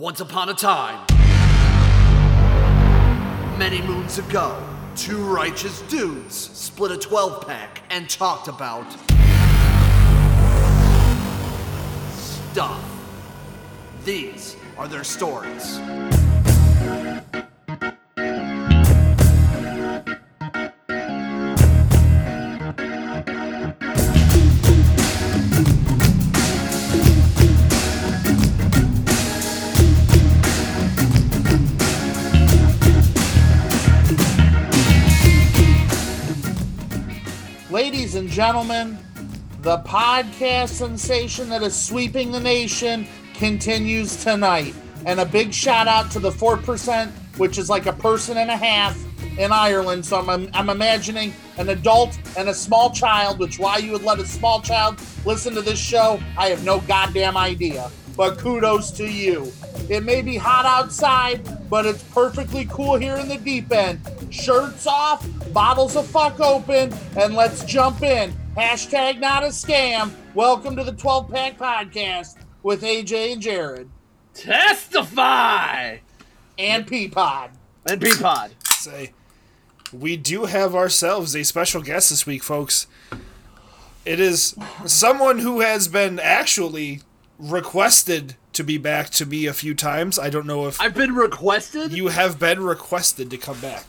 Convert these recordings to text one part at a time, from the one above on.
Once upon a time, many moons ago, two righteous dudes split a 12 pack and talked about stuff. These are their stories. Gentlemen, the podcast sensation that is sweeping the nation continues tonight. And a big shout out to the 4%, which is like a person and a half in Ireland. So I'm, I'm imagining an adult and a small child, which why you would let a small child listen to this show, I have no goddamn idea. But kudos to you. It may be hot outside, but it's perfectly cool here in the deep end. Shirts off, bottles of fuck open, and let's jump in. Hashtag not a scam. Welcome to the 12 Pack Podcast with AJ and Jared Testify! and Peapod. And Peapod. say we do have ourselves a special guest this week, folks. It is someone who has been actually requested to be back to me a few times. I don't know if I've been requested? you have been requested to come back.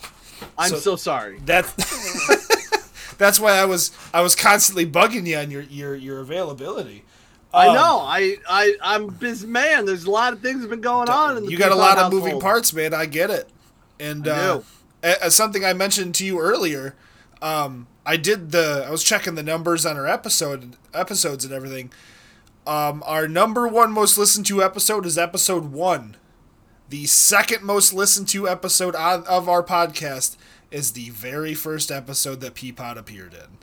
I'm so- so, sorry. That that's why I was I was constantly bugging you on your your your availability. I Um, know. I, I, I'm busy man. There's a lot of things that have been going on. In the you got a lot of moving parts, man. I get it. And I uh, do. as something I mentioned to you earlier, um, I did the I was checking the numbers on our episode episodes and everything. Um, our number one most listened to episode is episode one. The second most listened to episode on, of our podcast is the very first episode that Peapod appeared in.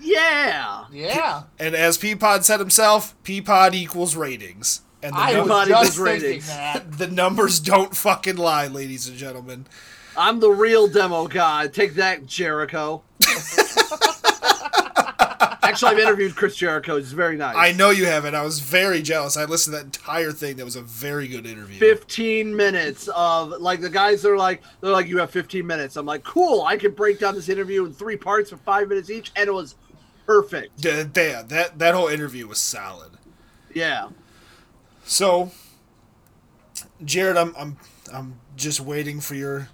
Yeah. Yeah. And as Peapod said himself, Peapod equals ratings. And the, I num- was just thinking ratings. that. the numbers don't fucking lie, ladies and gentlemen. I'm the real demo guy. Take that, Jericho. Actually, I've interviewed Chris Jericho. He's very nice. I know you haven't. I was very jealous. I listened to that entire thing. That was a very good interview. 15 minutes of like the guys are like they're like you have 15 minutes i'm like cool i can break down this interview in three parts for five minutes each and it was perfect yeah, that that whole interview was solid. yeah So, Jared, I'm I'm I'm just waiting for your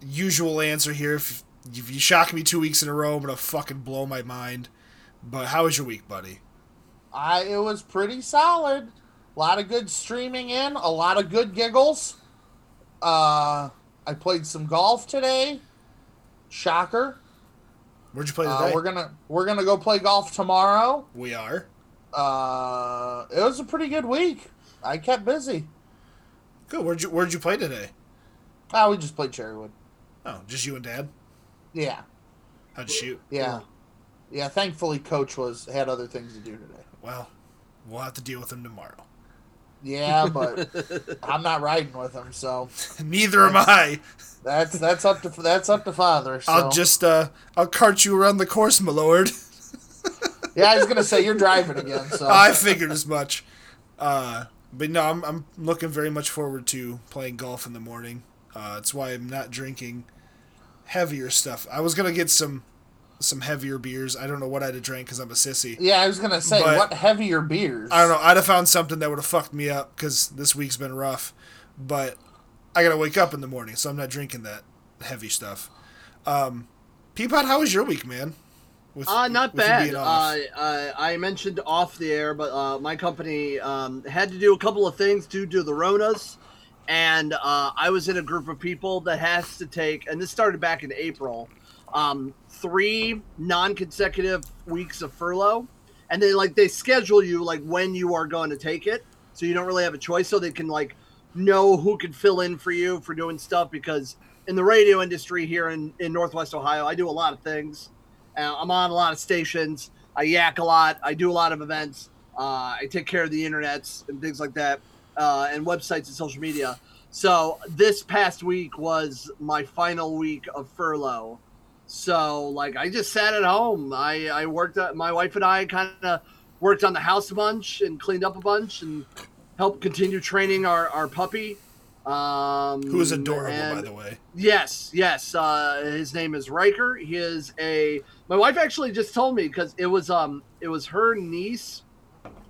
usual answer here. If, if you shock me two weeks in a row, I'm gonna fucking blow my mind. But how was your week, buddy? I it was pretty solid. A lot of good streaming in, a lot of good giggles. Uh I played some golf today. Shocker. Where'd you play today? Uh, we're gonna we're gonna go play golf tomorrow. we are. Uh it was a pretty good week. I kept busy. Good. Where'd you Where'd you play today? Ah, we just played Cherrywood. Oh, just you and Dad. Yeah. How'd you shoot? Yeah. Yeah, thankfully coach was had other things to do today. Well, we'll have to deal with him tomorrow. Yeah, but I'm not riding with him, so Neither am I. that's that's up to that's up to father. So. I'll just uh I'll cart you around the course, my lord. Yeah, I was gonna say you're driving again, so I figured as much. Uh but no, I'm I'm looking very much forward to playing golf in the morning. Uh it's why I'm not drinking heavier stuff. I was going to get some some heavier beers. I don't know what I'd have drank cuz I'm a sissy. Yeah, I was gonna say But- what heavier beers. I don't know. I'd have found something that would have fucked me up cuz this week's been rough. But I got to wake up in the morning, so I'm not drinking that heavy stuff. Um Peapod, how was your week, man? With, uh not with bad being uh, off? uh, i mentioned off the air but uh, my company um, had to do a couple of things due to the ronas and uh, i was in a group of people that has to take and this started back in april um, three non-consecutive weeks of furlough. And they like they schedule you like when you are going to take it. So you don't really have a choice. So they can like know who can fill in for you for doing stuff because in the radio industry here in, in northwest ohio i do a lot of things. Uh, i'm on a lot of stations. I yak a lot. I do a lot of events. Uh, i take care of the internets and things like that uh, and websites and social media. So this past week was my final week of furlough so like I just sat at home. I I worked. At, my wife and I kind of worked on the house a bunch and cleaned up a bunch and helped continue training our our puppy. Um, Who is adorable, by the way. Yes, yes. Uh, his name is Riker. He is a. My wife actually just told me because it was um it was her niece.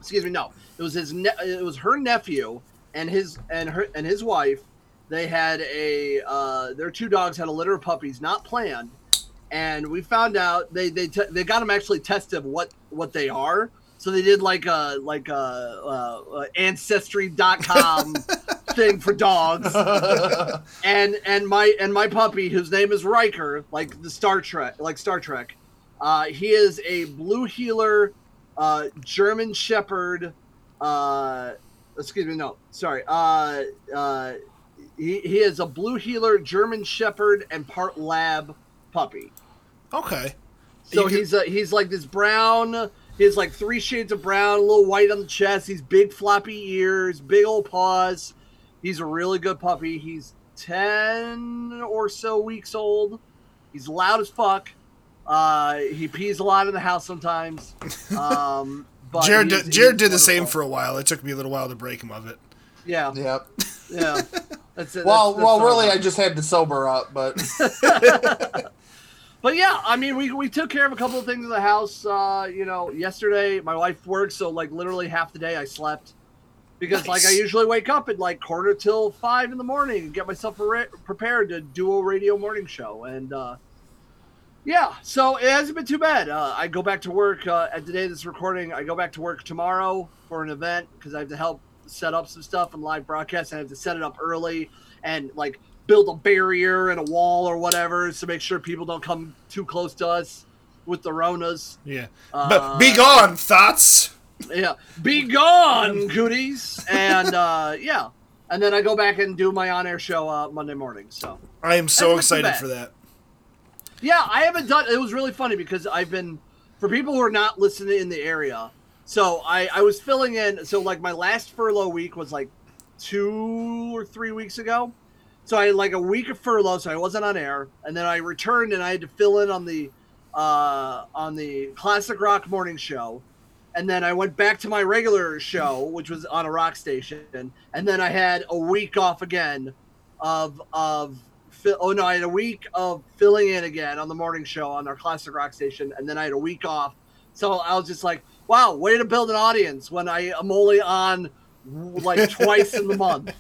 Excuse me, no, it was his ne- it was her nephew and his and her and his wife. They had a uh, their two dogs had a litter of puppies, not planned, and we found out they they te- they got them actually tested what what they are. So they did like a like a, uh uh ancestry.com thing for dogs and and my and my puppy whose name is Riker, like the Star Trek, like Star Trek. Uh, he is a blue heeler, uh, German Shepherd. Uh, excuse me, no, sorry. Uh, uh, he, he is a blue heeler, German Shepherd, and part lab puppy. Okay. So You could- he's uh, he's like this brown. He has like three shades of brown, a little white on the chest. He's big floppy ears, big old paws. He's a really good puppy. He's ten or so weeks old. He's loud as fuck. Uh, he pees a lot in the house sometimes. Um, but Jared, he's- did, Jared he's did the same for a while. It took me a little while to break him of it. yeah, yep. yeah. That's it. Well, That's- that's well, really, I just had to sober up, but But yeah, I mean, we, we took care of a couple of things in the house. Uh, you know, yesterday my wife worked, so like literally half the day I slept because like I usually wake up at like quarter till five in the morning and get myself pre- prepared to do a radio morning show. And uh, yeah, so it hasn't been too bad. Uh, I go back to work uh, at the day of this recording. I go back to work tomorrow for an event because I have to help set up some stuff and live broadcast. I have to set it up early and like build a barrier and a wall or whatever to make sure people don't come too close to us with the Ronas. Yeah. Uh, but be gone, thoughts. Yeah, be gone, cooties. And uh, yeah, and then I go back and do my on-air show uh, Monday morning. So I am so That's excited for that. yeah, I haven't done. It was really funny because I've been for people who are not listening in the area. So I I was filling in. So like my last furlough week was like two or three weeks ago. So I had like a week of furlough, so I wasn't on air, and then I returned and I had to fill in on the uh, on the classic rock morning show, and then I went back to my regular show, which was on a rock station, and then I had a week off again of of oh no, I had a week of filling in again on the morning show on our classic rock station, and then I had a week off. So I was just like, wow, way to build an audience when I am only on like twice in the month.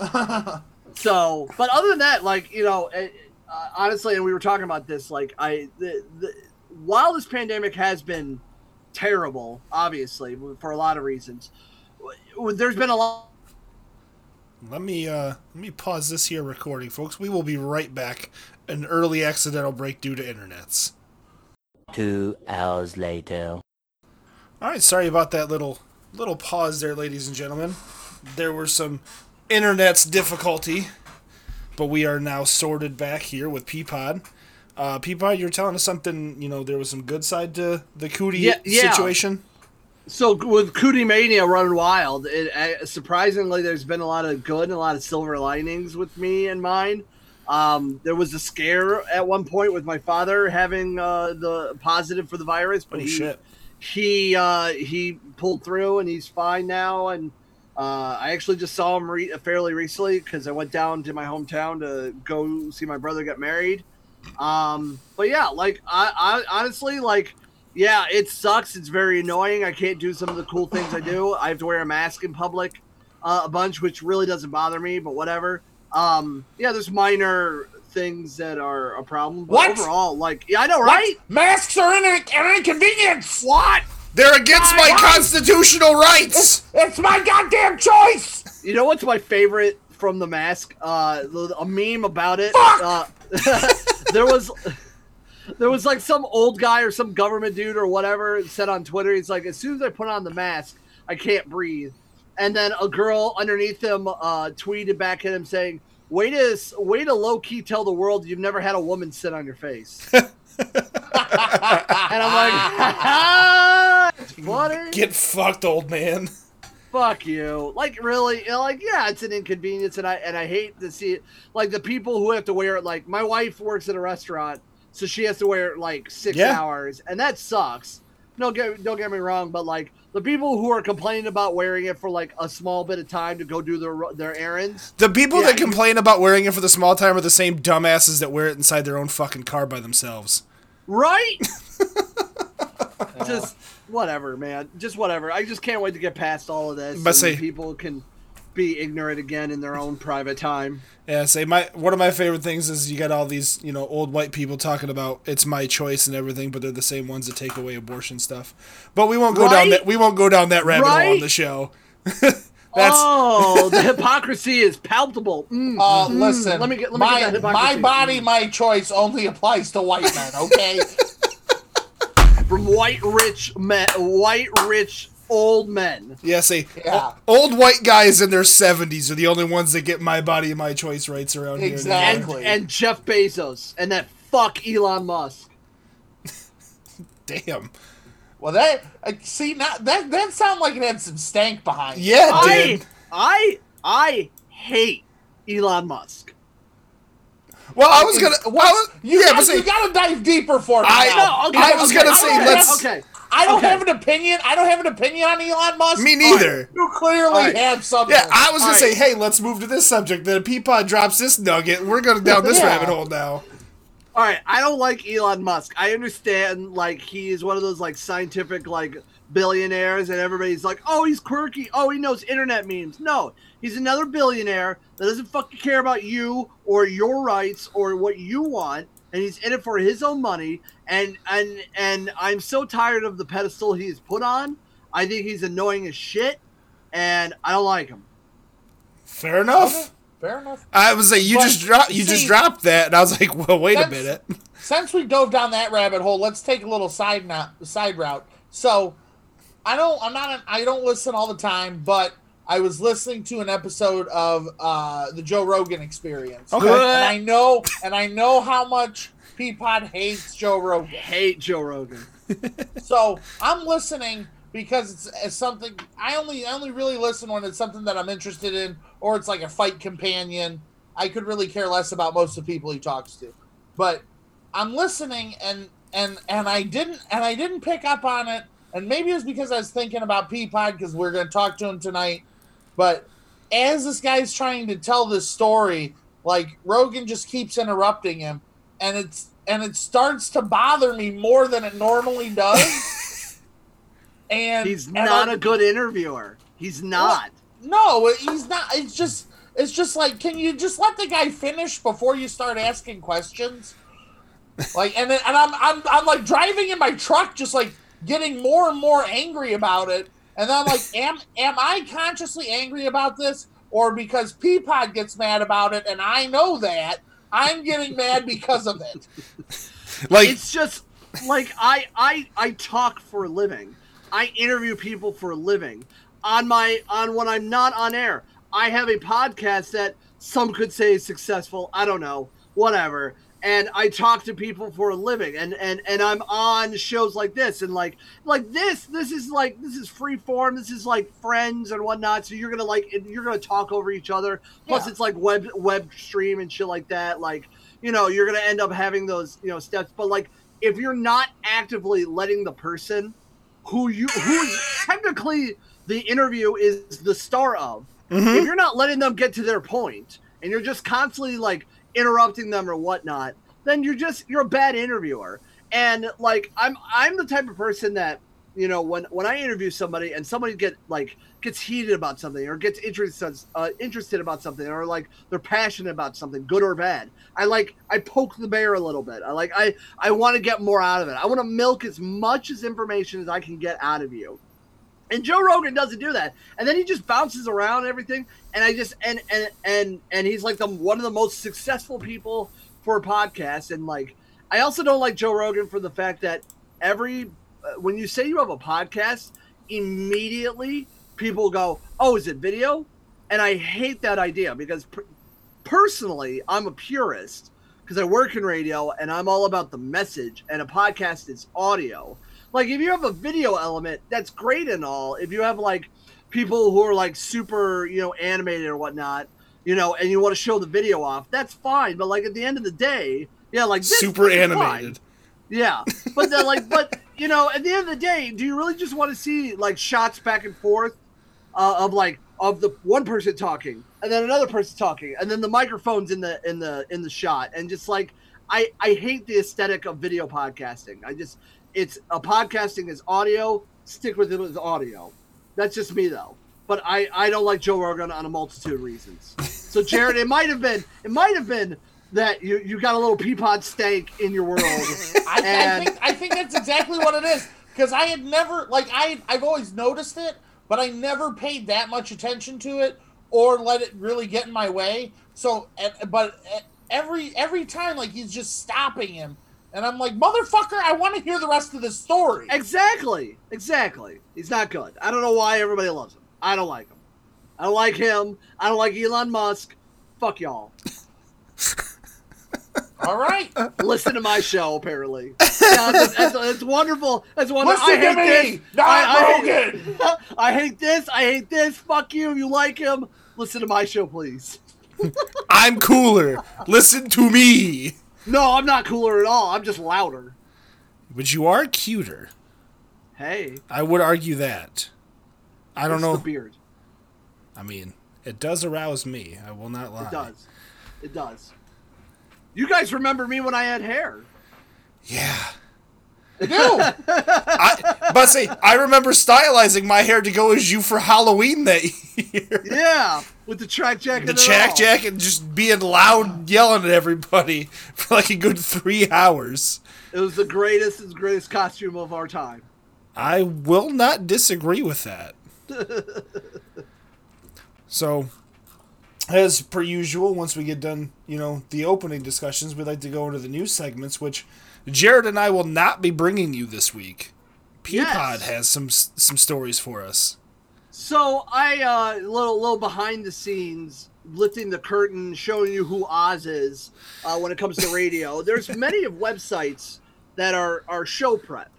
So, but other than that, like you know, eh, uh, honestly, and we were talking about this, like I, the, the, while this pandemic has been terrible, obviously for a lot of reasons, there's been a lot. Let me uh let me pause this here recording, folks. We will be right back. An early accidental break due to internets. Two hours later. All right, sorry about that little little pause there, ladies and gentlemen. There were some internet's difficulty, but we are now sorted back here with Peapod. Uh, Peapod, you're telling us something. You know, there was some good side to the Cootie Yeah, yeah. situation. So with Cootie Mania running wild, it, uh, surprisingly, there's been a lot of good and a lot of silver linings with me and mine. Um, there was a scare at one point with my father having uh, the positive for the virus, but Oh he, shit! he uh, he pulled through and he's fine now. And uh, I actually just saw him re- fairly recently because I went down to my hometown to go see my brother get married. Um, but yeah, like I, I honestly like, yeah, it sucks. It's very annoying. I can't do some of the cool things I do. I have to wear a mask in public uh, a bunch, which really doesn't bother me. But whatever. Um, yeah, there's minor things that are a problem. But What? overall, like, yeah, I know, right? masks are an, an inconvenience. What? They're against my Why? constitutional rights. It's my goddamn choice. You know what's my favorite from the mask? Uh, the- a meme about it. Fuck! Uh, there was, there was like some old guy or some government dude or whatever said on Twitter. He's like, as soon as I put on the mask, I can't breathe. And then a girl underneath him uh, tweeted back at him saying, "Way to way to low key tell the world you've never had a woman sit on your face." and I'm like, it's funny. Get fucked, old man. fuck you like really you know, like yeah it's an inconvenience and i and i hate to see it like the people who have to wear it like my wife works at a restaurant so she has to wear it like six Yeah. hours and that sucks no get don't get me wrong, but like the people who are complaining about wearing it for like a small bit of time to go do their their errands. The people Yeah, that complain about wearing it for the small time are the same dumbasses that wear it inside their own fucking car by themselves. Right? just whatever, man. Just whatever. I just can't wait to get past all of this. But say- people can be ignorant again in their own private time. Yeah, say my one of my favorite things is you got all these you know old white people talking about it's my choice and everything, but they're the same ones that take away abortion stuff. But we won't go down that we won't go down that rabbit hole on the show. That's oh, the hypocrisy is palpable. Mm. Uh, listen, let me get- let me my, get that my hypocrisy. body, my choice only applies to white men, okay? From white rich men, white rich old men. yeah, say Yeah. o- old white guys in their seventies are the only ones that get my body and my choice rights around Exactly. here. and, Exactly. and Jeff Bezos and that fuck Elon Musk. Damn. well, that uh, see now that that sound like it had some stank behind. it. Yeah, I dude. I I hate Elon Musk. Well, I was gonna. Well, you, yeah, gotta, say you gotta dive deeper for me. I- now. No, okay, I was okay, gonna say, okay, let's- okay. I don't okay. have an opinion. I don't have an opinion on Elon Musk. Me neither. You clearly All right. have something. yeah, I was gonna All say, hey, let's move to this subject. Then Peapod drops this nugget. We're going down this Yeah. rabbit hole now. All right, I don't like Elon Musk. I understand, like he is one of those like scientific like billionaires, and everybody's like, "Oh, he's quirky. Oh, he knows internet memes." No, he's another billionaire that doesn't fucking care about you or your rights or what you want, and he's in it for his own money. And and and I'm so tired of the pedestal he's put on. I think he's annoying as shit, and I don't like him. Fair enough. Fair enough. I was like, you But, just dropped, you just dropped that, and I was like, well, wait a minute. Since we dove down that rabbit hole, let's take a little side not, side route. So, I don't. I'm not. An, I don't listen all the time, but I was listening to an episode of uh, the Joe Rogan Experience. Okay. And I know, and I know how much Peapod hates Joe Rogan. Hate Joe Rogan. So I'm listening because it's, it's something I only I only really listen when it's something that I'm interested in, or it's like a fight companion. I could really care less about most of the people he talks to, but I'm listening and and and I didn't and I didn't pick up on it, and maybe it was because I was thinking about Peapod because we're going to talk to him tonight. But as this guy's trying to tell this story, like Rogan just keeps interrupting him, and it's and it starts to bother me more than it normally does. and He's and not I- a good interviewer. He's not. no, he's not. It's just it's just like, can you just let the guy finish before you start asking questions? Like, and then, and I'm I'm I'm like driving in my truck, just like getting more and more angry about it. And then I'm like, am am I consciously angry about this, or because Peapod gets mad about it, and I know that I'm getting mad because of it? Like, it's just like I I I talk for a living. I interview people for a living. On my on when I'm not on air, I have a podcast that some could say is successful. I don't know, whatever. And I talk to people for a living, and and and I'm on shows like this, and like like this. This is like this is free form. This is like friends and whatnot. So you're gonna like you're gonna talk over each other. Plus, Yeah. it's like web web stream and shit like that. Like you know, you're gonna end up having those you know steps. But like if you're not actively letting the person who you who's technically the interview is the star of mm-hmm. if you're not letting them get to their point and you're just constantly like interrupting them or whatnot then you're just you're a bad interviewer. And like i'm i'm the type of person that you know when when i interview somebody and somebody get like gets heated about something or gets interested uh, interested about something or like they're passionate about something good or bad i like i poke the bear a little bit. I like i i want to get more out of it. I want to milk as much as information as i can get out of you and Joe Rogan doesn't do that. And then he just bounces around and everything. And I just and and and and he's like the one of the most successful people for podcasts. And like, I also don't like Joe Rogan for the fact that every uh, when you say you have a podcast, immediately people go, "Oh, is it video?" And I hate that idea because per- personally, I'm a purist because I work in radio and I'm all about the message. And a podcast is audio like if you have a video element that's great and all if you have like people who are like super you know animated or whatnot you know and you want to show the video off that's fine but like at the end of the day yeah like this, super is fine. animated. yeah but then like but you know, at the end of the day, do you really just want to see like shots back and forth uh, of like of the one person talking and then another person talking and then the microphones in the in the in the shot and just like I I hate the aesthetic of video podcasting. I just it's a podcasting is audio. Stick with it as audio. That's just me though. But I I don't like Joe Rogan on a multitude of reasons. So Jared, it might have been it might have been that you you got a little peapod stank in your world. I, I think I think that's exactly what it is because I had never like I I've always noticed it, but I never paid that much attention to it or let it really get in my way. So, but eh, every every time like he's just stopping him, and I'm like, motherfucker, I want to hear the rest of the story. Exactly. Exactly. He's not good. I don't know why everybody loves him. I don't like him. I don't like him. I don't like Elon Musk. Fuck y'all. All right, Listen to my show, apparently. Yeah, it's, it's, it's wonderful. It's wonderful. Listen I to hate me, this. not I, I Rogan. hate, I hate this. I hate this. Fuck you. You like him. Listen to my show, please. I'm cooler. Listen to me. No, I'm not cooler at all. I'm just louder. But you are cuter. Hey, I would argue that. I don't it's know. the beard. I mean, it does arouse me. I will not lie. It does. It does. You guys remember me when I had hair. Yeah. Do I, but see, I remember stylizing my hair to go as you for Halloween that year. Yeah, with the track jacket. The all. jacket and just being loud, yelling at everybody for like a good three hours. It was the greatest, the greatest costume of our time. I will not disagree with that. so, as per usual, once we get done, you know, the opening discussions, we'd like to go into the news segments, which Jared and I will not be bringing you this week. Peapod Yes. has some some stories for us. So I uh little little behind the scenes, lifting the curtain, showing you who Oz is uh, when it comes to radio. There's many of websites that are are show prep,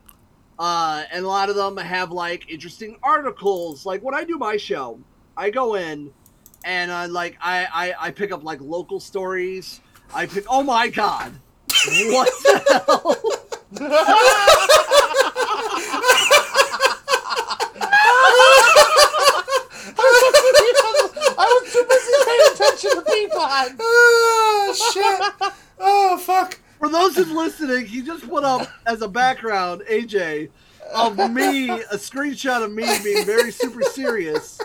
uh, and a lot of them have like interesting articles. Like when I do my show, I go in and uh, like I, I I pick up like local stories. I pick. Oh my god, what the hell? I was too busy paying attention to Peapod. Oh shit! Oh fuck! For those who's listening, he just put up as a background, AJ, of me, a screenshot of me being very super serious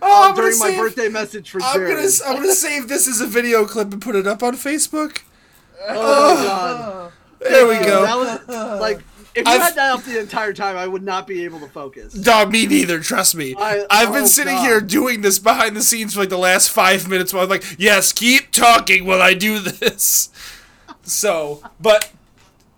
Oh, I'm um, during my save- birthday message for I'm Jared. gonna I'm gonna save this as a video clip and put it up on Facebook. Oh my god. There we go. That was like if you I've- had that up the entire time, I would not be able to focus. Dog, me neither. Trust me. I- I, have been oh, sitting God. here doing this behind the scenes for like the last five minutes. While I'm like, yes, keep talking while I do this. So, but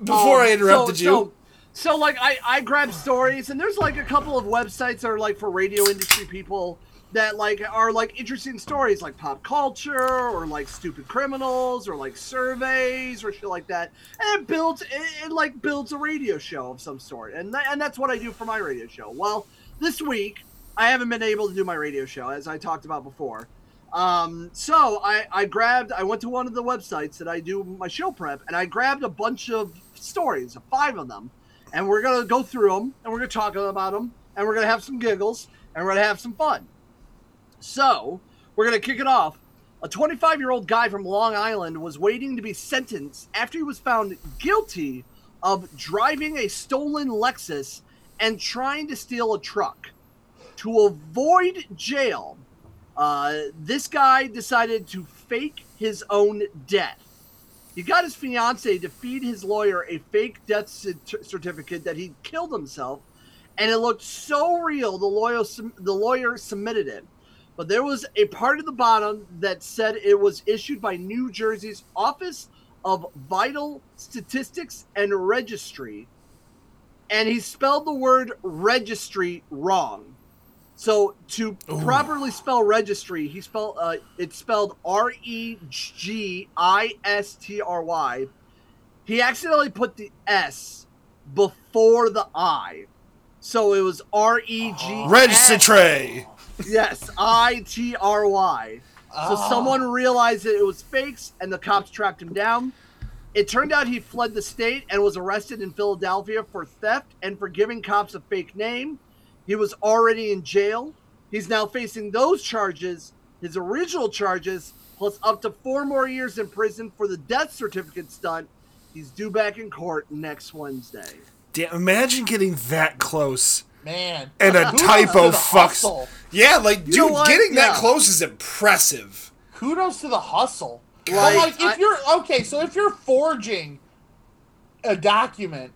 before Um, I interrupted so, you, So, so like I, I grab stories and there's like a couple of websites that are like for radio industry people that like are like interesting stories like pop culture or like stupid criminals or like surveys or shit like that. And it builds it, it like builds a radio show of some sort. And tha- and that's what I do for my radio show. Well, this week I haven't been able to do my radio show as I talked about before. Um, so I, I grabbed, I went to one of the websites that I do my show prep, and I grabbed a bunch of stories, five of them, and we're gonna go through them, and we're gonna talk about them, and we're gonna have some giggles, and we're gonna have some fun. So we're gonna kick it off. A 25 year old guy from Long Island was waiting to be sentenced after he was found guilty of driving a stolen Lexus and trying to steal a truck. To avoid jail, uh, this guy decided to fake his own death. He got his fiance to feed his lawyer a fake death cert- certificate that he killed himself, and it looked so real. The lawyer the lawyer submitted it, but there was a part of the bottom that said it was issued by New Jersey's Office of Vital Statistics and Registry, and he spelled the word registry wrong. So to properly spell registry, he spelled uh, it's spelled R E G I S T R Y. He accidentally put the S before the I, so it was R E G. register tray. Yes, I T R Y. So Ah. someone realized that it was fakes, and the cops tracked him down. It turned out he fled the state and was arrested in Philadelphia for theft and for giving cops a fake name. He was already in jail. He's now facing those charges, his original charges, plus up to four more years in prison for the death certificate stunt. He's due back in court next Wednesday. Damn, imagine getting that close Man. and a typo to the fucks. hustle. Yeah, like dude, know what? getting that close is impressive. Kudos to the hustle. But, Like, like, if I- you're okay, so if you're forging a document,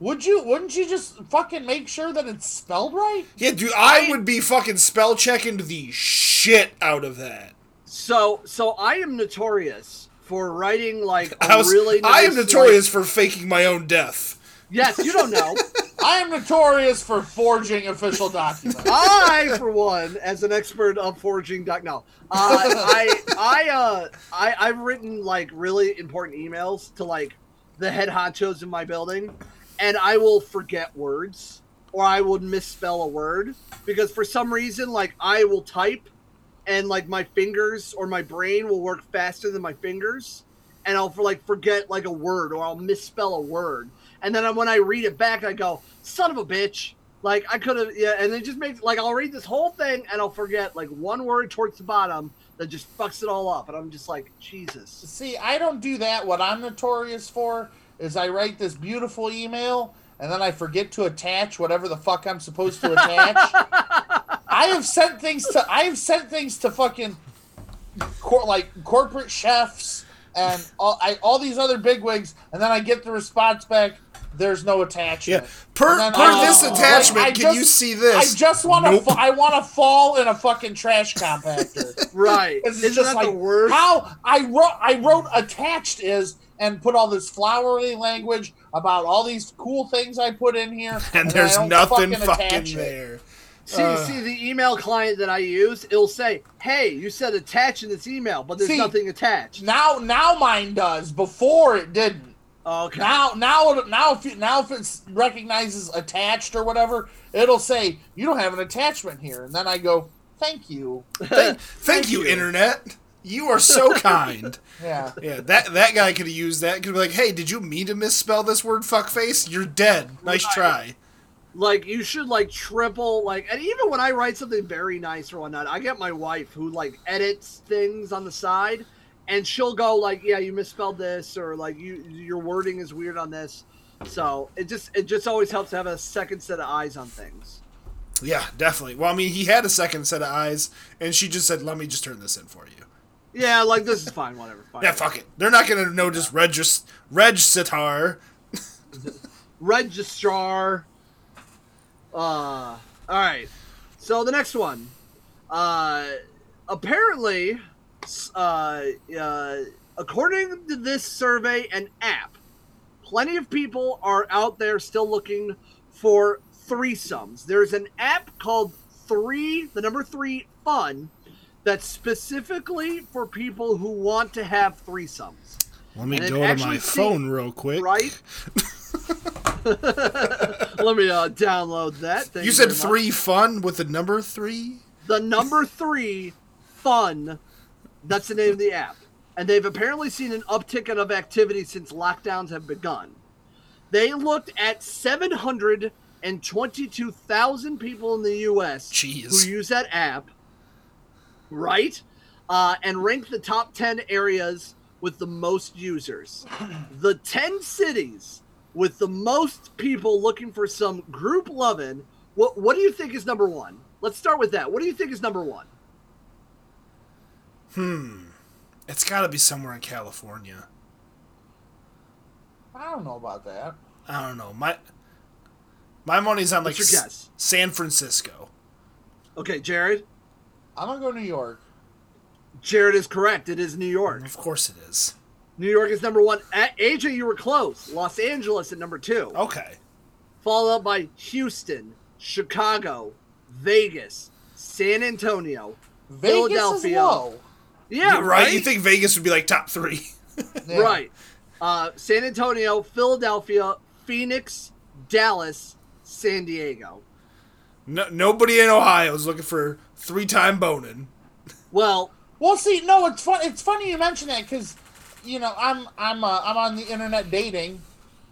would you wouldn't you just fucking make sure that it's spelled right? Yeah, dude, I would be fucking spell checking the shit out of that. So, so I am notorious for writing like a I was, really. I am notorious like- for faking my own death. yes, you don't know. I am notorious for forging official documents. I, for one, as an expert of forging doc, no, uh, I, I, uh, I, I've written like really important emails to like the head honchos in my building, and I will forget words or I would misspell a word because for some reason, like I will type, and like my fingers or my brain will work faster than my fingers, and I'll for like forget like a word or I'll misspell a word, and then when I read it back, I go, "Son of a bitch." Like I could have, yeah, and it just makes like I'll read this whole thing and I'll forget like one word towards the bottom that just fucks it all up, and I'm just like, Jesus. See, I don't do that. What I'm notorious for is I write this beautiful email and then I forget to attach whatever the fuck I'm supposed to attach. I have sent things to I have sent things to fucking cor- like corporate chefs and all, I, all these other bigwigs, and then I get the response back. There's no attachment. Yeah. Per- then per I- this attachment, I can just- you see this? I just want to. Nope. I want to fall in a fucking trash compactor. Right? It's Isn't just that like the worst? how I wrote. I wrote attached is and put all this flowery language about all these cool things I put in here, and then I there's nothing attach fucking it. there. See, Uh. see, the email client that I use, it'll say, "Hey, you said attach in this email, but there's See, nothing attached." Now, now mine does. Before it didn't. Okay. Now, now, now, if it, now if it recognizes attached or whatever, it'll say you don't have an attachment here, and then I go, "Thank you." Thank, thank you, you. internet. You are so kind. Yeah. Yeah, that that guy could have used that. Could be like, "Hey, did you mean to misspell this word fuckface? You're dead. Nice try." like you should like triple like and even when i write something very nice or whatnot i get my wife who like edits things on the side and she'll go like yeah you misspelled this or like you your wording is weird on this so it just it just always helps to have a second set of eyes on things Yeah, definitely. Well, I mean, he had a second set of eyes, and she just said, "Let me just turn this in for you." yeah like this is fine whatever fine Yeah, fuck it. They're not gonna know just regis reg sitar. registrar uh all right so the next one uh apparently uh, uh according to this survey and app plenty of people are out there still looking for threesomes there's an app called three the number three fun that's specifically for people who want to have threesomes Let me go to my phone real quick. right let me uh download that Thank You said much. three fun with the number three. the number three fun that's the name of the app. And they've apparently seen an uptick of activity since lockdowns have begun. They looked at 722,000 people in the us Jeez. who use that app right uh, and ranked the top 10 areas with the most users. The 10 cities with the most people looking for some group loving what, what do you think is number one? Let's start with that. What do you think is number one Hmm. It's got to be somewhere in California. I don't know about that. I don't know. My my money's on like What's your S- guess? San Francisco. okay jared I'm gonna go New York. jared is correct it is new york Of course it is. new york is number one at aj you were close los angeles at number two Okay. followed up by houston chicago vegas san antonio Vegas is Philadelphia. Low. yeah right? You think Vegas would be like top three? Yeah. Right. Uh, San Antonio, Philadelphia, Phoenix, Dallas, San Diego. No, nobody in Ohio is looking for three time boning. Well, Well, see, no, it's fun. It's funny you mention that because you know, I'm I'm uh, I'm on the internet dating,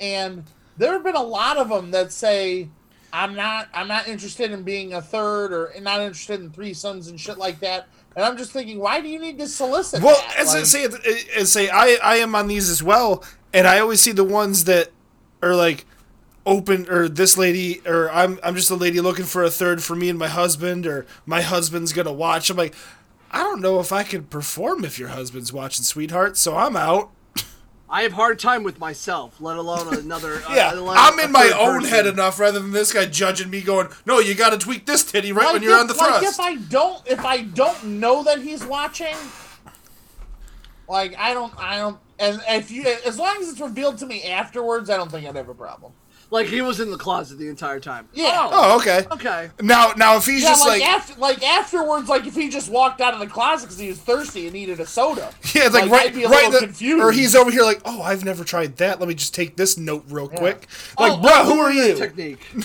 and there have been a lot of them that say I'm not I'm not interested in being a third or not interested in threesomes and shit like that. And I'm just thinking, why do you need to solicit? Well, that? as I say, as eh, eh, say, I I am on these as well, and I always see the ones that are like open or this lady or I'm I'm just a lady looking for a third for me and my husband or my husband's gonna watch. I'm like, I don't know if I can perform if your husband's watching Sweetheart, so I'm out. I have hard time with myself, let alone another. uh, Yeah, let alone I'm in my own person. head enough rather than this guy judging me, going, "No, you got to tweak this titty right when you're if, on the like thrust." if I don't if I don't know that he's watching, like I don't I don't and if you as long as it's revealed to me afterwards, I don't think I'd have a problem. Like he was in the closet the entire time. Yeah. Oh. oh, okay. Okay. Now, now if he's Yeah, just like, like, after, like afterwards, like if he just walked out of the closet because he was thirsty and needed a soda. Yeah, like, Like, right, I'd be a right. the- confused. Or he's over here like, oh, I've never tried that. Let me just take this note real quick. Oh, like, Oh, bro, oh, who are you? Technique.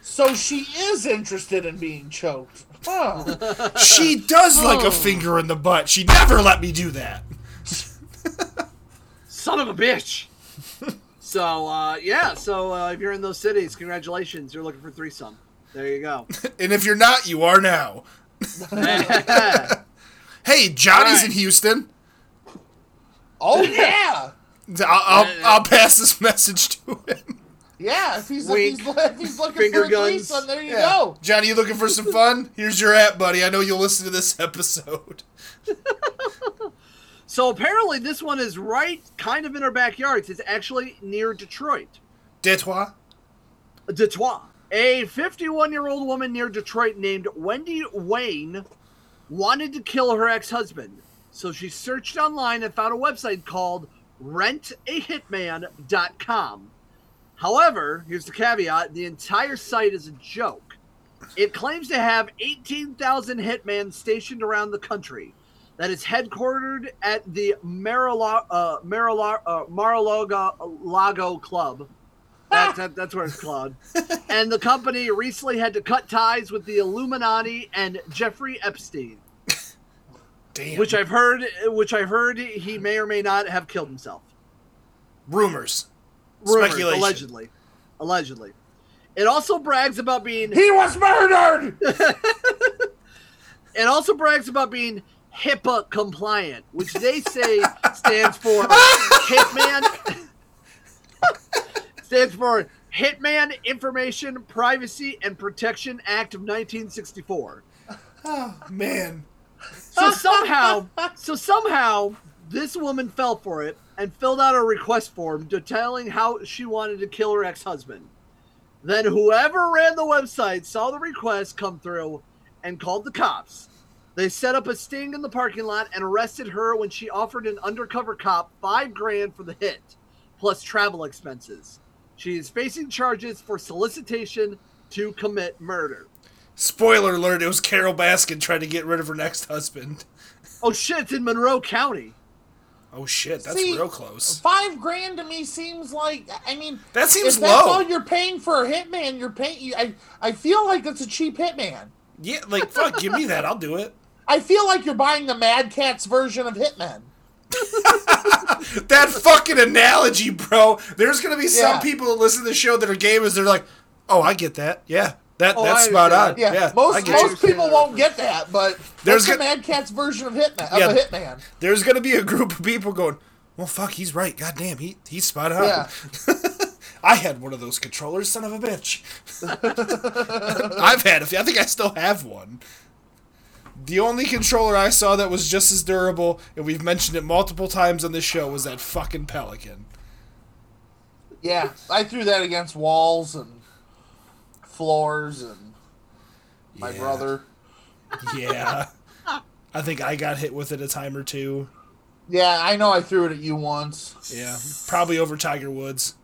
So she is interested in being choked. Huh. She does like Oh. a finger in the butt. She never let me do that. Son of a bitch. So uh, yeah, so uh, if you're in those cities, congratulations, you're looking for threesome. There you go. And if you're not, you are now. Hey, Johnny's Alright. in Houston. oh yeah, I'll, I'll, I'll pass this message to him. yeah. If he's, Wink. if he's, if he's looking Finger for a guns. threesome, there you Yeah. go. Johnny, you looking for some fun? Here's your app, buddy. I know you'll listen to this episode. so apparently this one is right, kind of in our backyards. It's actually near Detroit. Detroit. Detroit. A 51 year old woman near Detroit named Wendy Wayne wanted to kill her ex husband. So she searched online and found a website called rentahitman.com. However, here's the caveat the entire site is a joke. It claims to have 18,000 hitmen stationed around the country. That is headquartered at the Marilo- uh, uh, Mar-a-Lago Lago Club. That, that, that's where it's called. and the company recently had to cut ties with the Illuminati and Jeffrey Epstein, Damn. which I've heard, which I've heard he may or may not have killed himself. Rumors. Rumors, Speculation. allegedly, allegedly. It also brags about being. He was murdered. It also brags about being HIPAA compliant, which they say stands for Hitman. stands for Hitman Information Privacy and Protection Act of 1964. Oh Man. So somehow, so somehow, this woman fell for it and filled out a request form detailing how she wanted to kill her ex-husband. Then whoever ran the website saw the request come through and called the cops. They set up a sting in the parking lot and arrested her when she offered an undercover cop five grand for the hit, plus travel expenses. She is facing charges for solicitation to commit murder. Spoiler alert, it was Carole Baskin trying to get rid of her next husband. Oh shit, it's in Monroe County. Oh shit, that's See, real close. Five grand to me seems like I mean That seems if that's low. all you're paying for a hitman, you're paying. I I feel like that's a cheap hitman. Yeah, like fuck, give me that. I'll do it. I feel like you're buying the Mad Catz version of Hitman. That fucking analogy, bro. There's gonna be some Yeah. people that listen to the show that are gamers. They're like, "Oh, I get that. Yeah, that Oh, that's spot on. Yeah, Yeah, most most you. people won't get that, but There's the Mad Catz version of Hitman of Yeah. a Hitman. There's gonna be a group of people going, "Well, fuck, he's right. God damn, he he's spot on." Yeah. I had one of those controllers, son of a bitch. I've had a few. I think I still have one. The only controller I saw that was just as durable, and we've mentioned it multiple times on this show, was that fucking Pelican. Yeah, I threw that against walls and floors and my Yeah. brother. Yeah. I think I got hit with it a time or two. Yeah, I know I threw it at you once. Yeah. Probably over Tiger Woods,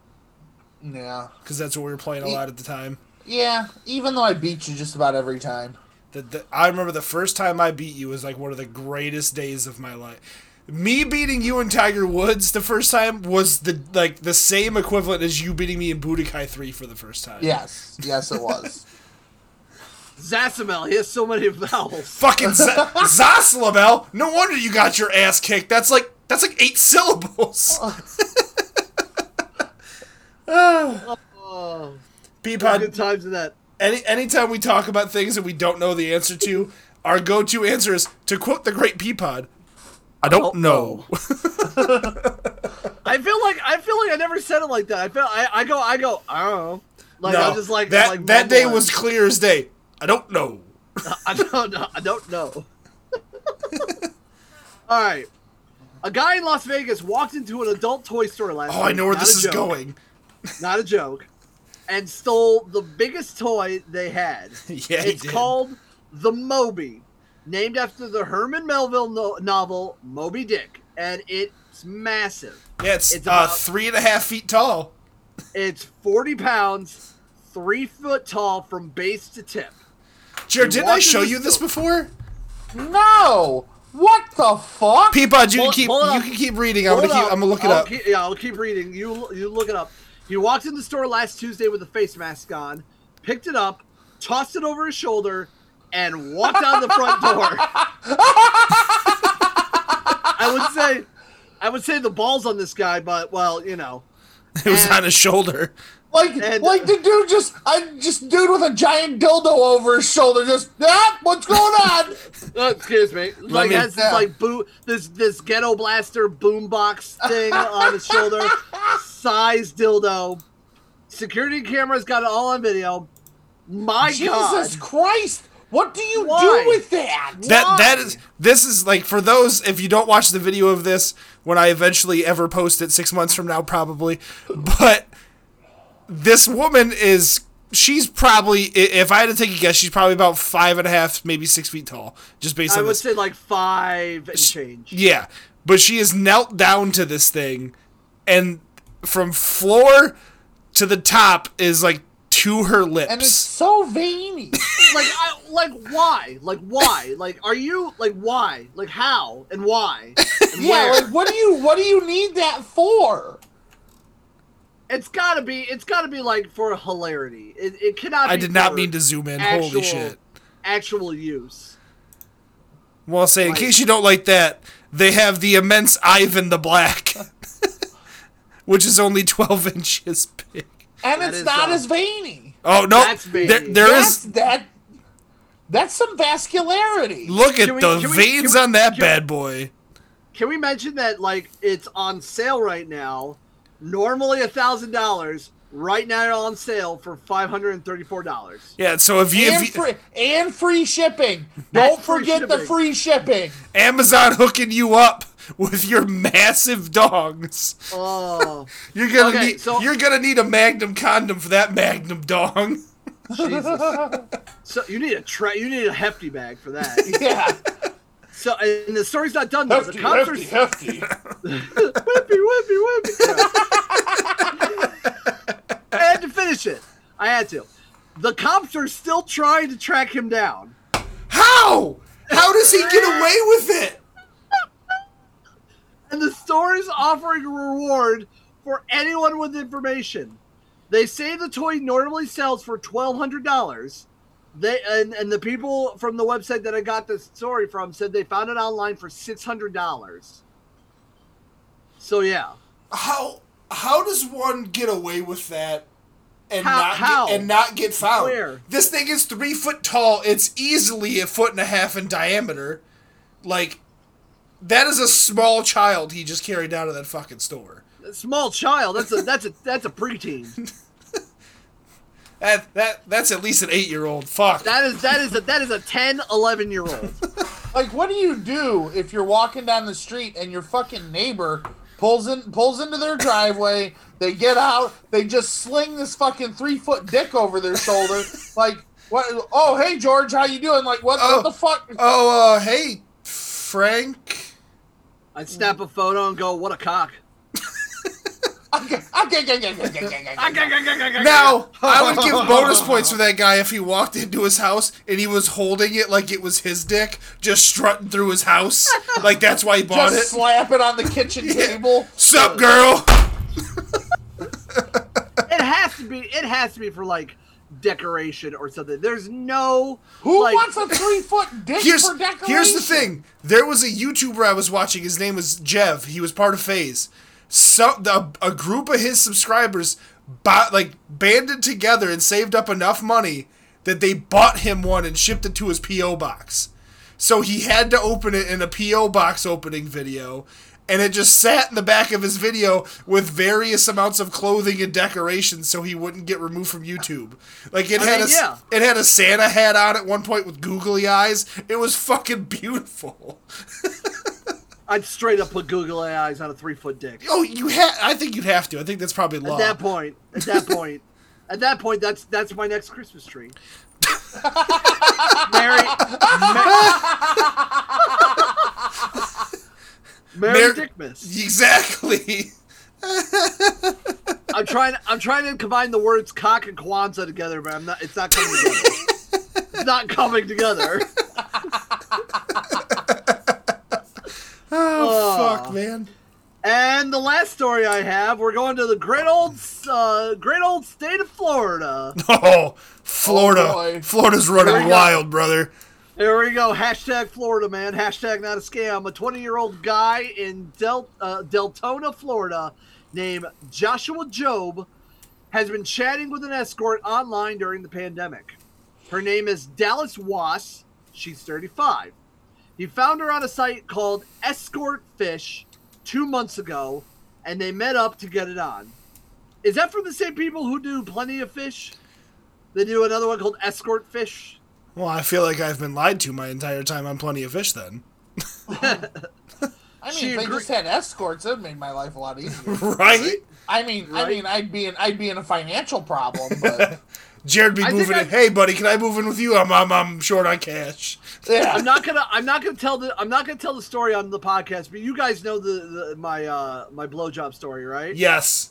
Yeah. because that's what we were playing a lot at the time. Yeah, even though I beat you just about every time. The, the, I remember the first time I beat you was like one of the greatest days of my life. Me beating you in Tiger Woods the first time was the like the same equivalent as you beating me in Budokai 3 for the first time. Yes, yes, it was. Zasamel, he has so many vowels. Fucking Z- Zaslabel. No wonder you got your ass kicked. That's like that's like eight syllables. Oh, good oh. Peapod, times in that. Any anytime we talk about things that we don't know the answer to, our go-to answer is to quote the great Peapod. I don't don't know. I feel like I feel like I never said it like that. I feel I, I go I go I don't know. Like no, I'm just like that like that day was clear as day. I don't know. I don't know. I don't know. All right. A guy in Las Vegas walked into an adult toy store last Oh, I know where not this is joke, going. Not a joke. And stole the biggest toy they had. Yeah, he it's did. called the Moby, named after the Herman Melville no- novel Moby Dick, and it's massive. Yeah, it's, It's uh, about- three and a half feet tall. It's 40 pounds, three foot tall from base to tip. Jared, didn't I show you this store- before? No! What the fuck? Peapod, you Pull can keep you up. can keep reading. I'm gonna keep. I'm gonna look it I'll up. keep- yeah, I'll keep reading. You you look it up. He walked in the store last Tuesday with a face mask on, picked it up, tossed it over his shoulder, and walked out the front door. I would say, I would say the balls on this guy, but well, you know, It was and- on his shoulder. Like, And- like the dude just, I just dude with a giant dildo over his shoulder, just, ah, what's going on? uh, excuse me, like me- has this Yeah. like boot, this this ghetto blaster boombox thing on his shoulder, size dildo. Security cameras got it all on video. My Jesus God. Christ! What do you Why? do with that? That that Why? is this is like for those if you don't watch the video of this when I eventually ever post it six months from now probably, but this woman is she's probably if I had to take a guess she's probably about five and a half maybe six feet tall just based I on would this. say like five and change. Yeah, but she is knelt down to this thing, and from floor to the top is like to her lips. And it's so veiny. Like, I, like why? Like why? Like, are you like why? Like how and why? And yeah, where? like what do you, what do you need that for? it's gotta be. It's gotta be like for hilarity. It, it cannot. I did not mean to zoom in. Actual, Holy shit. Actual use. Well, I'll say in case you don't like that, they have the immense Ivan the Black, which is only twelve inches big. And That it's not uh, as veiny. Oh no, That's there, veiny. there That's is. that. That's some vascularity. Look at Can we- the can we- veins can we- on that can- bad boy. Can we mention that like it's on sale right now? Normally a thousand dollars. Right now on sale for five hundred and thirty-four dollars. Yeah, so if you, and, if you free, and free shipping. Don't free forget the shipping. free shipping. Amazon hooking you up with your massive dongs, Oh, you're gonna Okay, need so- you're gonna need a Magnum condom for that Magnum dong. Jesus! so you need a tra- you need a hefty bag for that. Yeah, So and the story's not done though. hefty, the cops hefty, are hefty. whippy, whippy, whippy. I had to finish it. I had to. The cops are still trying to track him down. How? How does he get away with it? And the store is offering a reward for anyone with information. They say the toy normally sells for twelve hundred dollars. They and, and the people from the website that I got this story from said they found it online for six hundred dollars. So yeah, How how does one get away with that and How- not how? Get, and not get found? Where? This thing is three foot tall. It's easily a foot and a half in diameter. Like that is a small child he just carried out of that fucking store. a small child. That's a that's a that's a preteen. That that that's at least an eight year old. Fuck. That is that is a that is a 10, 11 year old. Like, what do you do if you're walking down the street and your fucking neighbor pulls in pulls into their driveway? They get out, they just sling this fucking three foot dick over their shoulder. Like, what? Oh, hey George, how you doing? Like, what, Oh. what the fuck? oh, uh, hey, Frank. I'd snap a photo and go, "What a cock." Okay, okay, okay, okay, okay, okay, okay. Now, I would give bonus points for that guy if he walked into his house and he was holding it like it was his dick, just strutting through his house. Like that's why he bought Just it. slap it on the kitchen table. Sup, girl? It has to be. It has to be for like decoration or something. There's no Who like, wants a three foot dick Here's for decoration? here's the thing. There was a YouTuber I was watching. His name was Jev. He was part of FaZe. So the, a group of his subscribers bought, like banded together and saved up enough money that they bought him one and shipped it to his PO box. So he had to open it in a PO box opening video. And it just sat in the back of his video with various amounts of clothing and decorations, so he wouldn't get removed from YouTube. Like it I had mean, a yeah. it had a Santa hat on at one point with googly eyes. It was fucking beautiful. I'd straight up put Google eyes on a three foot dick. Oh, you had. I think you'd have to. I think that's probably law. At that point, at that point, at that point, that's that's my next Christmas tree. Merry, Mer- Merry Mer- Dickmas. exactly. I'm trying. I'm trying to combine the words cock and Kwanzaa together, but I'm not. It's not coming together. it's not coming together. Oh, fuck, man. And the last story I have, we're going to the great old, uh, great old state of Florida. Oh, Florida. Oh. Florida's running wild, brother. There we go. Hashtag Florida, man. Hashtag not a scam. A 20 year old guy in Del- uh, Deltona, Florida, named Joshua Job, has been chatting with an escort online during the pandemic. Her name is Dallas Wass. She's 35. He found her on a site called Escort Fish two months ago, and they met up to get it on. Is that from the same people who do Plenty of Fish? They do another one called Escort Fish. Well, I feel like I've been lied to my entire time on Plenty of Fish then. I mean, She if they agree- just had escorts, it would make my life a lot easier. right? I mean, I mean, I'd be in, I'd be in a financial problem, but Jared be I moving in. Hey, buddy, can I move in with you? I'm, I'm, I'm short on cash. yeah. I'm not gonna. I'm not gonna tell the. I'm not gonna tell the story on the podcast. But you guys know the, the my uh my blowjob story, right? Yes.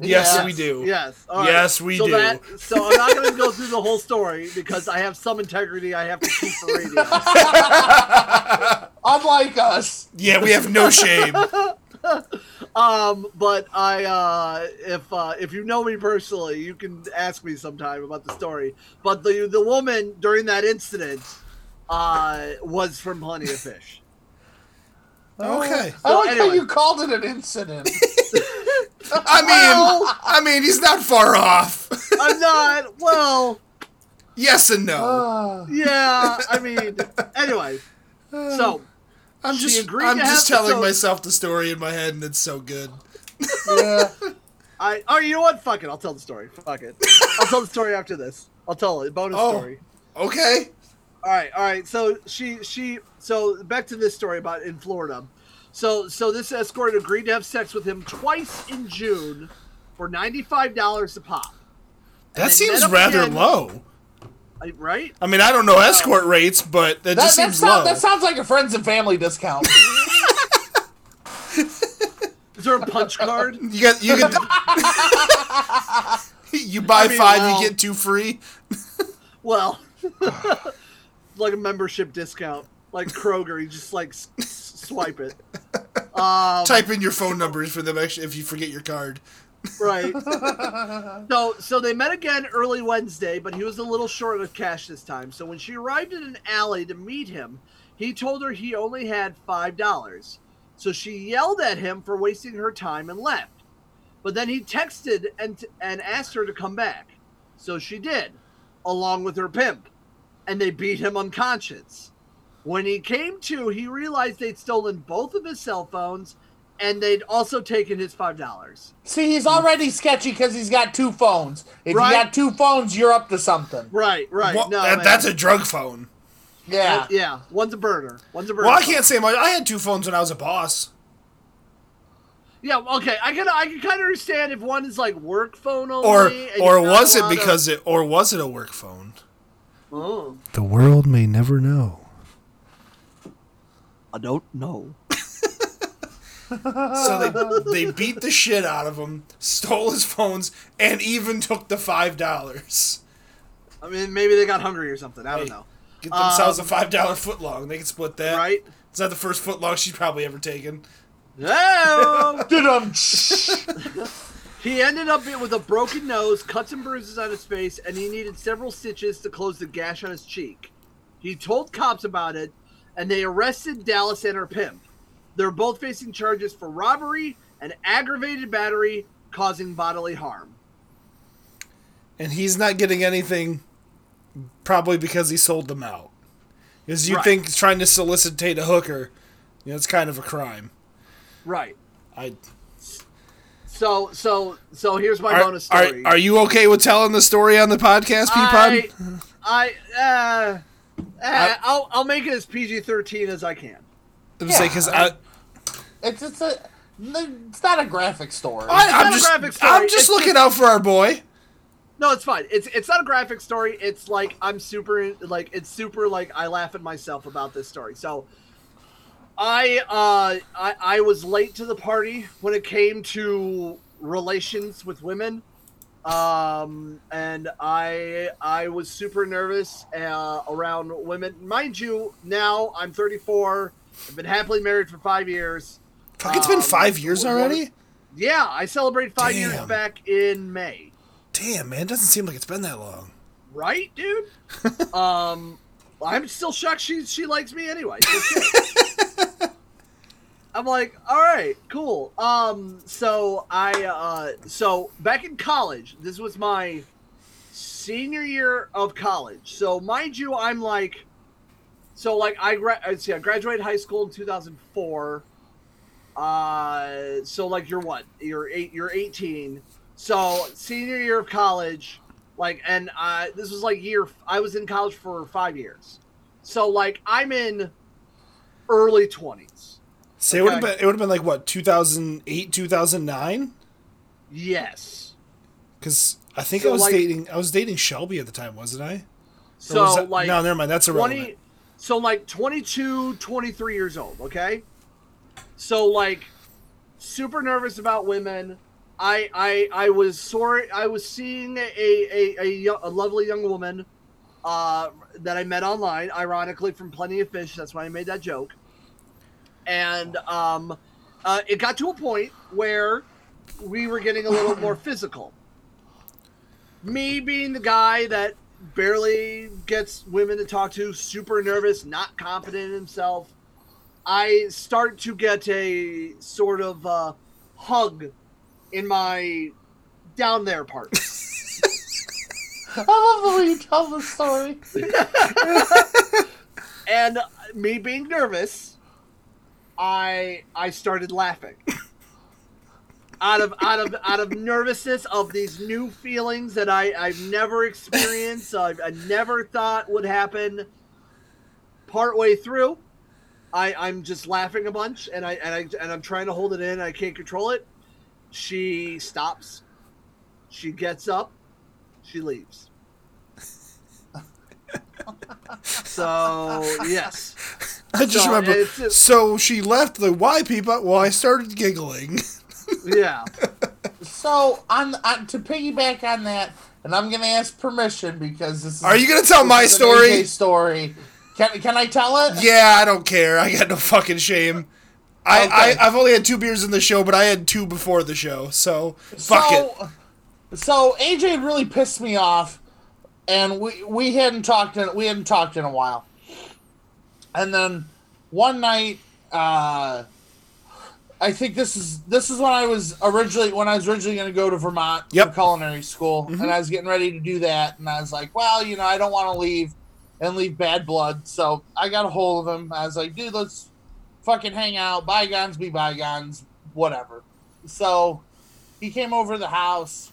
Yes, Yes. we do. Yes. all Yes, we so do. That, so I'm not gonna go through the whole story because I have some integrity I have to keep for radio. Unlike us. Yeah, we have no shame. Um, but I, uh, if uh, if you know me personally, you can ask me sometime about the story. But the the woman during that incident, uh, was from Plenty of Fish. Okay. I like how anyway. you called it an incident. I mean, I mean, he's not far off. I'm not. Well, yes and no. Uh, yeah. I mean, anyway. So I'm just, I'm just telling so- myself the story in my head, and it's so good. yeah. I. Oh, you know what? Fuck it. I'll tell the story. Fuck it. I'll tell the story after this. I'll tell it. Bonus Oh. story. Okay. All right, all right. So she she so back to this story about in Florida. So so this escort agreed to have sex with him twice in June for ninety five dollars a pop. And That seems rather again- low. I- right? I mean, I don't know um, escort rates, but that, That, just that, seems sound, low. that sounds like a friends and family discount. Is there a punch card? You get you get you buy mean, five, well- you get two free. Well, like a membership discount, like Kroger. You just like s- swipe it. Um, Type in your phone numbers for them actually if you forget your card. Right. so so they met again early Wednesday, but he was a little short of cash this time. So when she arrived in an alley to meet him, he told her he only had five dollars. So she yelled at him for wasting her time and left. But then he texted and and asked her to come back. So she did, along with her pimp, and they beat him unconscious. When he came to, he realized they'd stolen both of his cell phones and they'd also taken his five dollars. See, he's already sketchy because he's got two phones. If Right. you got two phones, you're up to something. Right, right. Well, no, that- that's a drug phone. Yeah. Uh, yeah. One's a burner. One's a burner. Well, I can't say much. I had two phones when I was a boss. Yeah, okay. I can I can kind of understand if one is like work phone only, Or or was it allowed to- because it or was it a work phone? Oh, The world may never know. I don't know. So they they beat the shit out of him, stole his phones, and even took the five dollars. I mean, maybe they got hungry or something. I don't Hey, know. Get themselves Um, a five dollar foot long. They can split that. Right? Is that the first foot long she's probably ever taken? Dum. He ended up with a broken nose, cuts and bruises on his face, and he needed several stitches to close the gash on his cheek. He told cops about it, and they arrested Dallas and her pimp. They're both facing charges for robbery and aggravated battery causing bodily harm. And he's not getting anything, probably because he sold them out. Because you Right. think trying to solicitate a hooker, you know, it's kind of a crime. Right. I So so so here's my are, bonus are, story. are you okay with telling the story on the podcast, I, Peapod? I uh, uh, I'll I'll make it as PG thirteen as I can. I was because I, It's it's a it's not a graphic story. I, not I'm a just graphic story, I'm it's just just- looking out for our boy. No, it's fine. It's it's not a graphic story. It's like I'm super like it's super like I laugh at myself about this story. So I uh I, I was late to the party when it came to relations with women. Um and I I was super nervous uh, around women. Mind you, now I'm 34. I've been happily married for 5 years. Fuck, it's been Um, five years already. Yeah, I celebrated 5 years back in May. Damn, man, doesn't seem like it's been that long. right, dude? um, I'm still shocked she she likes me anyway. So. I'm like, all right, cool. Um, so I uh, so back in college, this was my senior year of college. So mind you, I'm like, so like I gra- see, I graduated high school in 2004. Uh, so like you're what? You're eight. You're 18. So senior year of college, like, and uh, this was like year. I was in college for five years. So like I'm in early 20s. So it would have been it would have been like what 2008 2009 Yes. because I think So, I was like- dating I was dating Shelby at the time wasn't I? Or So was that- like no never mind that's irrelevant. 20 so like 22 23 years old okay so like super nervous about women i i i was sorry i was seeing a a, a, a lovely young woman uh that i met online ironically from plenty of fish that's why i made that joke and um uh, it got to a point where we were getting a little more physical me being the guy that barely gets women to talk to, super nervous, not confident in himself, I start to get a sort of uh, hug in my down there part. I love the way you tell the story. and me being nervous, I I started laughing. Out of out of out of nervousness of these new feelings that I I've never experienced, I've, I never thought would happen. Partway through, I I'm just laughing a bunch, and I and I and I'm trying to hold it in. I can't control it. She stops. She gets up. She leaves. So yes. I just So, remember. just- so she left the why people. Well, I started giggling. Yeah. So on, on to piggyback on that, and I'm gonna ask permission because this is. Are you gonna tell my story? Story. Can can I tell it? yeah, I don't care. I got no fucking shame. I, Okay. I I've only had two beers in the show, but I had two before the show. So fuck it. so, So AJ really pissed me off, and we we hadn't talked in we hadn't talked in a while. And then one night, uh, I think this is this is when I was originally when I was originally going to go to Vermont Yep. for culinary school, and I was getting ready to do that, and I was like, well, you know, I don't want to leave and leave bad blood, so I got a hold of him. I was like, dude, let's fucking hang out. Bygones be bygones, whatever. So he came over to the house.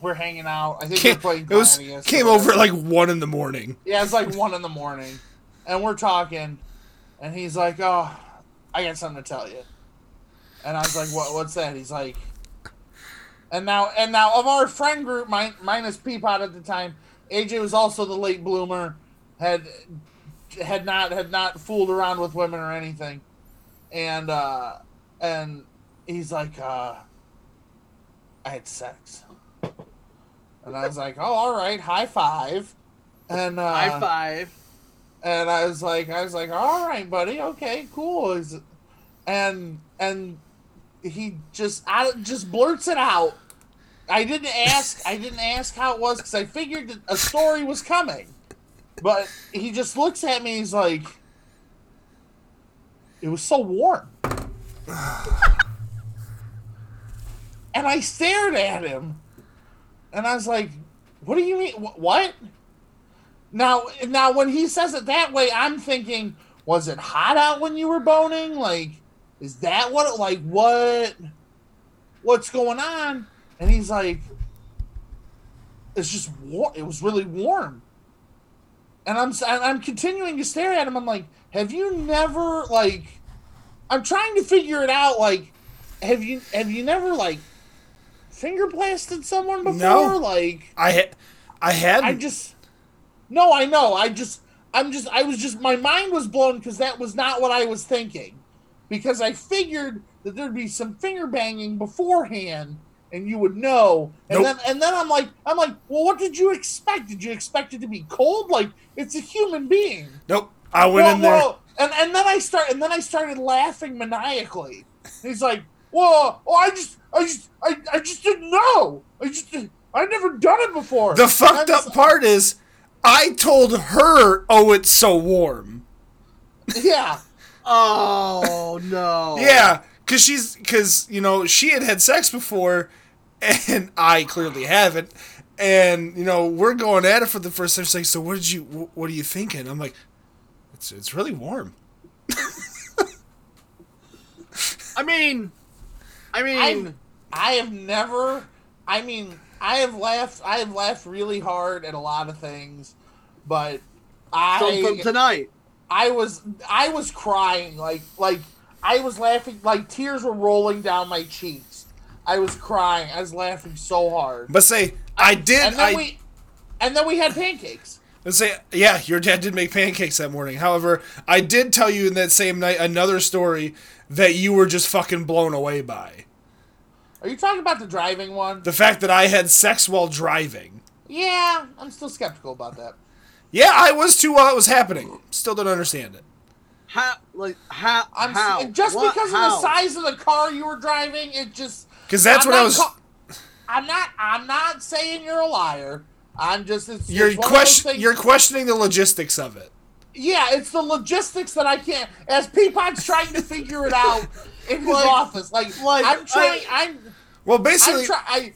We're hanging out. I think Came, we're playing. it was came over at like one in the morning. Yeah, it's like one in the morning, and we're talking, and he's like, "Oh, I got something to tell you," and I was like, "What? What's that?" He's like, and now and now of our friend group, min- minus Peapod at the time, AJ was also the late bloomer, had had not had not fooled around with women or anything, and uh, and he's like, uh, "I had sex." And I was like, "Oh, all right, high five. And uh, High five. and I was like, I was like, all right, buddy, okay, cool. Is and and he just out just blurts it out I didn't ask. I didn't ask how it was because I figured that a story was coming. But he just looks at me. He's like, "It was so warm," and I stared at him, and I was like, "What do you mean? Wh- What?" Now, now, when he says it that way, I'm thinking, was it hot out when you were boning? Like, is that what? Like, what? What's going on? And he's like, it's just war. It was really warm. And I'm I'm continuing to stare at him. I'm like, have you never like? I'm trying to figure it out. Like, have you have you never like finger blasted someone before? No. Like, I had, I had. I just no, I know. I just I'm just I was just my mind was blown because that was not what I was thinking. Because I figured that there'd be some finger banging beforehand and you would know. And Nope. then and then I'm like I'm like, well what did you expect? Did you expect it to be cold? Like it's a human being. nope. I went Whoa, in there. whoa. And and then I start and then I started laughing maniacally. He's like, "Whoa! Oh, I just, I just, I, I just didn't know. I just, I've never done it before." The fucked up just- part is, I told her, "Oh, it's so warm." Yeah. Oh no. Yeah, because she's because you know she had had sex before, and I clearly haven't. And you know we're going at it for the first time. She's like, "So what did you? What are you thinking?" I'm like, "It's it's really warm." I mean, I mean, I've, I have never. I mean, I have laughed. I have laughed really hard at a lot of things, but so from I, tonight. I was, I was crying like, like I was laughing, like tears were rolling down my cheeks. I was crying. I was laughing so hard. But say I did. and then I we, and then we had pancakes. let's say yeah, your dad did make pancakes that morning. However, I did tell you in that same night another story that you were just fucking blown away by Are you talking about the driving one? the fact that I had sex while driving. yeah, I'm still skeptical about that. Yeah, I was too while it was happening. Still don't understand it. How like how I'm how just What? because how? of the size of the car you were driving, it just because that's I'm what I was- ca- I'm not. I'm not saying you're a liar. I'm just. It's, You're it's one of those question things- you're questioning the logistics of it. Yeah, it's the logistics that I can't. As Peapod's trying to figure it out in his Like- office, like, like, I'm trying. I- I'm. Well, basically, trying. I,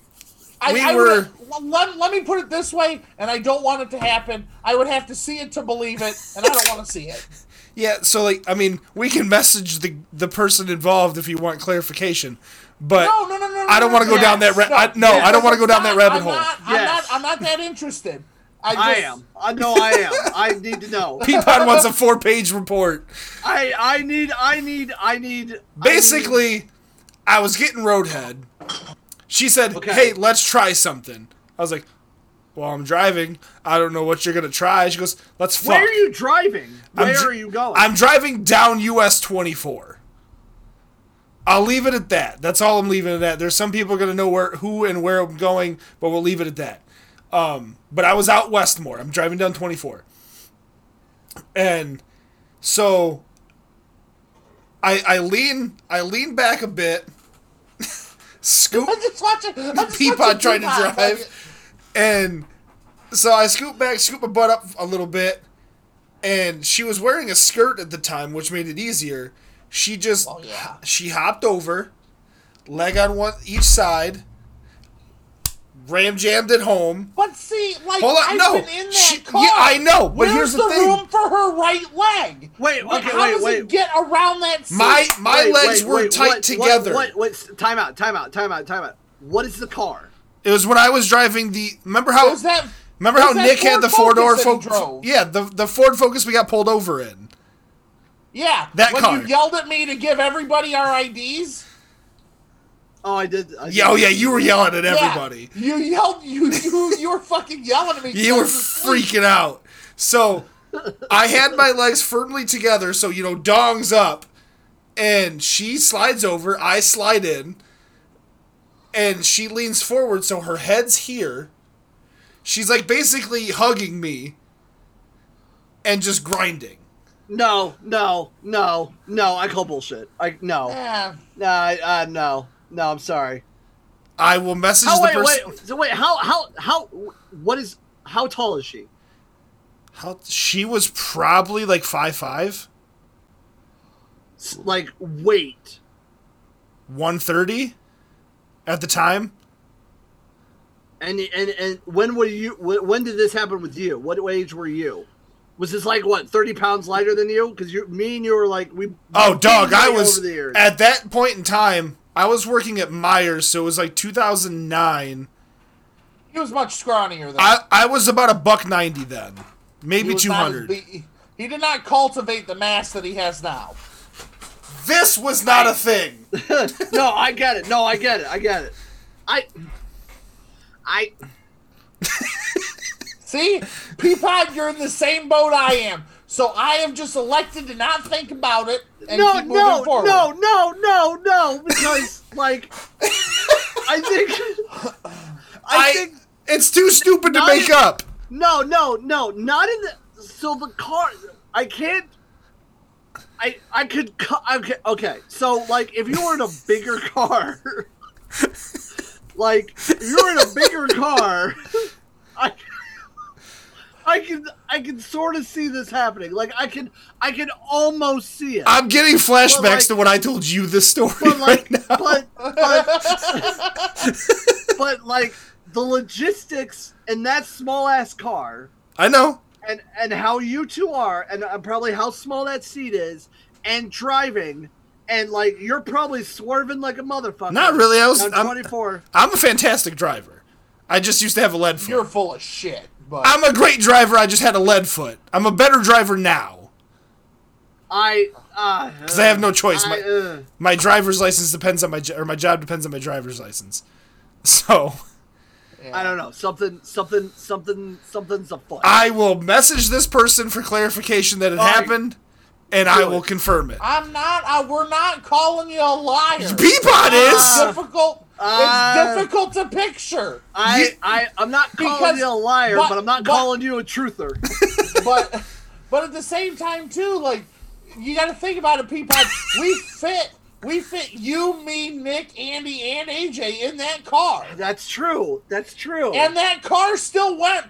I, we I were- would, let, let me put it this way, and I don't want it to happen. I would have to see it to believe it, and I don't want to see it. yeah. So like, I mean, we can message the the person involved if you want clarification, but No, no, no, no. I don't no, want to no, go down that. yes, Ra- I, no, yes. I don't want to go down Not- that rabbit I'm hole. Not, I'm Yes. not. I'm not that interested. I, just, I am. I know I am. I need to know. Peapod wants a four page report. I I need I need I need I need- Basically, I was getting roadhead. She said, Okay. "Hey, let's try something." I was like, "Well, I'm driving. I don't know what you're gonna try." She goes, "Let's fuck." where are you driving? Where dr- are you going? I'm driving down US 24. I'll leave it at that. That's all I'm leaving it at. There's some people gonna know where, who, and where I'm going, but we'll leave it at that. Um, but I was out west more. I'm driving down 24, and so I I lean I lean back a bit, scoop I'm just watching. I'm just Peapod trying to drive. And so I scoop back, scoop my butt up a little bit, and she was wearing a skirt at the time, which made it easier. She just Oh, yeah. she hopped over, leg on one each side, ram jammed at home. But see, like Hold on, I've no. been in that She- car. yeah, I know, but Where's here's the the, thing. room for her right leg? Wait, Like, okay, how wait, does wait. it get around that seat? My my Wait, legs wait, were wait, tight what- together. What, what, what, time out, time out, time out, time out. What is the car? It was when I was driving the. Remember how? was that? remember how was that Nick had the four door Focus that he Focus? drove? Yeah, the the Ford Focus we got pulled over in. Yeah, That when car. you yelled at me to give everybody our IDs. Oh, I did. I did. Yeah, oh yeah, you were yelling at Yeah, everybody. you yelled. You you you were fucking yelling at me. You were because I was asleep. freaking out. So I had my legs firmly together, so you know, dongs up, and she slides over. I slide in, and she leans forward, so her head's here. She's like basically hugging me, and just grinding. No, no, no, no. I call bullshit. I no, Yeah. no, I, uh, no, no. I'm sorry. I will message How the wait, person. wait. So wait, how how how what is how tall is she? How she was probably like five five, Like weight. one thirty, at the time. And and and when were you? When did this happen with you? What age were you? Was this like what thirty pounds lighter than you? Because you, me and you were like we. Oh, dog! I was over the years. at that point in time. I was working at Meijers, so it was like 2009. He was much scrawnier than I I was about a buck ninety then, maybe was two not as He did not cultivate the mass that he has now. This was not a thing. no, I get it. No, I get it. I get it. I. I. See, Peapod, you're in the same boat I am. So I have just elected to not think about it and no, keep moving no, forward. no, no, no, no, because like, I think, I, I, think, it's too stupid to make in- up. no, no, no, not in the. So the car, I can't. I I could okay okay. So like, if you were in a bigger car, like if you were in a bigger car, I. I can I can sort of see this happening. Like I can I can almost see it. I'm getting flashbacks like- to when I told you this story but like right now. but but but like the logistics in that small ass car I know. and and how you two are and uh, probably how small that seat is and driving and like you're probably swerving like a motherfucker. Not really, I was I'm 24. I'm a fantastic driver. I just used to have a lead foot. You're full of shit. But I'm a great driver. I just had a lead foot. I'm a better driver now I uh because I have no choice. I, My, uh, my driver's license depends on my or my job depends on my driver's license. So I don't know. Something something something something's afoot. I will message this person for clarification that it Alright. happened, and I Do will it. confirm it. I'm not. I, we're not calling you a liar. Peapod It's is. difficult. Uh, it's difficult to picture. I, I I'm not calling Because- you a liar, but- but I'm not but- calling you a truther. but but at the same time too, like you got to think about it, people. we fit, we fit you, me, Nick, Andy, and AJ in that car, That's true. That's true. and that car still went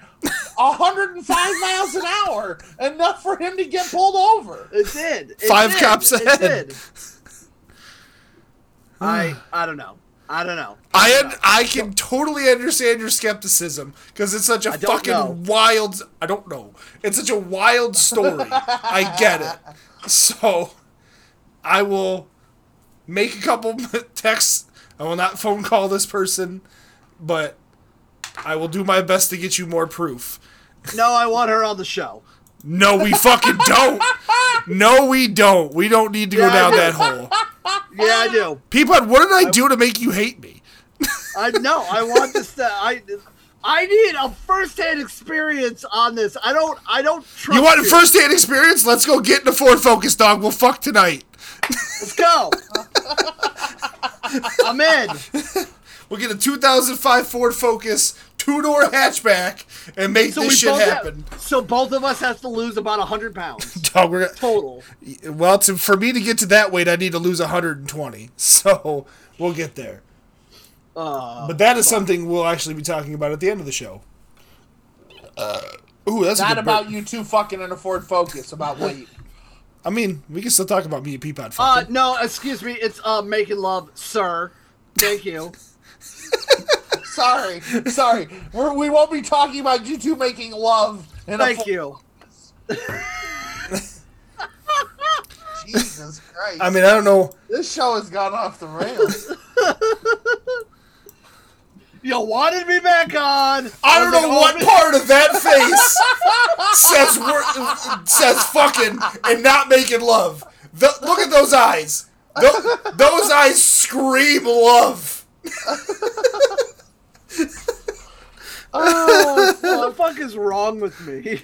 105 miles an hour, enough for him to get pulled over. it did. It Five did. cops it ahead. Did. I I don't know. I don't know. I don't know. I can totally understand your skepticism because it's such a fucking know. wild. I don't know. It's such a wild story. I get it. So I will make a couple texts. I will not phone call this person, but I will do my best to get you more proof. No, I want her on the show. No, we fucking don't. No, we don't. We don't need to go Yeah, I down do. that hole. Yeah, I do. Peapod, what did I do to make you hate me? I know. I want this. To, I I need a first-hand experience on this. I don't. I don't trust. You want a first-hand experience? Let's go get in the Ford Focus, dog. We'll fuck tonight. Let's go. I'm in. We'll get a 2005 Ford Focus two-door hatchback and make So this we shit happen. Have, so both of us have to lose about hundred pounds Dog, we're gonna, total. well, to, for me to get to that weight, I need to lose 120. So we'll get there. Uh, But that is something we'll actually be talking about at the end of the show. Uh, ooh, that's a Not good about burp. you two fucking in a Ford Focus. About weight. I mean, we can still talk about me and Peapod uh, no, excuse me. It's uh, making love, sir. Thank you. Sorry, sorry. We're, we won't be talking about you two making love. In Thank Ford- you. Jesus Christ. I mean, I don't know. this show has gone off the rails. You wanted me back on. I don't know what oh, part of that face says wor- says fucking and not making love. The, look at those eyes. Tho- those eyes scream love. Oh, what the fuck is wrong with me?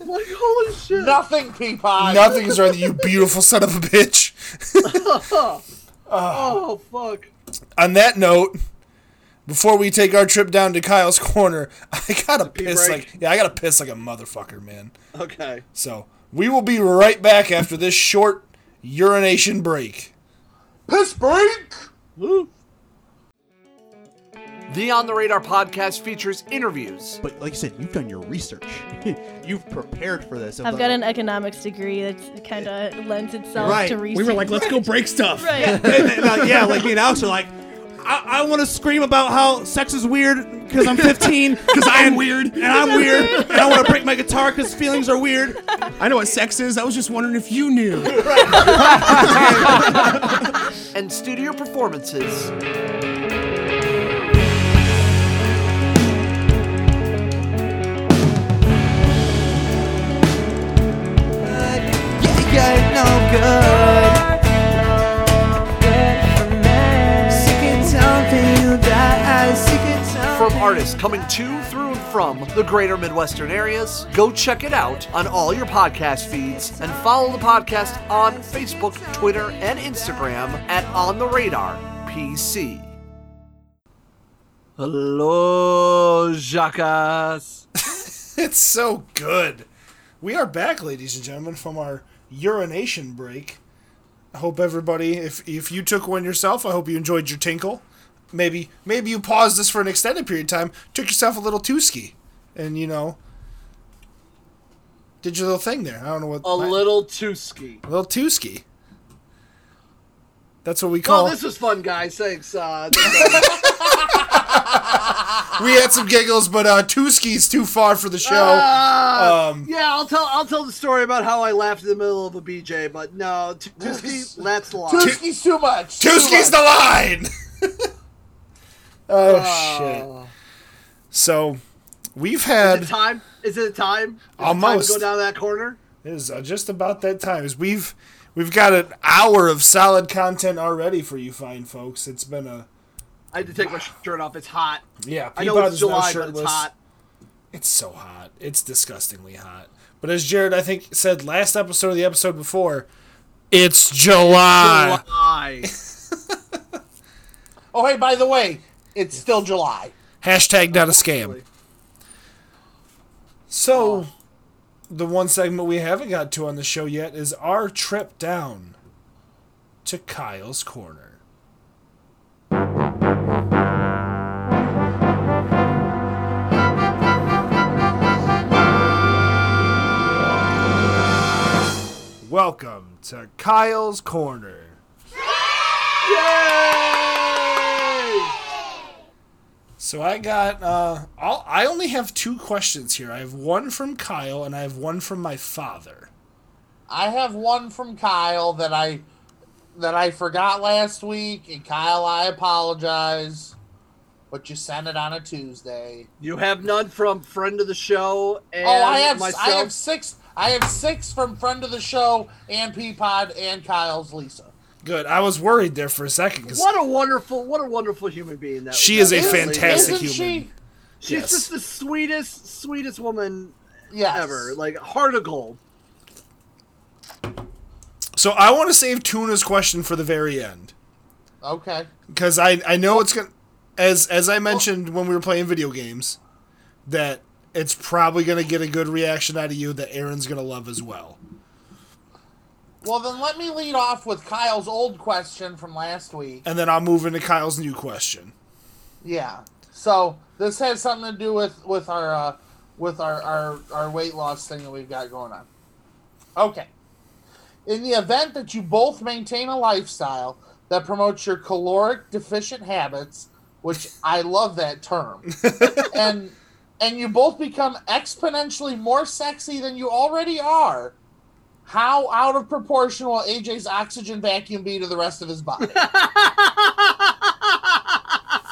like, holy shit. Nothing, Peapod. Nothing is wrong with you, beautiful son of a bitch. Ah. Oh, fuck. On that note, before we take our trip down to Kyle's corner, I gotta piss break? like yeah, I gotta piss like a motherfucker, man. Okay. So we will be right back after this short urination break. Piss break. Woo. The On the Radar podcast features interviews, But like you said, you've done your research. you've prepared for this. I've got an economics degree that kind of lends itself Right. to research. We were like, let's go break stuff. right. And- and, uh, yeah, like me and Alex are like, I, I want to scream about how sex is weird because I'm 15. Because I'm weird. And I'm weird. And I want to break my guitar because feelings are weird. I know what sex is. I was just wondering if you knew. and studio performances. From artists coming to, through, and from the greater Midwestern areas, go check it out on all your podcast feeds and follow the podcast on Facebook, Twitter, and Instagram at On the Radar PC. Hello, Jacques. It's so good. We are back, ladies and gentlemen, from our urination break. I hope everybody, if if you took one yourself, I hope you enjoyed your tinkle. Maybe maybe you paused this for an extended period of time, took yourself a little tooski, and you know, did your little thing there. I don't know what A my- little too ski. a little tooski. That's what we call. Oh, this was fun, guys. Thanks. Uh, we had some giggles, but uh, two skis too far for the show. Uh, um, yeah, I'll tell. I'll tell the story about how I laughed in the middle of a BJ, but no, t- Tuski, that's the line. skis too much. Two, Tooski's much. the line. oh Uh, shit! So we've Is had it time? Is it time? Is Almost. It time to go down that corner. it is uh, just about that time. Is we've we've got an hour of solid content already for you fine folks. It's been a I had to take my shirt off. It's hot. yeah. I know it's is now July, but it's hot. It's so hot. It's disgustingly hot. But as Jared I think said last episode of the episode before, it's July. July. Oh, hey, by the way, it's still July. Hashtag not a scam. So, Oh. the one segment we haven't got to on the show yet is our trip down to Kyle's Corner. Welcome to Kyle's Corner. Yay! So I got uh I'll, I only have two questions here. I have one from Kyle and I have one from my father. I have one from Kyle that I that I forgot last week, and Kyle, I apologize, but you sent it on a Tuesday. You have none from friend of the show and oh, I have myself. I have six. I have six from friend of the show and Peapod and Kyle's Lisa. Good. I was worried there for a second cuz what a wonderful, what a wonderful human being that She that is a lady fantastic Isn't human. she? She's Yes. just the sweetest, sweetest woman Yes. ever. Like heart of gold. So I want to save Tuna's question for the very end Okay. cuz I I know it's going to as as I mentioned when we were playing video games that it's probably going to get a good reaction out of you that Aaron's going to love as well. Well, then let me lead off with Kyle's old question from last week. And then I'll move into Kyle's new question. Yeah. So this has something to do with with our uh, with our, our our weight loss thing that we've got going on. Okay. In the event that you both maintain a lifestyle that promotes your caloric deficient habits, which I love that term, and and you both become exponentially more sexy than you already are, how out of proportion will AJ's oxygen vacuum be to the rest of his body?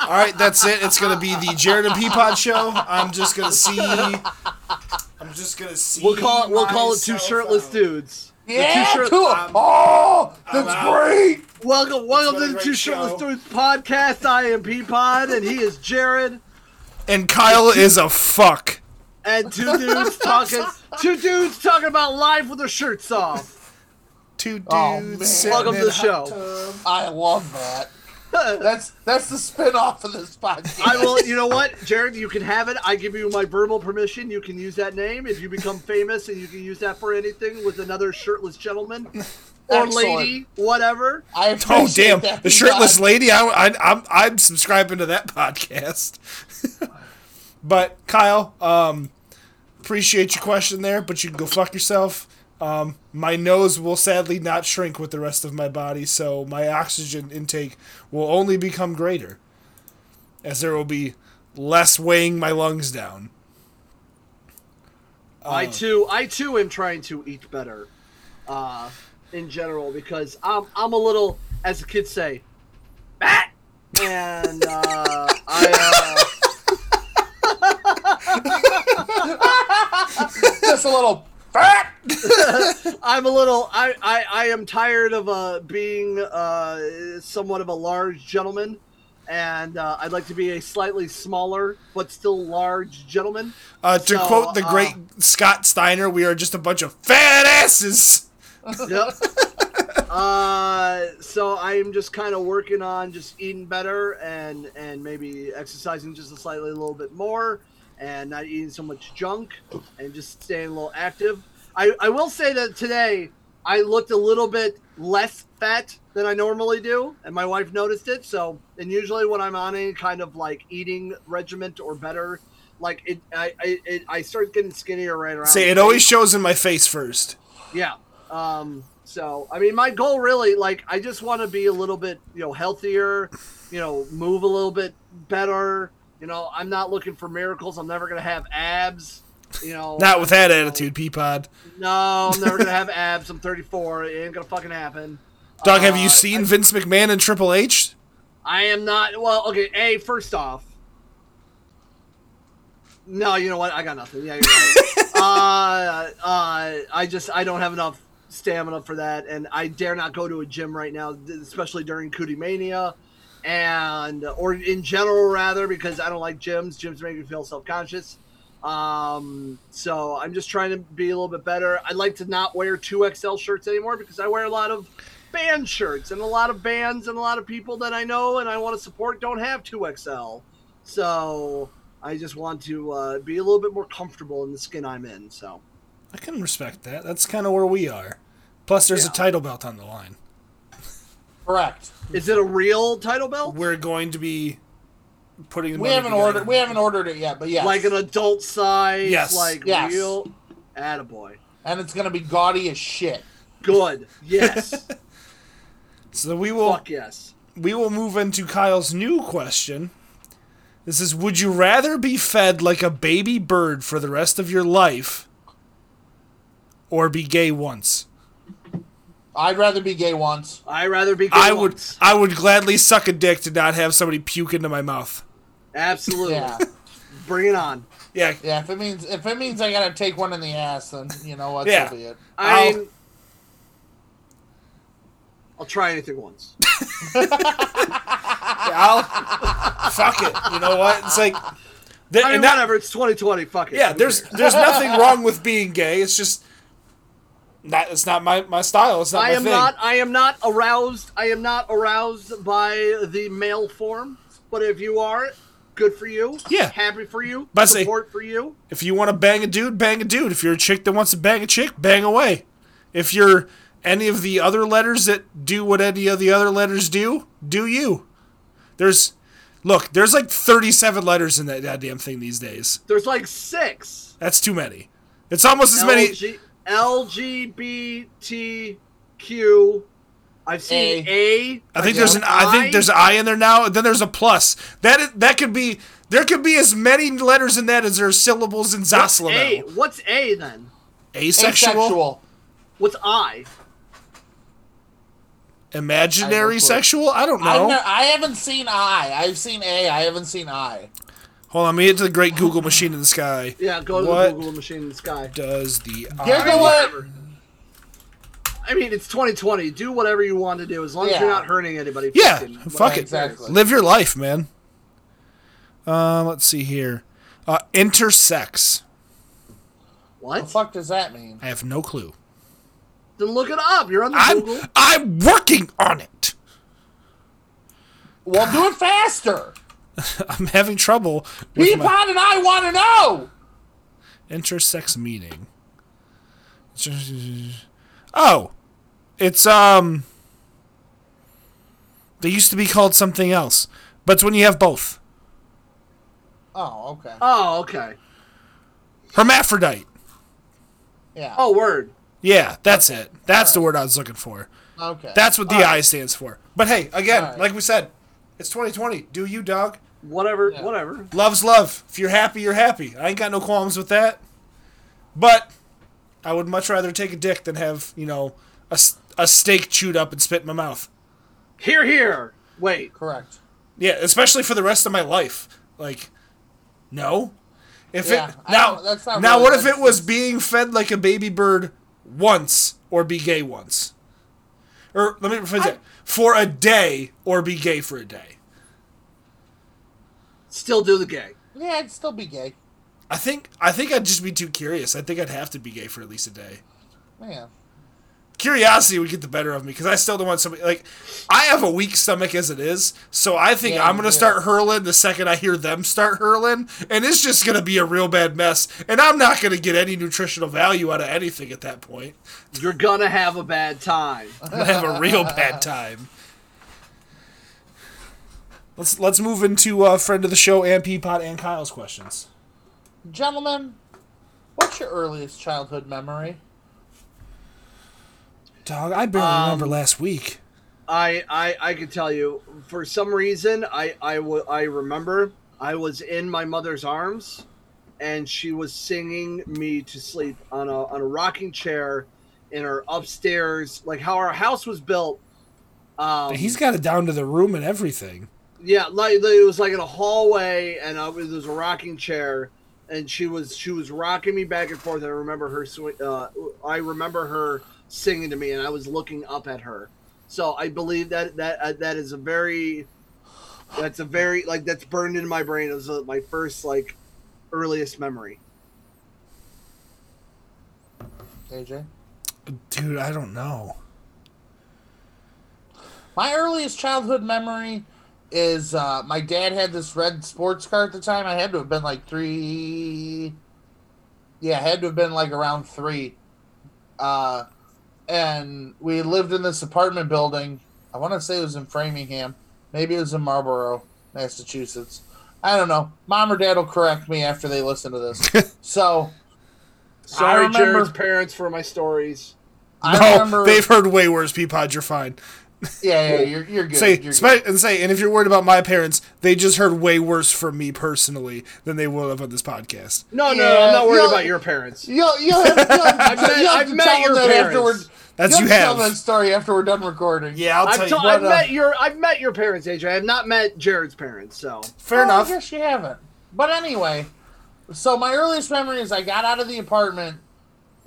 All right, that's it. It's gonna be the Jared and Peapod show. I'm just gonna see. I'm just gonna see. We'll call it. We'll call it two shirtless out. dudes. The two Yeah, shirt- cool. oh, I'm that's great. Welcome, welcome to the Two show. Shirtless Dudes podcast. I am Peapod, and he is Jared. And Kyle is a fuck. And two dudes talking. Two dudes talking about life with their shirts off. Two oh, dudes. Oh, sitting Welcome in to the hot show. tub. I love that. That's that's the spin-off of this podcast. I will. You know what, Jared? You can have it. I give you my verbal permission. You can use that name if you become famous, and you can use that for anything with another shirtless gentleman. Or Excellent. lady, whatever. I Oh damn! that, The shirtless Todd. lady. I, I, I'm I'm subscribing to that podcast. but Kyle, um, appreciate your question there, but you can go fuck yourself. Um, my nose will sadly not shrink with the rest of my body, so my oxygen intake will only become greater, as there will be less weighing my lungs down. I too, I too am trying to eat better, uh, in general because I'm I'm a little, as the kids say, fat, and uh, I. Just a little fat. Uh, I'm a little. I, I, I am tired of uh, being uh, somewhat of a large gentleman, and uh, I'd like to be a slightly smaller but still large gentleman. Uh, to So, quote the uh, great Scott Steiner, we are just a bunch of fat asses. Yep. uh, so I'm just kind of working on just eating better and and maybe exercising just a slightly a little bit more and not eating so much junk and just staying a little active. I, I will say that today I looked a little bit less fat than I normally do, and my wife noticed it. So, and usually when I'm on any kind of like eating regiment or better, like it, I, I, it, I start getting skinnier right around. Say it always shows in my face first. Yeah. Um, so I mean, my goal really, like, I just want to be a little bit, you know, healthier, you know, move a little bit better. You know, I'm not looking for miracles. I'm never gonna have abs. You know, Not with that attitude, Peapod. No, I'm never gonna have abs. I'm 34. It ain't gonna fucking happen. Doug, have Uh, you seen Vince McMahon and Triple H? I am not. Well, okay. A first off. No, you know what? I got nothing. Yeah, you're right. uh, uh, I just I don't have enough stamina for that, and I dare not go to a gym right now, especially during Cootie Mania, and or in general rather because I don't like gyms. Gyms make me feel self conscious. Um, so I'm just trying to be a little bit better. I'd like to not wear two XL shirts anymore because I wear a lot of band shirts and a lot of bands and a lot of people that I know and I want to support don't have 2XL. So I just want to uh, be a little bit more comfortable in the skin I'm in. So I can respect that. That's kind of where we are. Plus, there's a title belt on the line. Correct. is it a real title belt? We're going to be putting. the We money haven't together. ordered. We haven't ordered it yet, but yeah, Like an adult size? Yes. Like Yes. real? Attaboy. and it's gonna be gaudy as shit. Good. Yes. So we will. Fuck yes. we will move into Kyle's new question. This is Would you rather be fed like a baby bird for the rest of your life or be gay once? I'd rather be gay once. I'd rather be. I gay would. I would gladly suck a dick to not have somebody puke into my mouth. Absolutely. Yeah, Bring it on. Yeah. yeah. If it means if it means I gotta take one in the ass, then you know what? Yeah. So be it. I I'll- I'll try anything once. I'll fuck it. You know what? It's like th- I mean, and that- whatever. It's 2020. Fuck it. Yeah, there's there's nothing wrong with being gay. It's just not it's not my, my style. It's not I my am thing. not. I am not aroused. I am not aroused by the male form. But if you are, good for you. Yeah. Happy for you. But I say- Support for you. If you want to bang a dude, bang a dude. If you're a chick that wants to bang a chick, bang away. If you're any of the other letters that do what any of the other letters do, do you. There's look, there's like 37 letters in that goddamn thing these days. There's like six. That's too many. It's almost as many. LG, LGBTQ. I've seen A. I think there's an I think there's an I in there now. Then there's a plus. That is, that could be there could be as many letters in that as there are syllables in What's A? Zaslav. What's A then? Asexual, Asexual. What's I? imaginary I sexual. I don't I've know. ne- I haven't seen I. I've seen A. I haven't seen I. Hold on, let me get to the great Google machine in the sky. Yeah, go to What the Google machine in the sky. Does the Google I. Whatever. I mean, it's 2020. Do whatever you want to do as long as you're not hurting anybody. Yeah, fucking- fuck it. Exactly. live your life, man? Uh, let's see here. Uh, intersex. What the fuck does that mean? I have no clue. Then look it up. You're on the I'm Google. I'm working on it. Well, do it faster. I'm having trouble with my Peapod and I want to know. intersex meaning. Oh, It's um. They used to be called something else, but it's when you have both. Oh, okay. Oh, okay. Hermaphrodite. Yeah. Oh, word. Yeah, that's it. That's the word I was looking for. okay. That's what the All I right. stands for. But hey, again, All right. like we said, it's 2020. Do you, dog? Whatever. Yeah. Whatever. Love's love. If you're happy, you're happy. I ain't got no qualms with that. But I would much rather take a dick than have, you know, a, a steak chewed up and spit in my mouth. Hear, hear. Wait. Correct. Yeah, especially for the rest of my life. Like, no. If Yeah, it now, that's not now really- what if it was being fed like a baby bird once or be gay once? Or let me rephrase that: for a day or be gay for a day. Still do the gay. Yeah, I'd still be gay. I think I think I'd just be too curious. I think I'd have to be gay for at least a day. Yeah. Curiosity would get the better of me because I still don't want somebody like I have a weak stomach as it is, so I think Yeah, I'm gonna yeah. start hurling the second I hear them start hurling, and it's just gonna be a real bad mess, and I'm not gonna get any nutritional value out of anything at that point. You're gonna have a bad time. I'm gonna have a real bad time. Let's let's move into uh, friend of the show and Peapod and Kyle's questions. Gentlemen, what's your earliest childhood memory? Dog, I barely Um, remember last week. I, I I can tell you for some reason I I wa- I remember I was in my mother's arms and she was singing me to sleep on a on a rocking chair in her upstairs like how our house was built um He's got it down to the room and everything. yeah like it was like in a hallway and uh, there was a rocking chair and she was she was rocking me back and forth and I remember her uh I remember her singing to me and I was looking up at her so I believe that that uh, that is a very that's a very like that's burned into my brain. It was uh, my first like earliest memory. AJ? Dude, I don't know. My earliest childhood memory is uh, my dad had this red sports car at the time. I had to have been like three. Yeah, I had to have been like around three. Uh, and we lived in this apartment building. I want to say it was in Framingham. Maybe it was in Marlborough, Massachusetts. I don't know. Mom or dad will correct me after they listen to this. so Sorry, remember- Jared's parents, for my stories. I no, remember. they've heard way worse. Peapod, you're fine. Yeah, yeah, you're, you're good. Say, you're spe- and say, and if you're worried about my parents, they just heard way worse from me personally than they will have on this podcast. No, no, I'm not worried about your parents. You'll, you'll have, you'll have, I've met- you'll have I've to met tell your them that parents. afterward. That's you'll you have have. tell that story after we're done recording. Yeah, I'll I've, tell you. I've uh, met your I've met your parents, AJ. I have not met Jared's parents. So Fair Oh, enough. I guess you haven't. But anyway, so my earliest memory is I got out of the apartment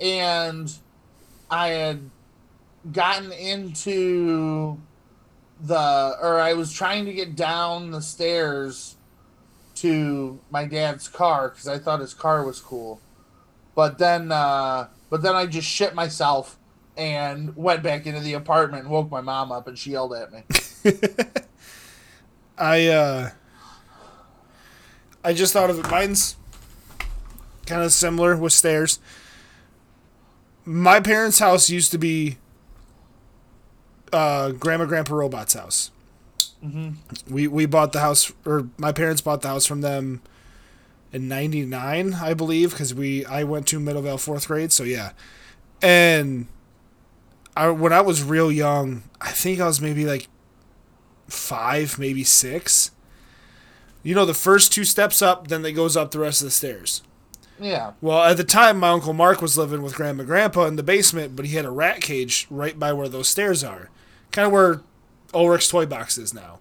and I had gotten into the, or I was trying to get down the stairs to my dad's car because I thought his car was cool. But then, uh, but then I just shit myself and went back into the apartment and woke my mom up and she yelled at me. I uh I just thought of it. Mine's kind of similar with stairs. My parents' house used to be uh, Grandma Grandpa Robot's house. We we bought the house, or my parents bought the house from them in '99, I believe, because we I went to Middlevale fourth grade. So yeah, and I when I was real young, I think I was maybe like five, maybe six. You know, the first two steps up, then it goes up the rest of the stairs. Yeah. Well, at the time, my uncle Mark was living with Grandma and Grandpa in the basement, but he had a rat cage right by where those stairs are, kind of where Ulrich's toy box is now.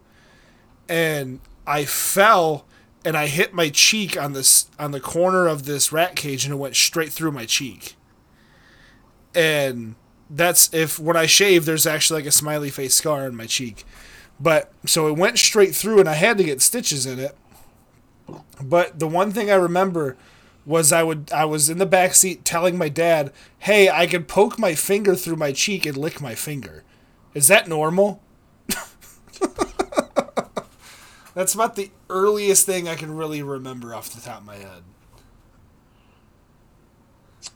And I fell and I hit my cheek on this on the corner of this rat cage, and it went straight through my cheek. And that's if when I shave, there's actually like a smiley face scar on my cheek. But so it went straight through, and I had to get stitches in it. But the one thing I remember was I would I was in the back seat telling my dad, "Hey, I could poke my finger through my cheek and lick my finger. Is that normal?" That's about the earliest thing I can really remember off the top of my head.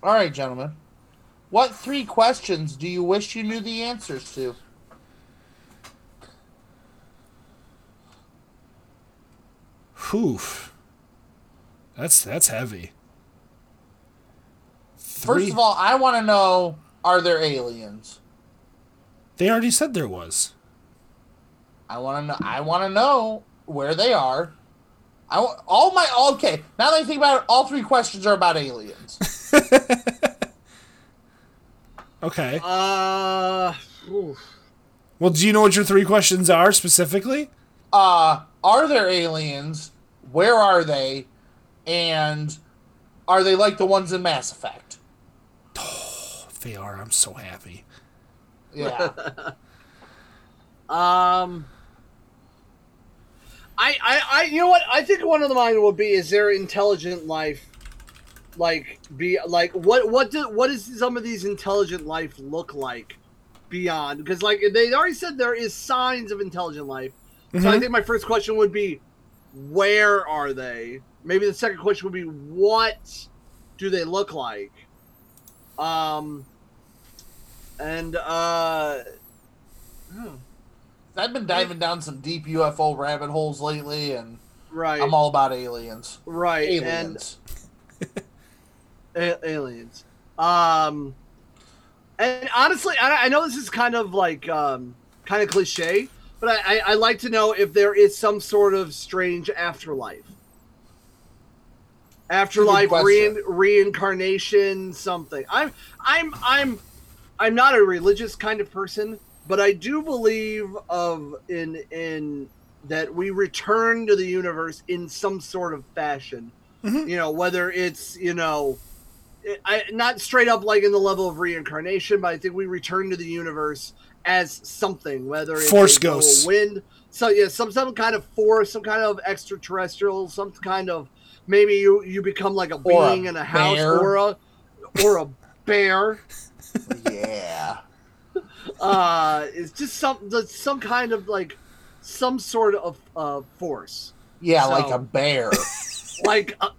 All right, gentlemen. What three questions do you wish you knew the answers to? Oof. That's that's heavy. First of all, I want to know: Are there aliens? They already said there was. I want to know. I want to know where they are. I wa- all my okay. Now that I think about it, all three questions are about aliens. Okay. Uh, oof. Well, do you know what your three questions are specifically? Uh, are there aliens? Where are they? And are they like the ones in Mass Effect? If they are, I'm so happy. Yeah. Um, I, I, I, you know what? I think one of the mine would be: Is there intelligent life? Like, be like, what, what do, what does some of these intelligent life look like beyond? Because, like, they already said there is signs of intelligent life. So I think my first question would be, where are they? Maybe the second question would be, what do they look like? Um, and uh. I've been diving down some deep UFO rabbit holes lately, and Right. I'm all about aliens. right. And Aliens. A- aliens. Um, and honestly, I, I know this is kind of like um, kind of cliche, but I, I, I like to know if there is some sort of strange afterlife. Afterlife, rein, reincarnation, something. I'm, I'm, I'm, I'm not a religious kind of person, but I do believe of in in that we return to the universe in some sort of fashion. Mm-hmm. You know, whether it's you know, I, not straight up like in the level of reincarnation, but I think we return to the universe as something, whether it's Force a ghosts. wind, so yeah, some some kind of force, some kind of extraterrestrial, some kind of maybe you you become like a Or a being in a house bear. or a or a bear. Yeah. uh it's just some some kind of like some sort of uh force Yeah, So- like a bear. like a,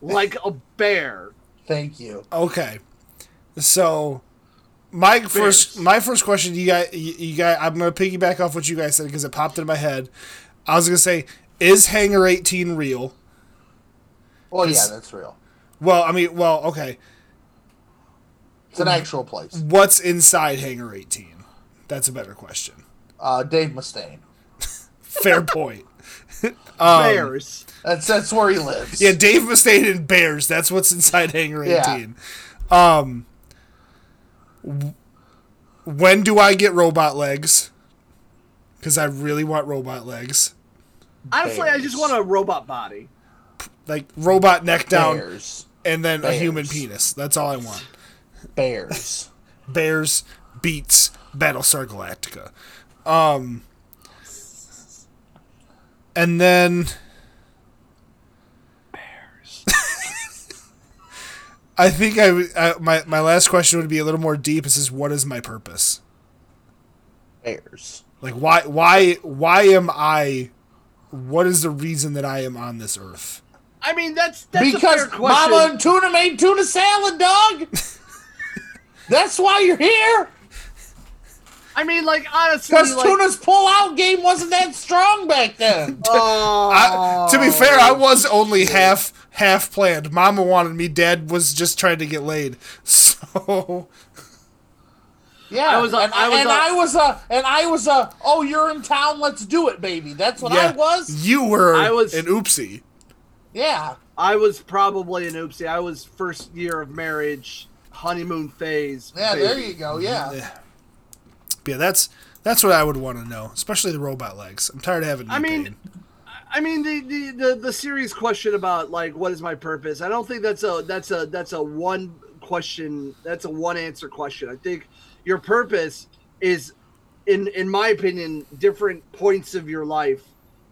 like a bear Thank you. Okay. So my first my first question you guys you, you guys I'm going to piggyback off what you guys said because it popped in my head. I was going to say is Hangar 18 real? Well, yeah, that's real. Well, I mean, well, okay. It's an actual place. What's inside Hangar 18? That's a better question. Uh, Dave Mustaine. Fair point. bears That's that's where he lives. Yeah, Dave Mustaine and Bears. That's what's inside Hangar Yeah. 18. Um, w- when do I get robot legs? Because I really want robot legs. honestly i just want a robot body Like robot neck down Bears. and then a human penis. That's all I want. Bears. Bears beets Battlestar Galactica. Um, and then Bears. I think I, I my my last question would be a little more deep. It says, "What is my purpose? Bears. Like, why why why am I? What is the reason that I am on this earth?" i mean that's that's a because fair question Mama and Tuna made tuna salad, dog. That's why you're here. i mean like honestly Because like, Tuna's pull-out game wasn't that strong back then. oh, I, to be fair, I was only half half planned. Mama wanted me. Dad was just trying to get laid. So Yeah, I was a- and, I was and a- I was a, and I was a. Oh, you're in town. Let's do it, baby. That's what I was. you were I was- an oopsie. Yeah, i was probably an oopsie i was first year of marriage honeymoon phase yeah. baby. There you go. Yeah. Yeah, that's that's what I would want to know, especially the robot legs. I'm tired of having. I mean, pain. I mean the, the the the serious question about like what is my purpose? I don't think that's a that's a that's a one question. That's a one answer question. I think your purpose is, in in my opinion, different points of your life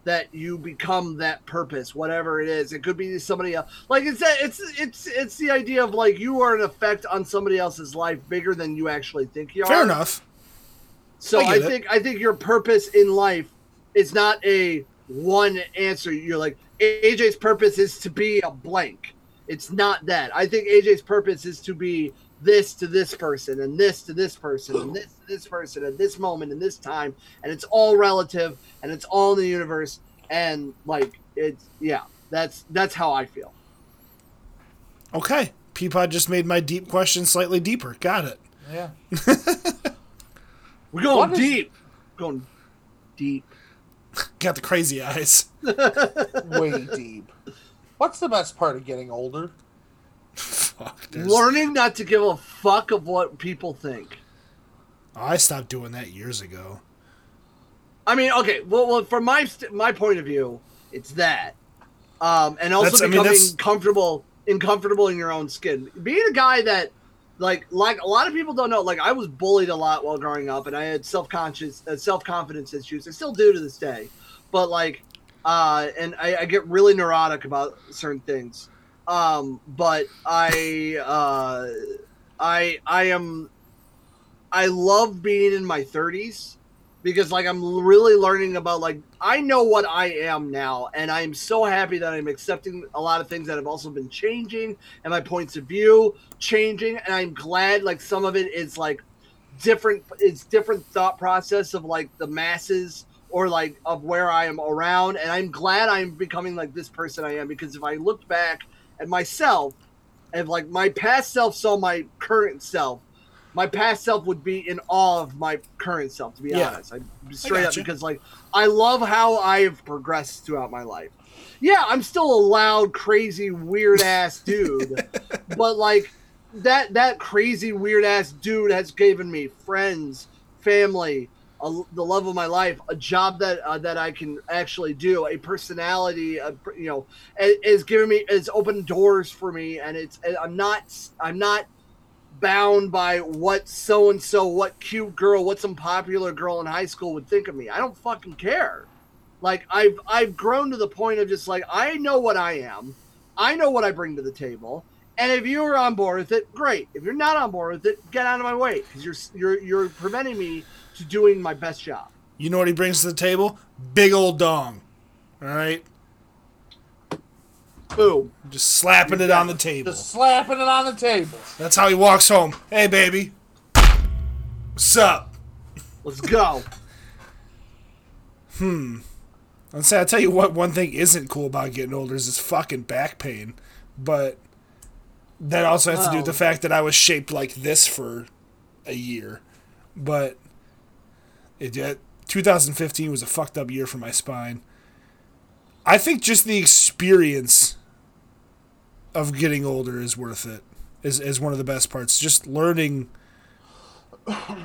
that you become that purpose, whatever it is. It could be somebody else. Like it's it's it's it's the idea of like you are an effect on somebody else's life bigger than you actually think you are. fair enough. So I I, get it. think I think your purpose in life is not a one answer. You're like AJ's purpose is to be a blank. It's not that. I think AJ's purpose is to be this to this person and this to this person and this to this person at this moment in this time and it's all relative and it's all in the universe and like it's yeah that's that's how i feel Okay. Peapod just made my deep question slightly deeper. Got it. Yeah. we're going What is- deep going deep Got the crazy eyes. Way deep. What's the best part of getting older? Fuck. there's- learning not to give a fuck of what people think I stopped doing that years ago. I mean, okay. Well, well from my st- my point of view, it's that, um, and also That's- I mean, becoming that's- comfortable, uncomfortable in your own skin. Being a guy that, like, like a lot of people don't know. Like, I was bullied a lot while growing up, and I had self conscious, uh, self confidence issues. I still do to this day, but like, uh, and I, I get really neurotic about certain things. Um, but I, uh, I, I am, I love being in my thirties because like I'm really learning about like I know what I am now and I'm so happy that I'm accepting a lot of things that have also been changing and my points of view changing and I'm glad like some of it is like different it's different thought process of like the masses or like of where I am around and I'm glad I'm becoming like this person I am because if I looked back at myself and like my past self saw my current self my past self would be in awe of my current self to be Yeah. honest I straight up gotcha. because like I love how I've progressed throughout my life yeah I'm still a loud crazy weird ass dude but like that that crazy weird ass dude has given me friends family a, the love of my life a job that uh, that I can actually do a personality a, you know is giving me it's opened doors for me and it's I'm not I'm not bound by what so and so, what cute girl, what some popular girl in high school would think of me. I don't fucking care. Like I've I've grown to the point of just like I know what I am. I know what I bring to the table. And if you're on board with it, great. If you're not on board with it, get out of my way because you're you're you're preventing me to doing my best job. You know what he brings to the table? Big old dong. All right? Boom. Just slapping it on the table. Just slapping it on the table. That's how he walks home. Hey, baby. What's up? Let's go. Hmm. I'll say, I'll tell you what, one thing isn't cool about getting older is this fucking back pain. But that also has to do with the Oh. fact that I was shaped like this for a year. But it did. 2015 was a fucked up year for my spine. I think just the experience of getting older is worth it. Is is one of the best parts. Just learning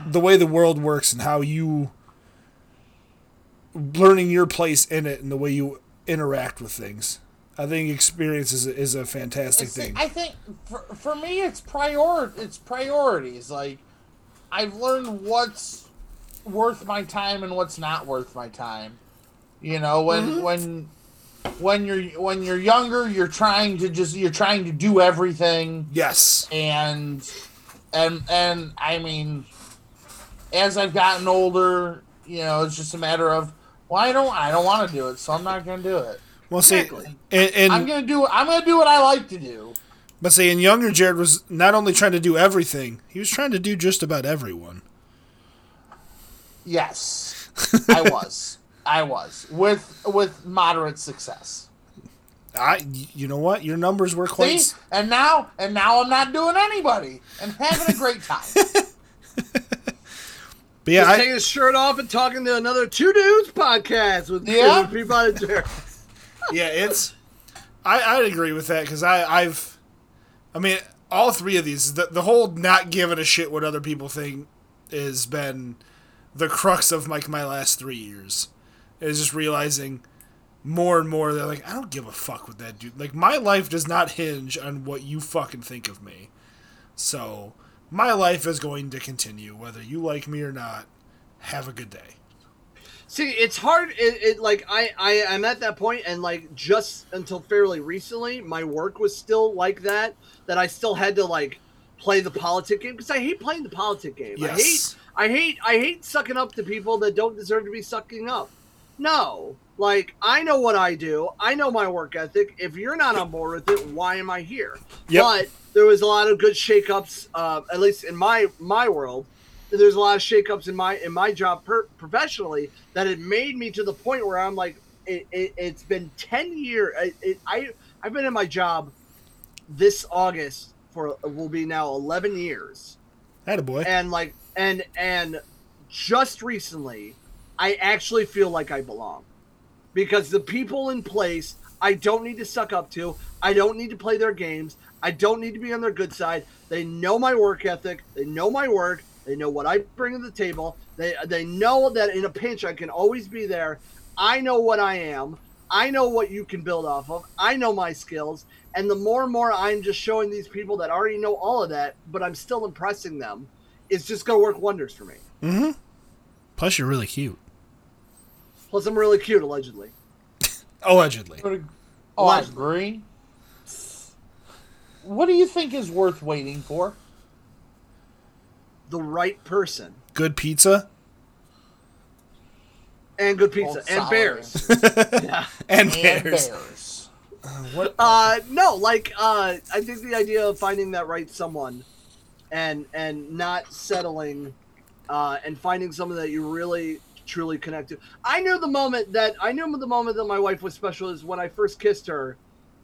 the way the world works and how you learning your place in it and the way you interact with things. I think experience is a, is a fantastic See, thing. I think for, for me, it's prior it's priorities. Like I've learned what's worth my time and what's not worth my time. You know, when Mm-hmm. when when you're when you're younger, you're trying to just you're trying to do everything yes. and and and I mean, as I've gotten older, you know, it's just a matter of well, I don't I don't want to do it, so I'm not going to do it. Well, see, and, and I'm gonna do I'm gonna do what I like to do. but see, and younger Jared was not only trying to do everything, he was trying to do just about everyone. Yes, I was. I was with with moderate success. I, you know what, your numbers were quite. See, and now and now I'm not doing anybody and having a great time. But yeah, Just I, taking his shirt off and talking to another two dudes podcast with Yeah. with people out of Jared. yeah, it's. I I'd agree with that because I I've, I mean, all three of these the the whole not giving a shit what other people think has been the crux of like my last three years. Is just realizing more and more they're like I don't give a fuck with that dude like my life does not hinge on what you fucking think of me. So my life is going to continue whether you like me or not. Have a good day. See, it's hard. It, it like I I am at that point, and like just until fairly recently, my work was still like that. That I still had to like play the politic game because I hate playing the politic game. I hate I hate I hate sucking up to people that don't deserve to be sucking up. No. Like I know what I do. I know my work ethic. If you're not on board with it, why am I here? Yep. But there was a lot of good shakeups, uh, at least in my my world. There's a lot of shakeups in my in my job per, professionally that it made me to the point where I'm like, it, it, it's been ten years. It, it, I I've been in my job this August for will be now eleven years. Had a boy. and like and and just recently i actually feel like i belong. Because the people in place i don't need to suck up to. I don't need to play their games. I don't need to be on their good side. They know my work ethic. They know my work. They know what i bring to the table. They they know that in a pinch i can always be there. I know what i am. I know what you can build off of. I know my skills and the more and more i'm just showing these people that already know all of that but i'm still impressing them it's just going to work wonders for me Mm-hmm. Plus, you're really cute. plus i'm really cute allegedly Allegedly. Oh, I agree. What do you think is worth waiting for? the right person Good pizza and good pizza Old and bears yeah and And bears. bears. uh no like uh i think the idea of finding that right someone and and not settling uh and finding someone that you really truly connect to. I knew the moment that i knew the moment that my wife was special is when i first kissed her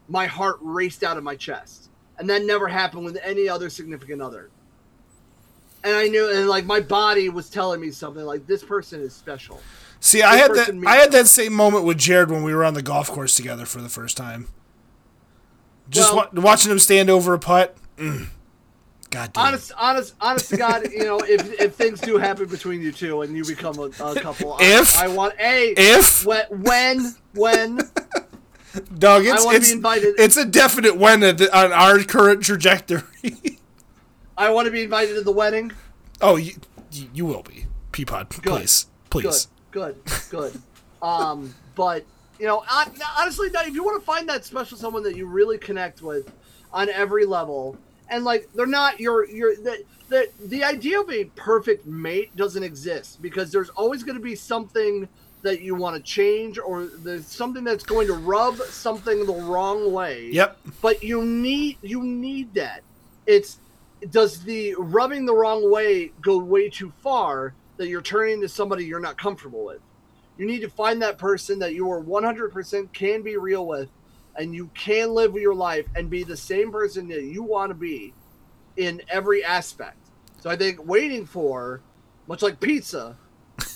my heart raced out of my chest. And that never happened with any other significant other. And i knew and like my body was telling me something like this person is special See, I had that. I had that same moment with Jared when we were on the golf course together for the first time. Just Well- wa- watching him stand over a putt. Mm. God damn. honest honest honest to god you know if if things do happen between you two and you become a, a couple If- i, want a if when when when dog, it's it's, invited. it's a definite when the- on our current trajectory. i want to be invited to the wedding oh, you, you you will be Peapod, please, please. good good good. um but you know hon- honestly if you want to find that special someone that you really connect with on every level and like they're not your your the, the the idea of a perfect mate doesn't exist because there's always going to be something that you want to change or there's something that's going to rub something the wrong way Yep. but you need you need that it's does the rubbing the wrong way go way too far that you're turning to somebody you're not comfortable with you need to find that person that you are 100% can be real with and you can live your life and be the same person that you want to be in every aspect so i think waiting for much like pizza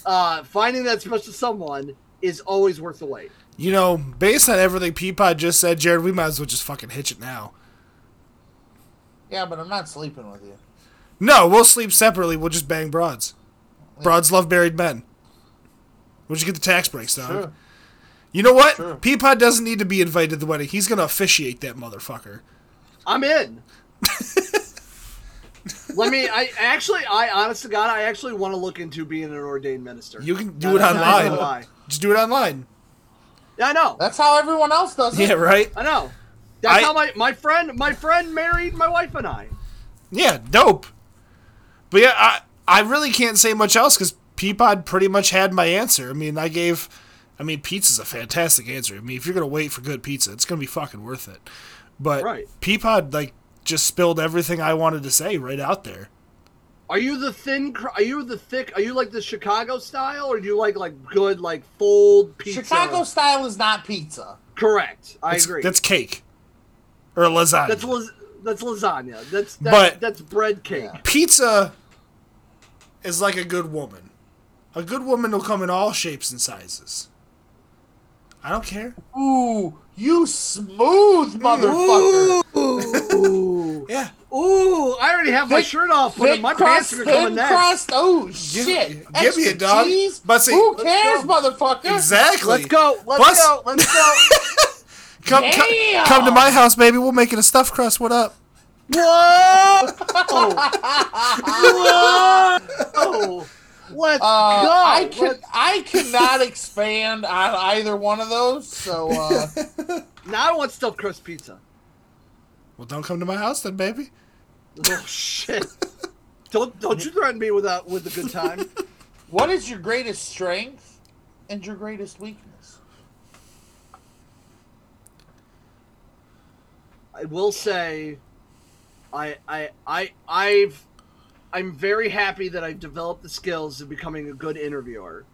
uh, finding that special someone is always worth the wait You know, based on everything Peapod just said, Jared, we might as well just fucking hitch it now. Yeah, but I'm not sleeping with you. No, we'll sleep separately. We'll just bang broads. Broads love married men. Where'd you get the tax breaks, dog? True. You know what? True. Peapod doesn't need to be invited to the wedding. He's gonna officiate that motherfucker. I'm in. Let me. I actually, I honest to God, I actually want to look into being an ordained minister. You can do Not- it online. Just do it online. Yeah, I know. That's how everyone else does it. Yeah, right. I know. That's I- how my my friend my friend married my wife and I. Yeah, dope. But yeah, I I really can't say much else because Peapod pretty much had my answer. I mean, I gave. I mean, pizza's a fantastic answer. I mean, if you're gonna wait for good pizza, it's gonna be fucking worth it. But Right. Peapod like just spilled everything I wanted to say right out there. Are you the thin? Are you the thick? Are you like the Chicago style, or do you like like good like fold pizza? Chicago style is not pizza. Correct. I That's, agree. That's cake or lasagna. that's las- that's lasagna. That's that's, But- that's bread cake. Pizza is like a good woman. A good woman will come in all shapes and sizes. I don't care. Ooh, you smooth motherfucker. Ooh, Yeah. ooh! I already have my Thick- shirt off, but my crust, pants are coming thin next. crust. Oh shit! give me a it, dog. Cheese? But see- who cares, go. motherfucker? Exactly. Let's go. Let's Plus- go. Let's go. Come, come, come to my house, baby. We'll make it a stuffed crust. What up? Whoa! Whoa! Let's Uh, go. I can Let's- I cannot expand on either one of those. So uh, now I want stuffed crust pizza. Well, don't come to my house then, baby. Oh shit! Don't don't you threaten me with a with a good time. what is your greatest strength and your greatest weakness? I will say, I I I I've I'm very happy that I've developed the skills of becoming a good interviewer.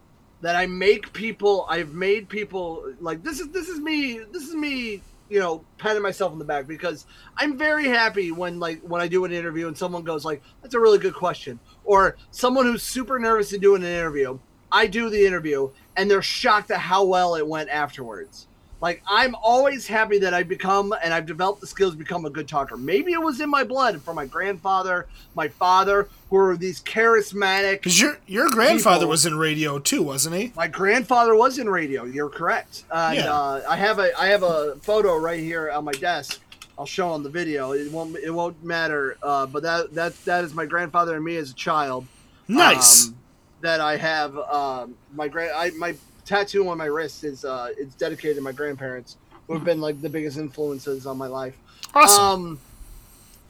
That I make people, I've made people like this is this is me, this is me, you know, patting myself on the back because I'm very happy when like when I do an interview and someone goes like, "That's a really good question," or someone who's super nervous to doing an interview. I do the interview and they're shocked at how well it went afterwards. Like I'm always happy that I've become and I've developed the skills to become a good talker. Maybe it was in my blood from my grandfather, my father, who were these charismatic. Because your your grandfather People- was in radio too, wasn't he? My grandfather was in radio. You're correct. And, Yeah. uh, I have a I have a photo right here on my desk. I'll show on the video. It won't it won't matter. Uh, but that that that is my grandfather and me as a child. Nice. Um, that I have um, my grand I my tattoo on my wrist is uh it's dedicated to my grandparents who have been like the biggest influences on my life. awesome. Um,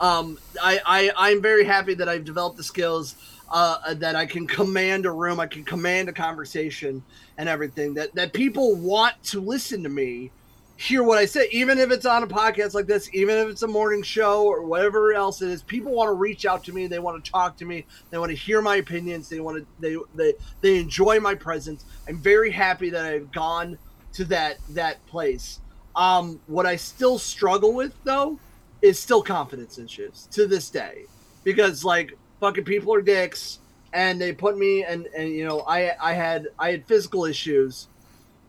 um, I, I I'm very happy that I've developed the skills uh, that I can command a room, I can command a conversation and everything. That that people want to listen to me, hear what I say, even if it's on a podcast like this, even if it's a morning show or whatever else it is. People want to reach out to me. They want to talk to me. They want to hear my opinions. They want to they they they enjoy my presence. I'm very happy that I've gone to that that place. Um, what I still struggle with though is still confidence issues to this day because like fucking people are dicks and they put me and and you know I I had I had physical issues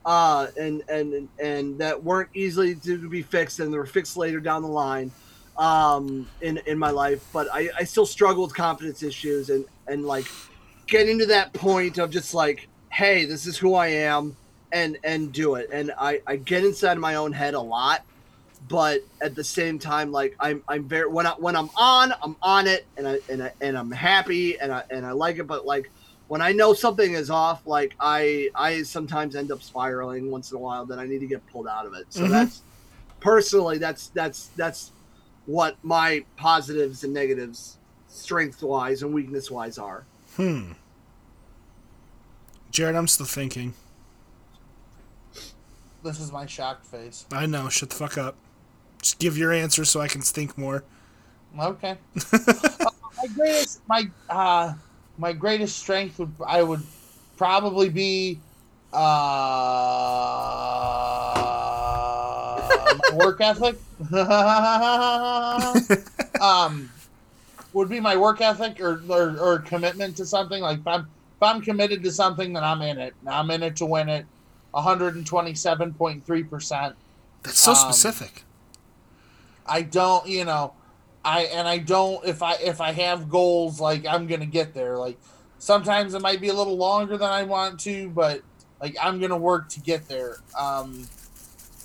uh and and and that weren't easily to be fixed and they were fixed later down the line um in in my life. But I I still struggle with confidence issues and and like getting to that point of just like hey this is who I am and and do it. And I I get inside my own head a lot but at the same time like i'm i'm very when i when i'm on i'm on it and i and i and i'm happy and i and i like it. But like when i know something is off like i i sometimes end up spiraling once in a while that i need to get pulled out of it so Mhm. that's personally that's that's that's what my positives and negatives strength wise and weakness wise are hmm. Jared, I'm still thinking. This is my shocked face. I know. Shut the fuck up. Just give your answer so I can think more. Okay. Uh, my greatest my uh my greatest strength would I would probably be uh work ethic. um would be my work ethic or, or or commitment to something like if I'm if I'm committed to something then I'm in it. I'm in it to win it. 127.3%. That's so Um, specific. I don't, you know, I and I don't if I if I have goals like I'm gonna get there. Like sometimes it might be a little longer than I want to, but like I'm gonna work to get there. Um,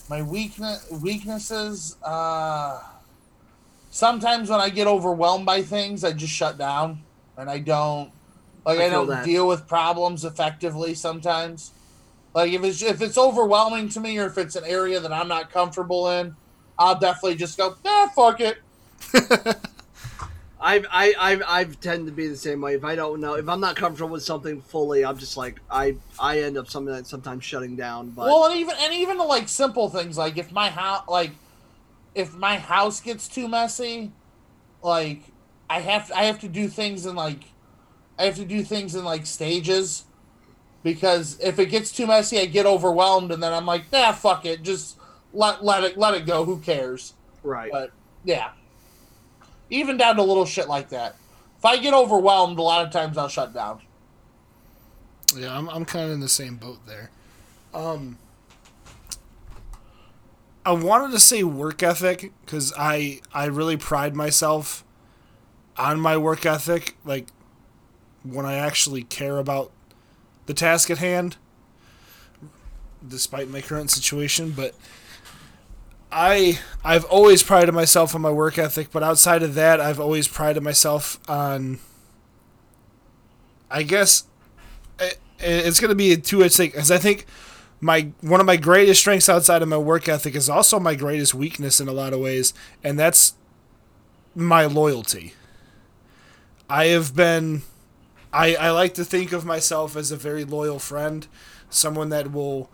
my weakness weaknesses. Uh, sometimes when I get overwhelmed by things, I just shut down and I don't like I I, don't that. deal with problems effectively. Sometimes, like if it's if it's overwhelming to me or if it's an area that I'm not comfortable in, I'll definitely just go, ah, fuck it. I've, I, I've, I've tend to be the same way. If I don't know, if I'm not comfortable with something fully, I'm just like, I, I end up something that sometimes shutting down. But well, and even and even the like simple things like if my house like if my house gets too messy, like I have I have to do things in like I have to do things in like stages because if it gets too messy, I get overwhelmed and then I'm like, nah, fuck it, just let let it let it go. Who cares? right. But yeah, even down to little shit like that. If I get overwhelmed, a lot of times I'll shut down. Yeah, I'm, I'm kind of in the same boat there. Um, I wanted to say work ethic because I I really pride myself on my work ethic. Like when I actually care about the task at hand, despite my current situation. But I I've always prided myself on my work ethic. But outside of that, I've always prided myself on. I guess it, it's going to be a two-edged thing because I think my one of my greatest strengths outside of my work ethic is also my greatest weakness in a lot of ways, and that's my loyalty. I have been, I I like to think of myself as a very loyal friend, someone that will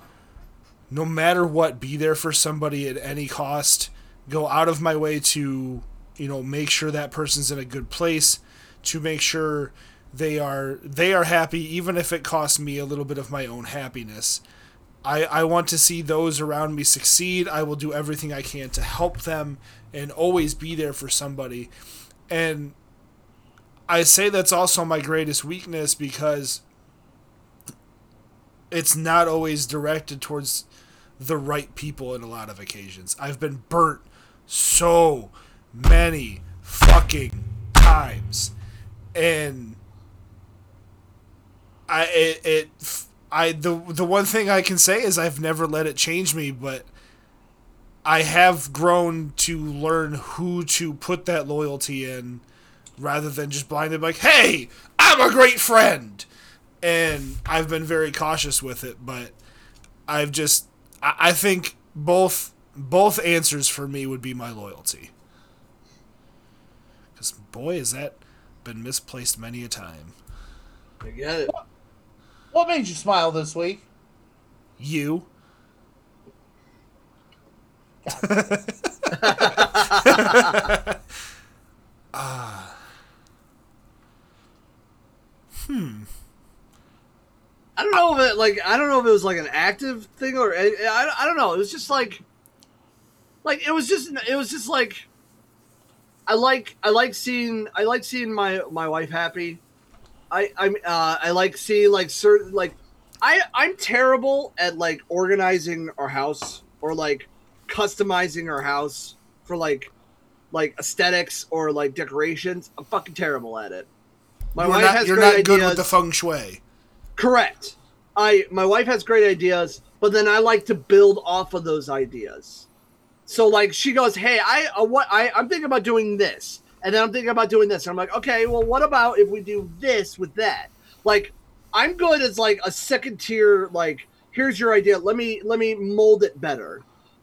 no matter what be there for somebody at any cost go out of my way to you know make sure that person's in a good place to make sure they are they are happy even if it costs me a little bit of my own happiness I, I want to see those around me succeed. I will do everything I can to help them and always be there for somebody. And I say that's also my greatest weakness because it's not always directed towards the right people in a lot of occasions. I've been burnt so many fucking times. And I it, it I the the one thing I can say is I've never let it change me, but I have grown to learn who to put that loyalty in rather than just blindly like, "Hey, I'm a great friend." And I've been very cautious with it, but I've just I, I think both both answers for me would be my loyalty. Cuz boy, has that been misplaced many a time. I get it. What made you smile this week? You Ah. hmm. I don't know if it like I don't know if it was like an active thing or I, I, I don't know. It was just like like it was just it was just like I like I like seeing I like seeing my my wife happy. I I'm uh, I like seeing like certain like I I'm terrible at like organizing our house or like customizing our house for like like aesthetics or like decorations. I'm fucking terrible at it. My you're wife not, has you're great not good with the feng shui. Correct. I my wife has great ideas, but then I like to build off of those ideas. So like she goes, "Hey, I uh, what I I'm thinking about doing this." And then I'm thinking about doing this. And I'm like, "Okay, well what about if we do this with that?" Like I'm good as like a second tier like here's your idea. Let me let me mold it better.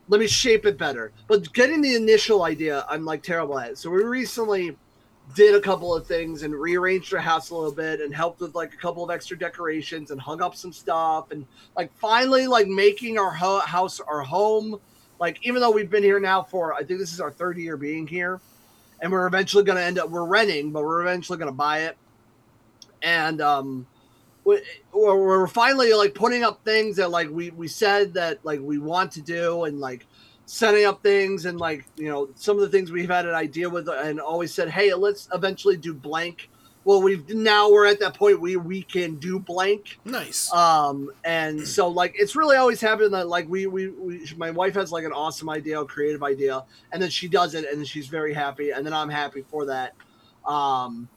Let me shape it better. But getting the initial idea, I'm like terrible at. It. So we recently did a couple of things and rearranged our house a little bit and helped with like a couple of extra decorations and hung up some stuff and like finally like making our ho- house our home. Like even though we've been here now for i think this is our third year being here and we're eventually going to end up we're renting but we're eventually going to buy it. And um we- we're we're finally like putting up things that like we we said that like we want to do and like setting up things and like you know some of the things we've had an idea with and always said hey let's eventually do blank. Well we've now we're at that point where we can do blank. Nice. um and so like it's really always happened that like we, we we my wife has like an awesome idea a creative idea and then she does it and she's very happy and then i'm happy for that. Um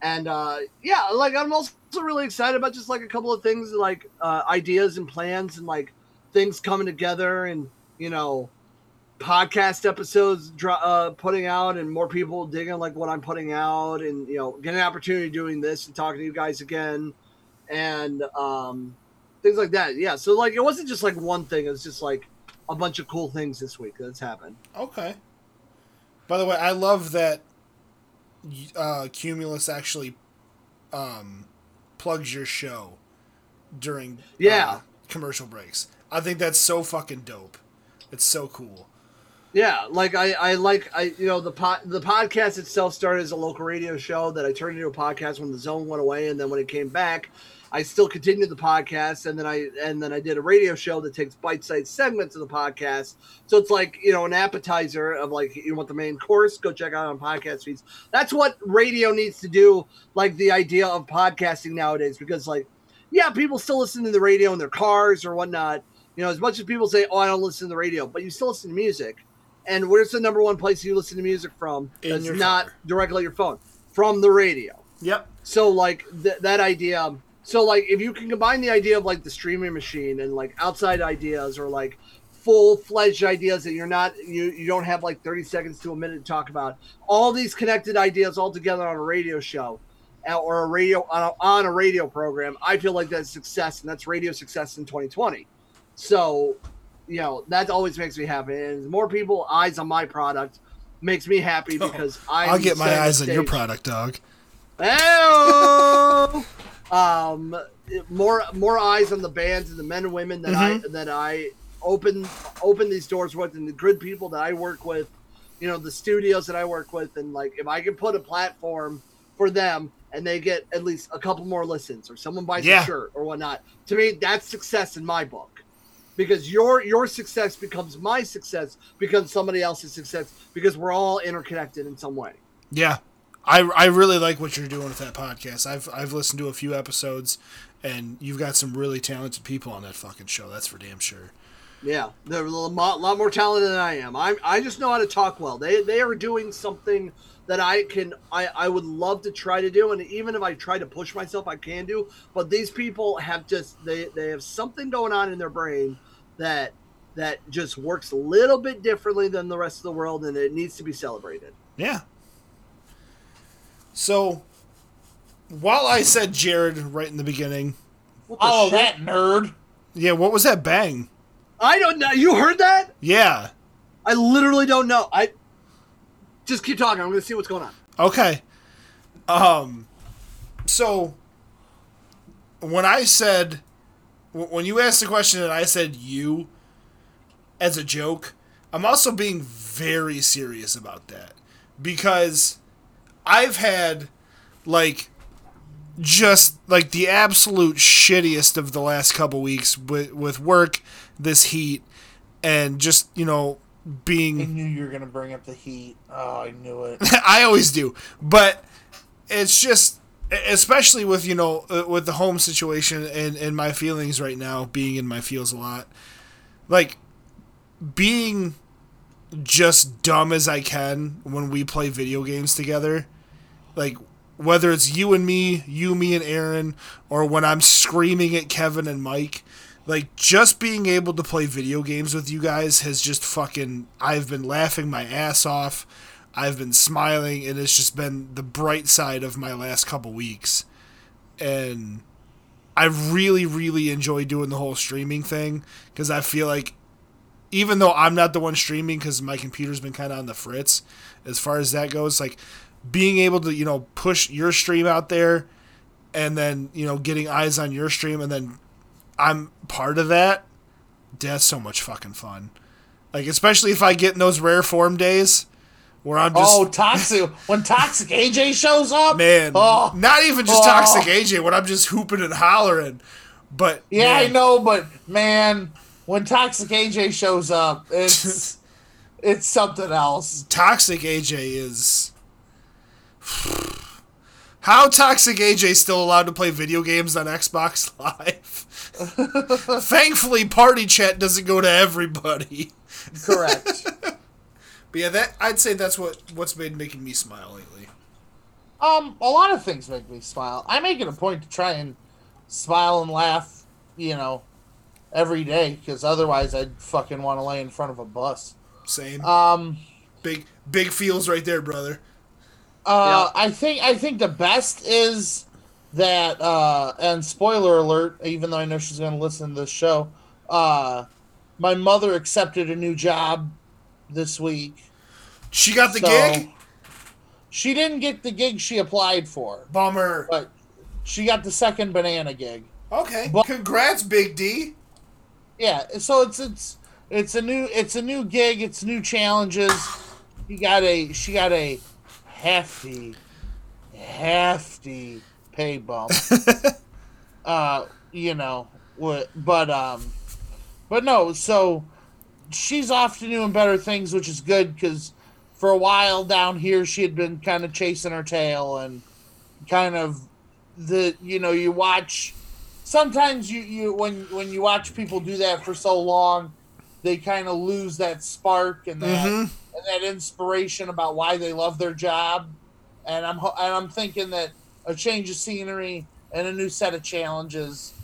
and uh yeah like i'm also really excited about just like a couple of things like uh ideas and plans and like things coming together and you know podcast episodes uh, putting out and more people digging like what I'm putting out and you know getting an opportunity doing this and talking to you guys again and um things like that yeah so like it wasn't just like one thing it was just like a bunch of cool things this week that's happened Okay. By the way, I love that uh, Cumulus actually um, plugs your show during Yeah. uh, commercial breaks. I think that's so fucking dope. It's so cool. Yeah, like I, I like I you know the pod, the podcast itself started as a local radio show that I turned into a podcast when the zone went away, and then when it came back, I still continued the podcast, and then I and then I did a radio show that takes bite-sized segments of the podcast. So it's like you know an appetizer of like you want the main course, go check out on podcast feeds. That's what radio needs to do. Like the idea of podcasting nowadays, because like yeah, people still listen to the radio in their cars or whatnot. You know, as much as people say, "Oh, I don't listen to the radio," but you still listen to music. And where's the number one place you listen to music from? That's your not car. directly your phone, from the radio. Yep. So like th- that idea. So like if you can combine the idea of like the streaming machine and like outside ideas or like full fledged ideas that you're not you you don't have like 30 seconds to a minute to talk about all these connected ideas all together on a radio show uh, or a radio on a, on a radio program i feel like that's success and that's radio success in 2020 so you know that always makes me happy and more people eyes on my product makes me happy because I I'll get my eyes on your product, dog. Hello. um, more more eyes on the bands and the men and women that I that I open open these doors with, and the good people that I work with, you know, the studios that I work with, and like if I can put a platform for them and they get at least a couple more listens or someone buys Yeah. a shirt or whatnot, to me that's success in my book. Because your your success becomes my success, becomes somebody else's success, because we're all interconnected in some way. Yeah, I I really like what you're doing with that podcast. I've I've listened to a few episodes, and you've got some really talented people on that fucking show. That's for damn sure. Yeah, they're a lot more talented than I am. I I just know how to talk well. They they are doing something that I can I I would love to try to do, and even if I try to push myself, I can do. But these people have just they they have something going on in their brain that that just works a little bit differently than the rest of the world, and it needs to be celebrated. Yeah. So, while I said Jared right in the beginning, What the Oh, shit? that nerd. yeah, what was that bang? I don't know. You heard that? Yeah. I literally don't know. I just keep talking. I'm going to see what's going on. Okay. Um so when I said w- when you asked the question and I said you as a joke, I'm also being very serious about that because I've had like just like the absolute shittiest of the last couple weeks with with work, this heat and just, you know, being I knew you were gonna bring up the heat. Oh, I knew it. I always do, but it's just, especially with you know uh, with the home situation and and my feelings right now, being in my feels a lot, like being just dumb as I can when we play video games together, like. Whether it's you and me, you, me, and Aaron, or when I'm screaming at Kevin and Mike, like just being able to play video games with you guys has just fucking I've been laughing my ass off. I've been smiling and it's just been the bright side of my last couple weeks. And I really really enjoy doing the whole streaming thing cuz I feel like even though I'm not the one streaming cuz my computer's been kind of on the fritz as far as that goes like being able to, you know, push your stream out there and then, you know, getting eyes on your stream and then I'm part of that, that's so much fucking fun. Like especially if I get in those rare form days where I'm just oh, toxic. When toxic AJ shows up, man, Oh, not even just Oh. toxic AJ when I'm just hooping and hollering. But yeah, I know, but man, when toxic AJ shows up, it's it's something else. toxic AJ is how toxic AJ still allowed to play video games on Xbox Live. Thankfully, party chat doesn't go to everybody. Correct. But yeah, that I'd say that's what what's been making me smile lately. Um, a lot of things make me smile. I make it a point to try and smile and laugh, you know, every day because otherwise I'd fucking want to lay in front of a bus. Same. Um, big big feels right there, brother. uh, I think I think the best is that, uh, and spoiler alert, even though I know she's going to listen to this show, uh, my mother accepted a new job this week. She got the So- gig. She didn't get the gig she applied for, Bummer. but she got the second banana gig. Okay. But- Congrats, Big D. Yeah, so it's it's it's a new it's a new gig, it's new challenges. She got a she got a hefty hefty pay bump. uh, you know, what but um but no, so she's off to and better things, which is good cuz for a while down here she had been kind of chasing her tail and kind of the you know, you watch sometimes you, you when when you watch people do that for so long, they kind of lose that spark and that Mhm. and that inspiration about why they love their job. And I'm ho- and I'm thinking that a change of scenery and a new set of challenges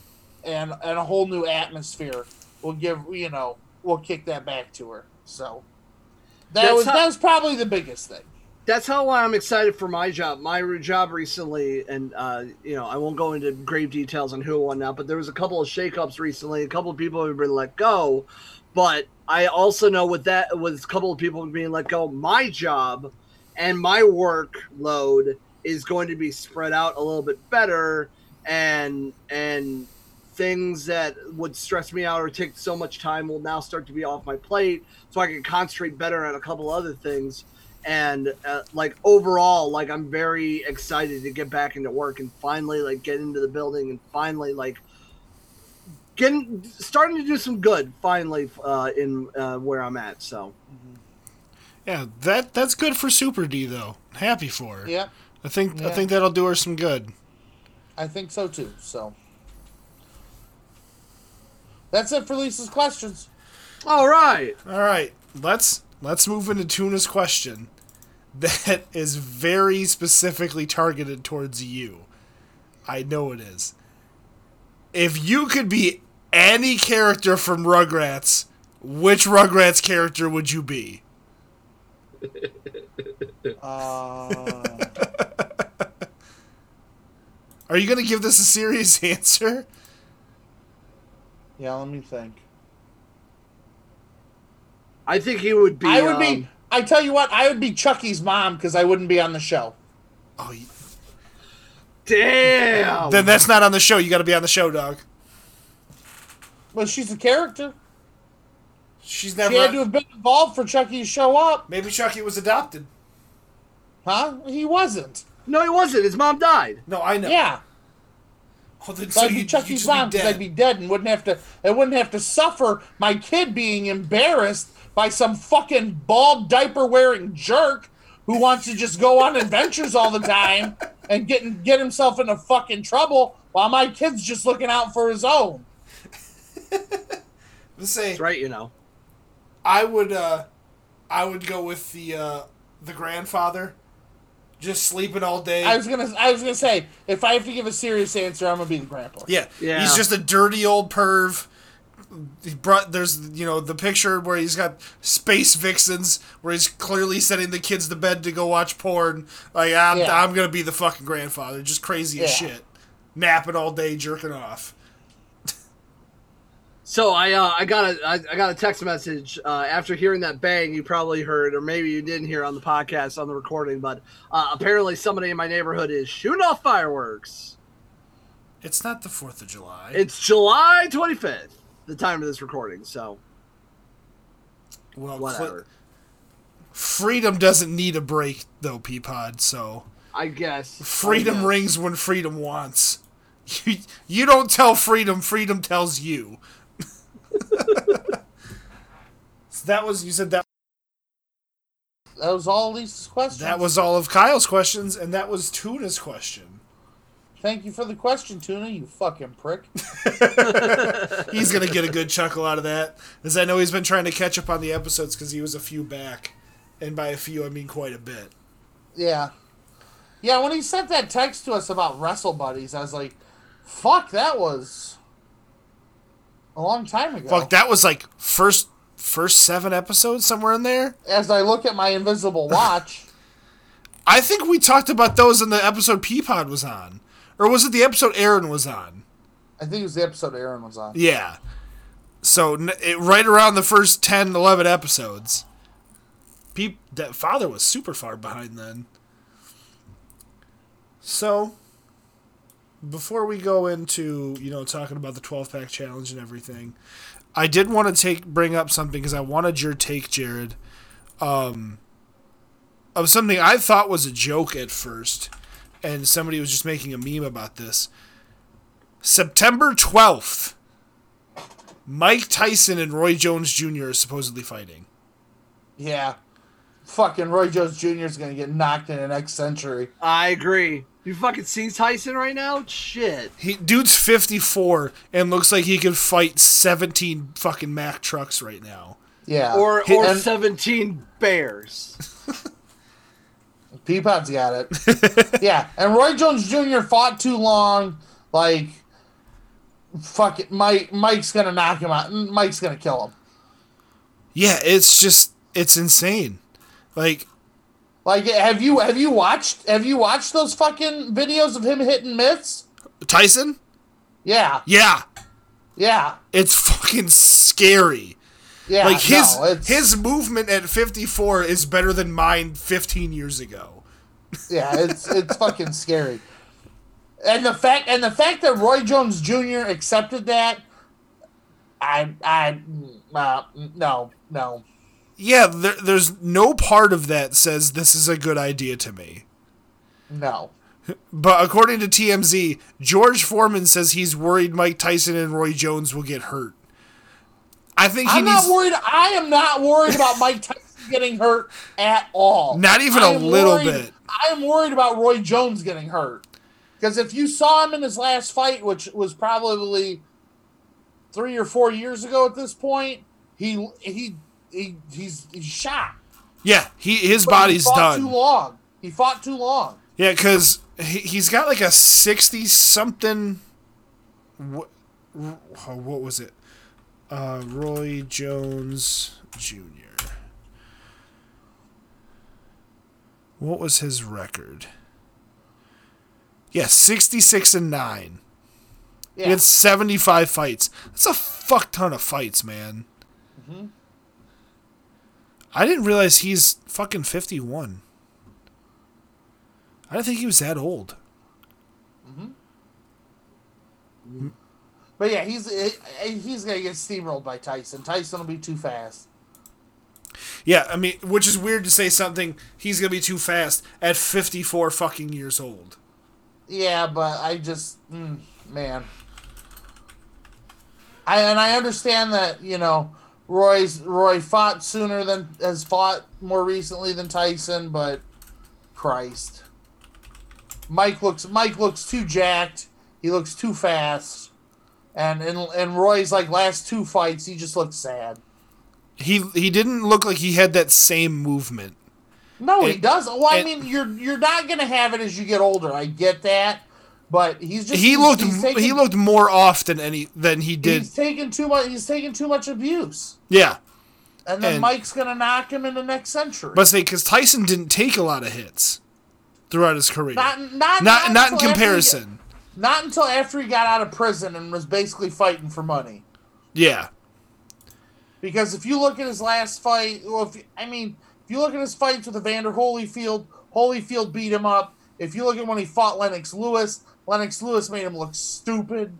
and and a whole new atmosphere will give you know will kick that back to her. So that That's was how- that was probably the biggest thing. that's how I'm excited for my job. My job recently, and uh, you know, I won't go into grave details on who won now, but there was a couple of shakeups recently. A couple of people have been let go, but I also know with that, with a couple of people being let go, my job and my workload is going to be spread out a little bit better and and things that would stress me out or take so much time will now start to be off my plate, so I can concentrate better on a couple other things. And uh, like overall, like I'm very excited to get back into work and finally like get into the building and finally like getting starting to do some good finally uh, in uh, where I'm at. So Yeah, that that's good for Super D though. Happy for her. Yeah, I think I think that'll do her some good. I think so too. So that's it for Lisa's questions. all right, All right, let's let's move into Tuna's question. That is very specifically targeted towards you. I know it is. If you could be any character from Rugrats, which Rugrats character would you be? Uh, Are you going to give this a serious answer? Yeah, let me think. I think he would be. I would um, be. I tell you what, I would be Chucky's mom because I wouldn't be on the show. Oh, y- Damn. then that's not on the show. You got to be on the show, dog. Well, she's a character. She's She never. had to have been involved for Chucky to show up, Maybe Chucky was adopted. huh? He wasn't. no, he wasn't. His mom died. No, I know. Yeah, Well, then, so so I'd you, be you Chucky's just mom because dead. I'd be dead and wouldn't have to. I wouldn't have to suffer my kid being embarrassed by some fucking bald diaper wearing jerk who wants to just go on adventures all the time and get get himself into fucking trouble while my kid's just looking out for his own. Let's say That's right, you know. I would uh I would go with the uh the grandfather just sleeping all day. I was gonna I was gonna say if I have to give a serious answer, I'm gonna be the grandpa. yeah. Yeah. He's just a dirty old perv. He brought there's you know the picture where he's got space vixens where he's clearly sending the kids to bed to go watch porn. Like I'm Yeah. I'm gonna be the fucking grandfather, just crazy as shit, napping all day, jerking off. So I uh, I got a I, I got a text message uh, after hearing that bang. You probably heard, or maybe you didn't hear on the podcast on the recording, but uh, apparently somebody in my neighborhood is shooting off fireworks. It's not the Fourth of July. It's July 25th, the time of this recording. So well, whatever. Cl- freedom doesn't need a break though, Peapod. So. I guess Freedom I guess. rings when freedom wants. You, you don't tell freedom, freedom tells you. so that was you said that That was all Lisa's questions. that was all of Kyle's questions and that was Tuna's question. Thank you for the question, Tuna. You fucking prick. He's gonna get a good chuckle out of that, as I know he's been trying to catch up on the episodes because he was a few back, and by a few I mean quite a bit. Yeah. Yeah, when he sent that text to us about Wrestle Buddies, I was like, fuck, that was a long time ago. Fuck, that was like first first seven episodes somewhere in there. As I look at my invisible watch, I think we talked about those in the episode Peapod was on, or was it the episode Aaron was on? I think it was the episode Aaron was on. Yeah. So it, right around the first 10, 11 episodes, Peep, that father was super far behind then. So before we go into you know talking about the 12 pack challenge and everything, I did want to take bring up something because I wanted your take, Jared, um, of something I thought was a joke at first, and somebody was just making a meme about this. September 12th, Mike Tyson and Roy Jones Jr. are supposedly fighting. Yeah. Fucking Roy Jones Jr. is going to get knocked in the next century. I agree. You fucking see Tyson right now? Shit. He dude's 54 and looks like he could fight 17 fucking Mack trucks right now. Yeah. Or He- or and 17 bears. Peapod's got it. yeah. And Roy Jones Jr. fought too long. Like, fuck it. Mike, Mike's going to knock him out. Mike's going to kill him. Yeah, it's just it's insane. Like Like, have you have you watched have you watched those fucking videos of him hitting myths? Tyson? Yeah, Yeah, yeah, it's fucking scary. yeah. like his no, his movement at 54 is better than mine 15 years ago. yeah, it's it's fucking scary. and the fact and the fact that Roy Jones Jr. accepted that, I I uh, no no. Yeah, there, there's no part of that says this is a good idea to me. No. But according to TMZ, George Foreman says he's worried Mike Tyson and Roy Jones will get hurt. I think he I'm needs not worried. I am not worried about Mike Tyson getting hurt at all. Not even a little worried- bit. I am worried about Roy Jones getting hurt because if you saw him in his last fight, which was probably three or four years ago at this point, he he he he's he's shot. Yeah, he his But body's he fought done. Too long. He fought too long. Yeah, because he, he's got like a 60 something. What, what was it? Uh, Roy Jones Jr. What was his record? Yeah, 66 and 9. He had 75 fights. That's a fuck ton of fights, man. Mm-hmm. I didn't realize he's fucking 51. I didn't think he was that old. Mm-hmm. But yeah, he's eh, eh, he's gonna get steamrolled by Tyson. Tyson will be too fast. Yeah, I mean, which is weird to say something he's gonna be too fast at 54 fucking years old. Yeah, but I just, mm, man. I and I understand that you know Roy's Roy fought sooner than has fought more recently than Tyson, but Christ, Mike looks Mike looks too jacked. He looks too fast, and and and Roy's like last two fights, he just looks sad. He he didn't look like he had that same movement. No, he does. Well, I mean, you're you're not gonna have it as you get older. I get that, but he's just He he's- looked he's taking- he looked more off than any than he did. He's taking too much. He's taking too much abuse, Yeah, and then And- Mike's gonna knock him in the next century. but say because Tyson didn't take a lot of hits throughout his career. not not not not, not in after he comparison. not until after he got out of prison and was basically fighting for money. Yeah, Because if you look at his last fight, well, if I mean, if you look at his fights with Evander Holyfield, Holyfield beat him up. If you look at when he fought Lennox Lewis, Lennox Lewis made him look stupid.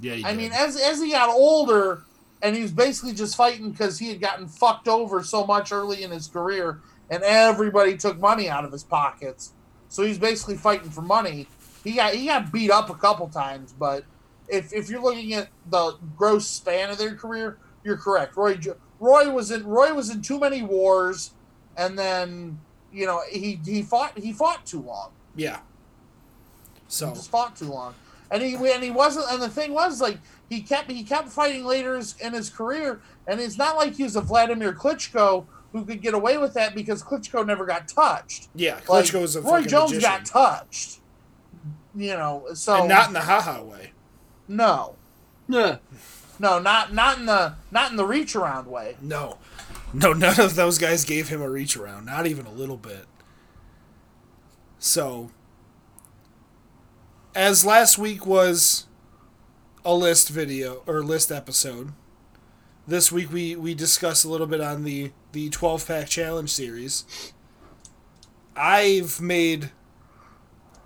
yeah. I did. mean, as as he got older, and he was basically just fighting because he had gotten fucked over so much early in his career, and everybody took money out of his pockets. So he's basically fighting for money. He got he got beat up a couple times, but if if you're looking at the gross span of their career, you're correct. Roy Roy was in Roy was in too many wars, and then you know he he fought he fought too long. yeah. So just fought too long, and he and he wasn't. And the thing was, like he kept he kept fighting later in his career, and it's not like he was a Vladimir Klitschko who could get away with that because Klitschko never got touched. yeah, Like, Klitschko was a Roy fucking Jones magician. got touched. You know, so and not in the haha way. no, Yeah. no, not not in the not in the reach around way. No, no, none of those guys gave him a reach around, not even a little bit. So, as last week was a list video or list episode, this week we we discussed a little bit on the the 12 pack challenge series. I've made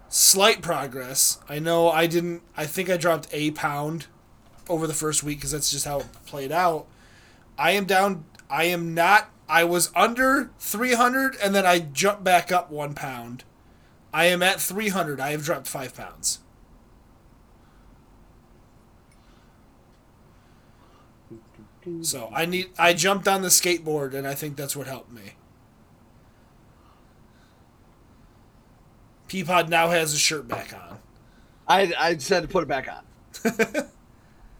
slight progress. I know I didn't. I think I dropped a pound over the first week because that's just how it played out. I am down. I am not. I was under 300 and then I jumped back up one pound. I am at 300. I have dropped five pounds. So I need. I jumped on the skateboard and I think that's what helped me. Peapod now has his shirt back on. I I said to put it back on.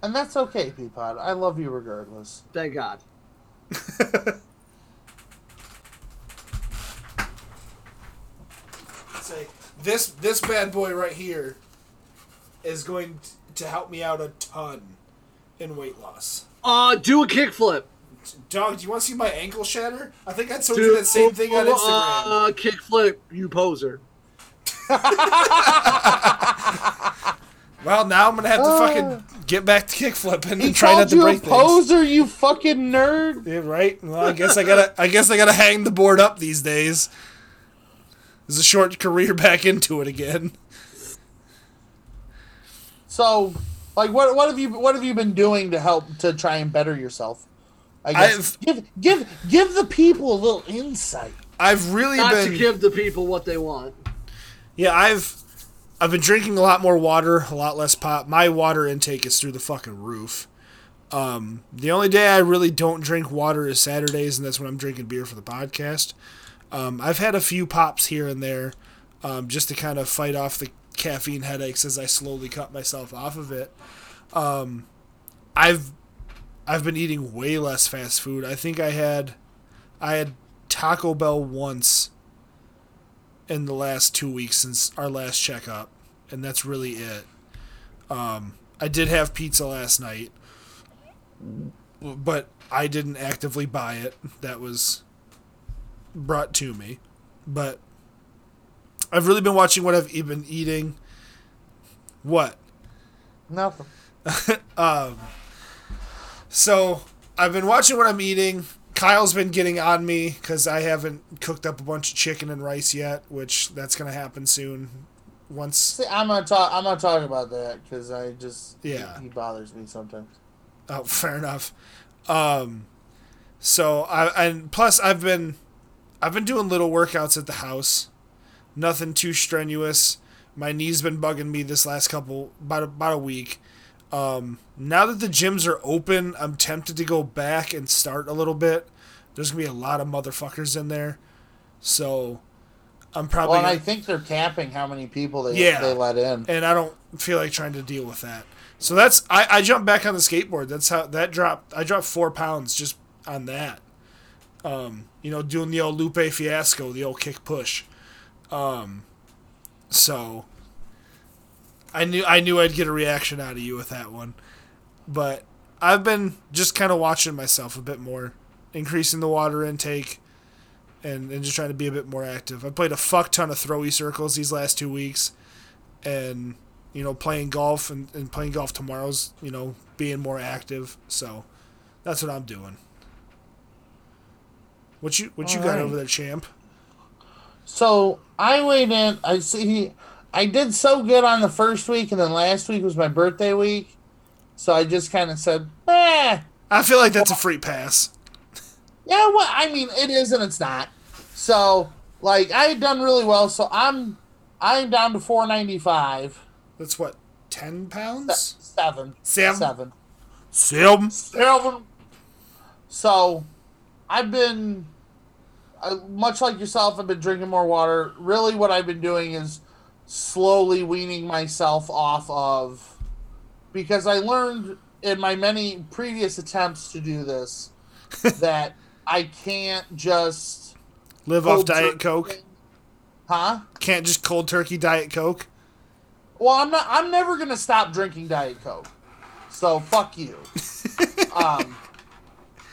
And that's okay, Peapod. I love you regardless. Thank God. say this this bad boy right here is going to help me out a ton in weight loss. Uh, do a kickflip. Dog, do you want to see my ankle shatter? I think I told you that same thing on Instagram. Uh, kickflip, you poser. Well, now I'm gonna have to fucking get back to kickflipping and try not to break things. poser, you fucking nerd. Yeah, right. Well, I guess I gotta. I guess I gotta hang the board up these days. There's a short career back into it again. So, like, what what have you what have you been doing to help to try and better yourself? I guess I've- give give give the people a little insight. I've really Not been to give the people what they want. Yeah, I've I've been drinking a lot more water, a lot less pop. My water intake is through the fucking roof. Um, the only day I really don't drink water is Saturdays, and that's when I'm drinking beer for the podcast. Um, I've had a few pops here and there, um, just to kind of fight off the caffeine headaches as I slowly cut myself off of it. Um, I've I've been eating way less fast food. I think I had I had Taco Bell once in the last two weeks since our last checkup, and that's really it. Um, I did have pizza last night, but I didn't actively buy it. That was brought to me. But I've really been watching what I've been eating. What? Nothing. Um, so I've been watching what I'm eating. Kyle's been getting on me because I haven't cooked up a bunch of chicken and rice yet, which that's gonna happen soon. Once See, I'm gonna talk. I'm gonna talk about that because I just Yeah. he, he bothers me sometimes. Oh, fair enough. Um, so I and plus I've been I've been doing little workouts at the house. Nothing too strenuous. My knee's been bugging me this last couple about about a week. Um, now that the gyms are open, I'm tempted to go back and start a little bit. There's gonna be a lot of motherfuckers in there, so I'm probably Well, and I think they're capping how many people they Yeah. they let in. and I don't feel like trying to deal with that. So that's I, I jumped back on the skateboard. That's how that dropped. I dropped four pounds just on that. Um, you know, doing the old Lupe fiasco, the old kick push. Um, so I knew I knew I'd get a reaction out of you with that one, but I've been just kind of watching myself a bit more, increasing the water intake, and and just trying to be a bit more active. I played a fuck ton of throwy circles these last two weeks and you know playing golf and, and playing golf tomorrow's you know being more active so that's what i'm doing what you what you got over there champ So I weighed in. I see. I did so good on the first week, and then last week was my birthday week. So I just kind of said, "Eh, i feel like that's a free pass yeah." Well, I mean, it is and it's not. So like, I had done really well. So I'm, I'm down to four ninety five. that's what 10 pounds Seven. Seven? Seven. Sim. Seven. So, I've been, much like yourself, I've been drinking more water. Really, what I've been doing is slowly weaning myself off of, because I learned in my many previous attempts to do this that I can't just live off diet coke Huh? can't just cold turkey diet coke Well, I'm not. I'm never gonna stop drinking Diet Coke. So fuck you. um,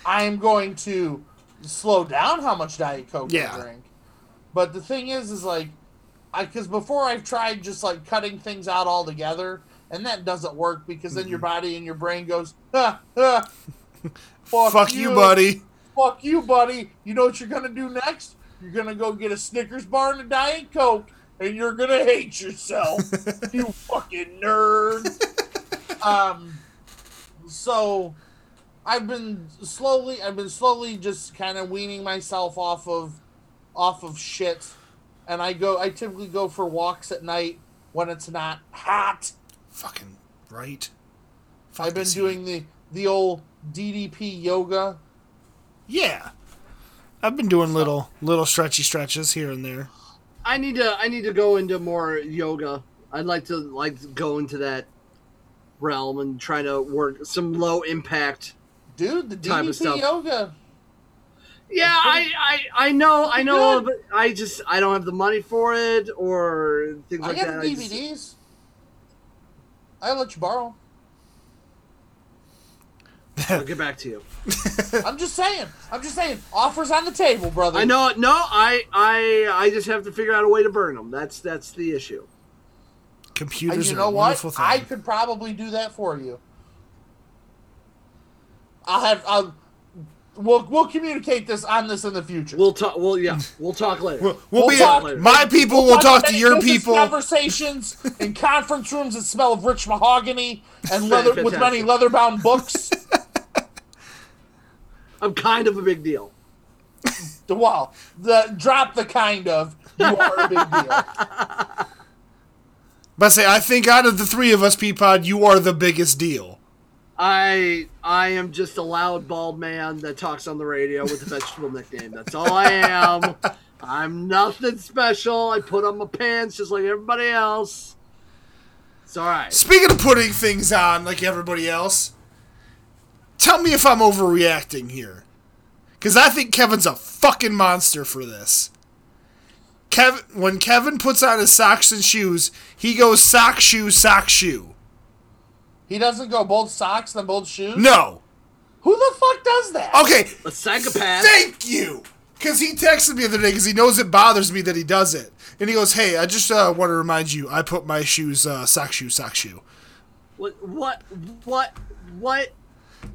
I am going to slow down how much Diet Coke Yeah. I drink. But the thing is, is like, I because before I've tried just like cutting things out altogether, and that doesn't work because then your Mm-hmm. body and your brain goes, ah, ah, fuck, fuck you buddy fuck you, buddy. You know what you're gonna do next? You're gonna go get a Snickers bar and a Diet Coke, and you're gonna hate yourself. you fucking nerd. um, so I've been slowly, I've been slowly just kind of weaning myself off of, off of shit, and I go, I typically go for walks at night when it's not hot. fucking right Fuck I've been this doing the the old DDP yoga. yeah i've been doing little little stretchy stretches here and there I need to I need to go into more yoga. I'd like to like go into that realm and try to work some low impact. Dude, the Type of DDP stuff. yoga. Yeah, I, I I know I know, Good. but I just I don't have the money for it or things I like got that. the I just- DVDs. I'll let you borrow. I'll get back to you. I'm just saying. I'm just saying. Offers on the table, brother. I know. No, I I I just have to figure out a way to burn them. That's that's the issue. And computers you are know a what? wonderful thing I could probably do that for you. I'll have. I'll, We'll we'll communicate this on this in the future. We'll talk. Well, yeah, we'll talk later. We'll, we'll We'll be talk- my people we'll talk to your people. Conversations in conference rooms that smell of rich mahogany and leather with many leather-bound books. I'm kind of a big deal. the well, the drop the kind of you are a big deal. But say, I think out of the three of us, Peapod, you are the biggest deal. I I am just a loud bald man that talks on the radio with a vegetable nickname. That's all I am. I'm nothing special. I put on my pants just like everybody else. It's all right. Speaking of putting things on like everybody else, tell me if I'm overreacting here. Because I think Kevin's a fucking monster for this. Kevin, when Kevin puts on his socks and shoes, he goes sock shoe, sock shoe. He doesn't go both socks then both shoes. No. Who the fuck does that? Okay, A psychopath. Thank you. Because he texted me the other day because he knows it bothers me that he does it. And he goes, Hey, I just uh, want to remind you, I put my shoes, uh, sock shoe, sock shoe. What? What? What? What?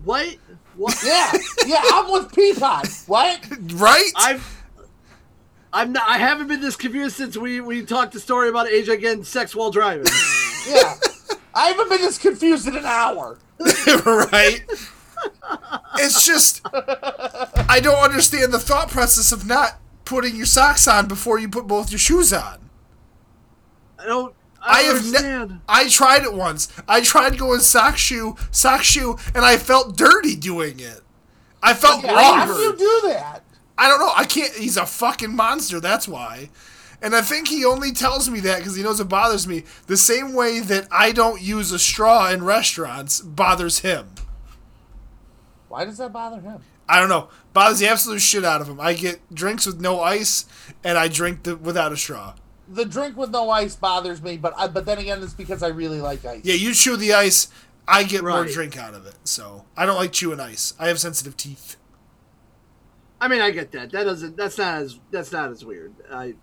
What? What? Yeah, yeah, I'm with Peapod. What? Right? I've. I'm not. I haven't been this confused since we we talked the story about AJ getting sex while driving. Yeah. I haven't been this confused in an hour. right? It's just, I don't understand the thought process of not putting your socks on before you put both your shoes on. I don't. I I, have ne- I tried it once. I tried going sock shoe, sock shoe, and I felt dirty doing it. I felt Yeah, wrong. how do you do that? I don't know. I can't. He's a fucking monster. That's why. And I think he only tells me that because he knows it bothers me. The same way that I don't use a straw in restaurants bothers him. Why does that bother him? I don't know. Bothers the absolute shit out of him. I get drinks with no ice, and I drink the, without a straw. The drink with no ice bothers me, but I, but then again, it's because I really like ice. Yeah, you chew the ice. I get more drink out of it. So I don't like chewing ice. I have sensitive teeth. I mean, I get that. That doesn't. That's not as. That's not as weird. I.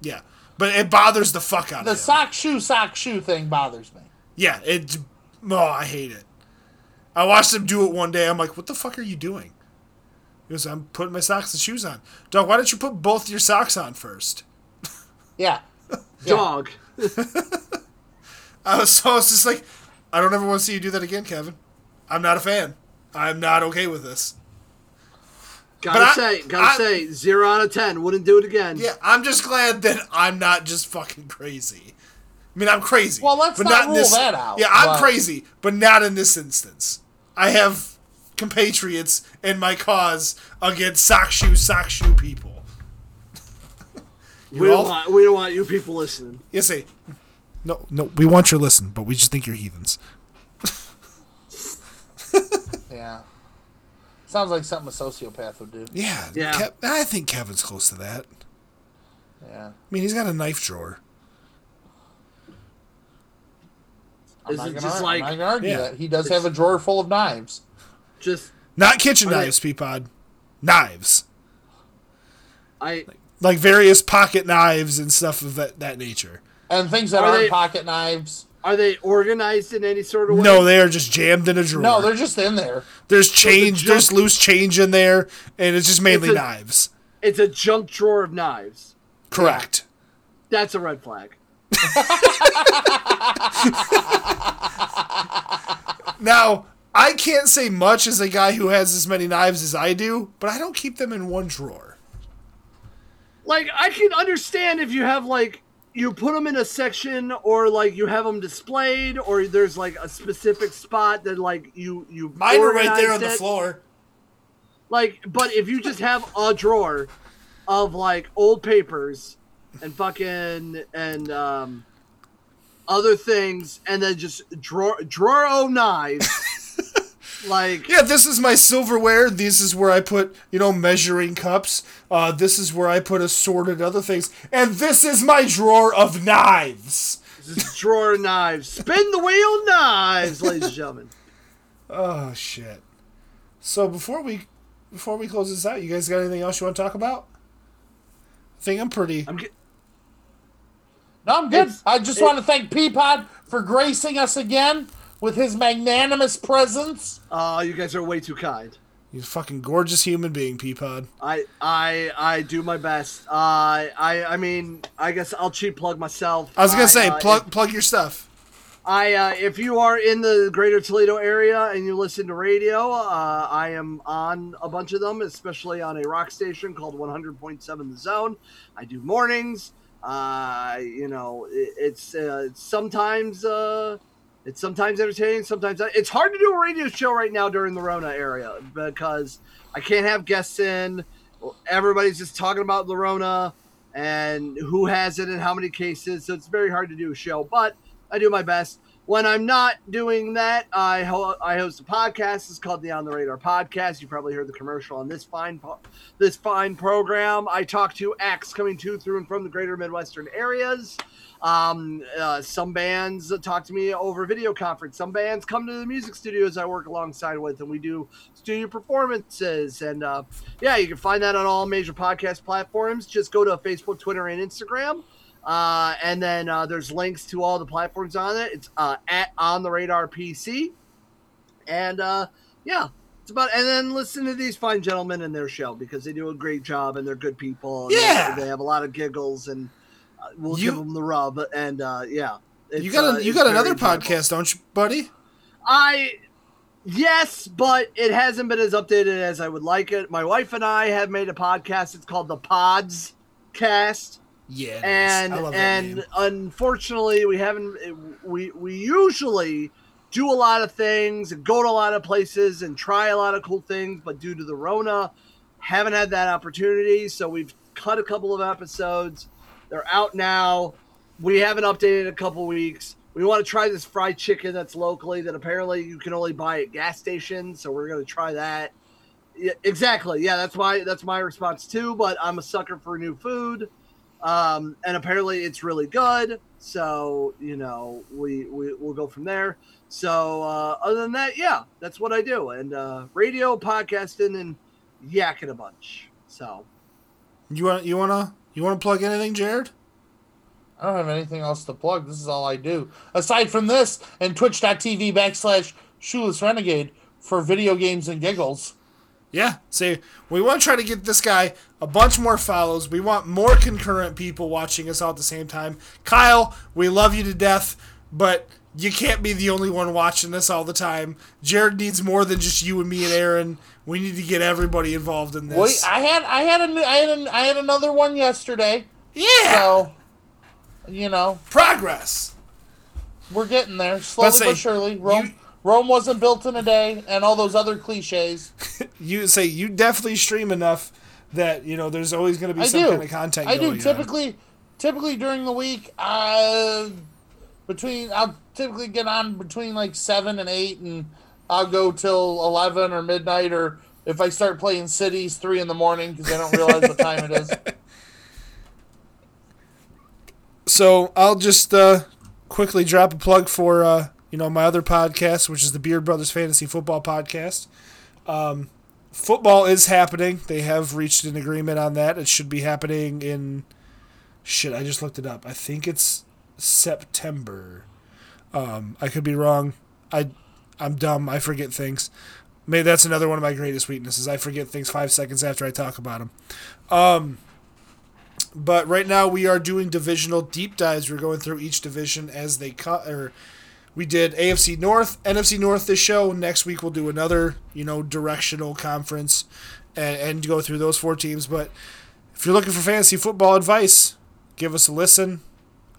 Yeah, but it bothers the fuck out The of The sock shoe sock shoe thing bothers me. Yeah, it. Oh, I hate it. I watched him do it one day. I'm like, what the fuck are you doing? He goes, I'm putting my socks and shoes on. Dog, why don't you put both your socks on first? Yeah. Dog. I was so I was just like, I don't ever want to see you do that again, Kevin. I'm not a fan. I'm not okay with this. Gotta But I- say, gotta I- say, zero out of ten. Wouldn't do it again. Yeah, I'm just glad that I'm not just fucking crazy. I mean, I'm crazy. Well, let's but not in rule this, that out, Yeah, I'm but- crazy, but not in this instance. I have compatriots in my cause against sock shoe, sock shoe people. we all- don't want. We don't want you people listening. Yes, say. No, no, we want your listen, but we just think you're heathens. Yeah. Sounds like something a sociopath would do. Yeah, Yeah. Kev- I think Kevin's close to that. Yeah. I mean, he's got a knife drawer. I'm Is not it gonna, just I'm like- not gonna argue Yeah. that. He does have a drawer full of knives. Just Not kitchen Are they- knives, Peapod. Knives. I. Like various pocket knives and stuff of that, that nature. And things that Are aren't they- pocket knives. Are they organized in any sort of way? No, they are just jammed in a drawer. No, they're just in there. There's change, junk- there's loose change in there, and it's just mainly It's a- knives. It's a junk drawer of knives. Correct. That's a red flag. Now, I can't say much as a guy who has as many knives as I do, but I don't keep them in one drawer. Like I can understand if you have like you put them in a section or like you have them displayed or there's like a specific spot that like you you Mine are right there on organized the floor. Like, but if you just have a drawer of like old papers and fucking and um other things, and then just drawer drawer o knives, like Yeah, this is my silverware. This is where I put, you know, measuring cups. Uh, this is where I put assorted other things. And this is my drawer of knives. just drawer of knives, spin the wheel knives, ladies and gentlemen. Oh shit. So before we before we close this out, you guys got anything else you want to talk about? I think I'm pretty. I'm get- No, I'm good. It's- I just want to thank Peapod for gracing us again with his magnanimous presence. Oh, you guys are way too kind. You fucking gorgeous human being, Peapod. I I I do my best. Uh, I I mean, I guess I'll cheap plug myself. I was gonna say, uh, plug plug your stuff. I uh, if you are in the greater Toledo area and you listen to radio, uh, I am on a bunch of them, especially on a rock station called 100.7 The Zone. I do mornings. Uh, you know, it, it's uh, it's sometimes uh, it's sometimes entertaining, sometimes not. it's hard to do a radio show right now during the Rona area because I can't have guests in. Everybody's just talking about the Rona and who has it and how many cases, so it's very hard to do a show. But I do my best. When I'm not doing that, I ho- I host a podcast. It's called the On the Radar Podcast. You probably heard the commercial on this fine po- this fine program. I talk to acts coming to through and from the greater Midwestern areas. Um, uh, some bands talk to me over video conference. Some bands come to the music studios I work alongside with, and we do studio performances. And uh, yeah, you can find that on all major podcast platforms. Just go to Facebook, Twitter, and Instagram. Uh, and then uh, there's links to all the platforms on it. It's uh, at on the radar PC. And uh, yeah, it's about. And then listen to these fine gentlemen in their show because they do a great job and they're good people. And Yeah. they, they have a lot of giggles and we'll You- give them the rub. And uh, yeah, You got uh, a, you got another enjoyable. podcast, don't you, buddy? I yes, but it hasn't been as updated as I would like it. My wife and I have made a podcast. It's called the Pods Cast Yeah. and I love that and name. unfortunately we haven't we we usually do a lot of things and go to a lot of places and try a lot of cool things but due to the rona haven't had that opportunity so we've cut a couple of episodes they're out now we haven't updated in a couple weeks we want to try this fried chicken that's locally that apparently you can only buy at gas stations so we're going to try that yeah, exactly yeah that's my that's my response too but i'm a sucker for new food um, and apparently it's really good. So you know, we we will go from there. So uh, other than that, yeah, that's what I do, and uh, radio, podcasting, and yakking a bunch. So You want you wanna you wanna plug anything, Jared? I don't have anything else to plug. This is all I do. Aside from this and twitch.tv backslash shoeless renegade for video games and giggles. Yeah. See, we want to try to get this guy a bunch more follows. We want more concurrent people watching us all at the same time. Kyle, we love you to death, but you can't be the only one watching this all the time. Jared needs more than just you and me and Aaron. We need to get everybody involved in this. Wait, I had I had a I had a, I had another one yesterday. yeah. So you know, Progress. we're getting there slowly Let's say, but surely. Rome you- Rome wasn't built in a day, and all those other cliches. You say you definitely stream enough that you know there's always going to be I some do. kind of content. I do on. typically. Typically during the week, uh, between I'll typically get on between like seven and eight, and I'll go till eleven or midnight, or if I start playing cities, three in the morning because I don't realize what time it is. So I'll just uh, quickly drop a plug for uh, you know my other podcast, which is the Beard Brothers Fantasy Football Podcast. Um, football is happening. They have reached an agreement on that. It should be happening in shit. I just looked it up. I think it's September. Um, I could be wrong. I I'm dumb. I forget things. Maybe that's another one of my greatest weaknesses. I forget things five seconds after I talk about them. Um, but right now we are doing divisional deep dives. We're going through each division as they cut. Or we did AFC North, NFC North this show. Next week we'll do another, you know, directional conference, and, and go through those four teams. But if you're looking for fantasy football advice, give us a listen.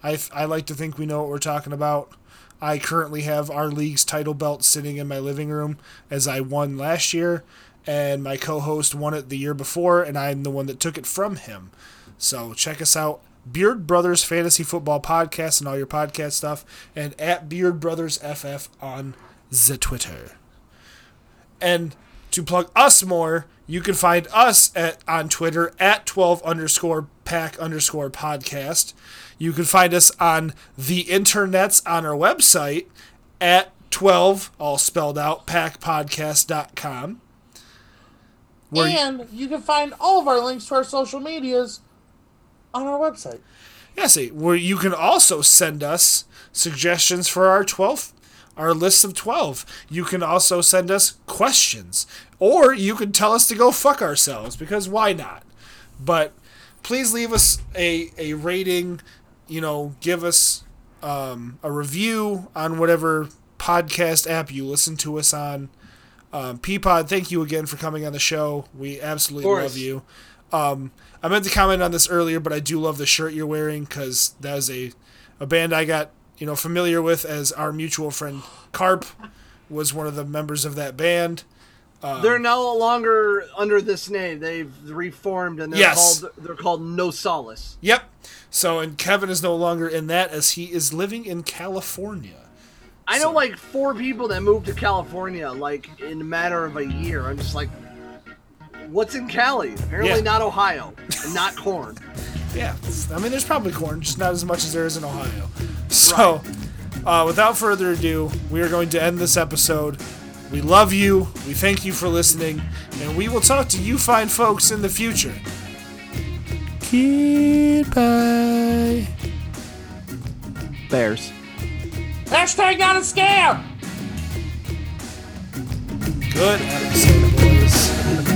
I I like to think we know what we're talking about. I currently have our league's title belt sitting in my living room as I won last year, and my co-host won it the year before, and I'm the one that took it from him. So check us out, Beard Brothers Fantasy Football Podcast and all your podcast stuff, and at Beard Brothers FF on the Twitter. And to plug us more, you can find us at on Twitter at 12 underscore pack underscore podcast. You can find us on the internets on our website at 12, all spelled out, packpodcast.com. Where and you can find all of our links to our social medias on our website. Yeah, see, where you can also send us suggestions for our 12th our list of 12. You can also send us questions, or you can tell us to go fuck ourselves, because why not? But please leave us a, a rating, you know, give us um, a review on whatever podcast app you listen to us on. Um, Peapod, thank you again for coming on the show. We absolutely love you. Um, I meant to comment on this earlier, but I do love the shirt you're wearing because that is a, a band I got you know familiar with as our mutual friend Carp was one of the members of that band. They're no longer under this name. They've reformed and they're Yes. called they're called No Solace. Yep. So and Kevin is no longer in that as he is living in California. I know like four people that moved to California like in a matter of a year. I'm just like, what's in Cali? Apparently Yeah. not Ohio, and not corn. Yeah, I mean, there's probably corn, just not as much as there is in Ohio. So, uh, without further ado, we are going to end this episode. We love you. We thank you for listening, and we will talk to you fine folks in the future. Goodbye. Bears. Hashtag not a scam. Good. Adam.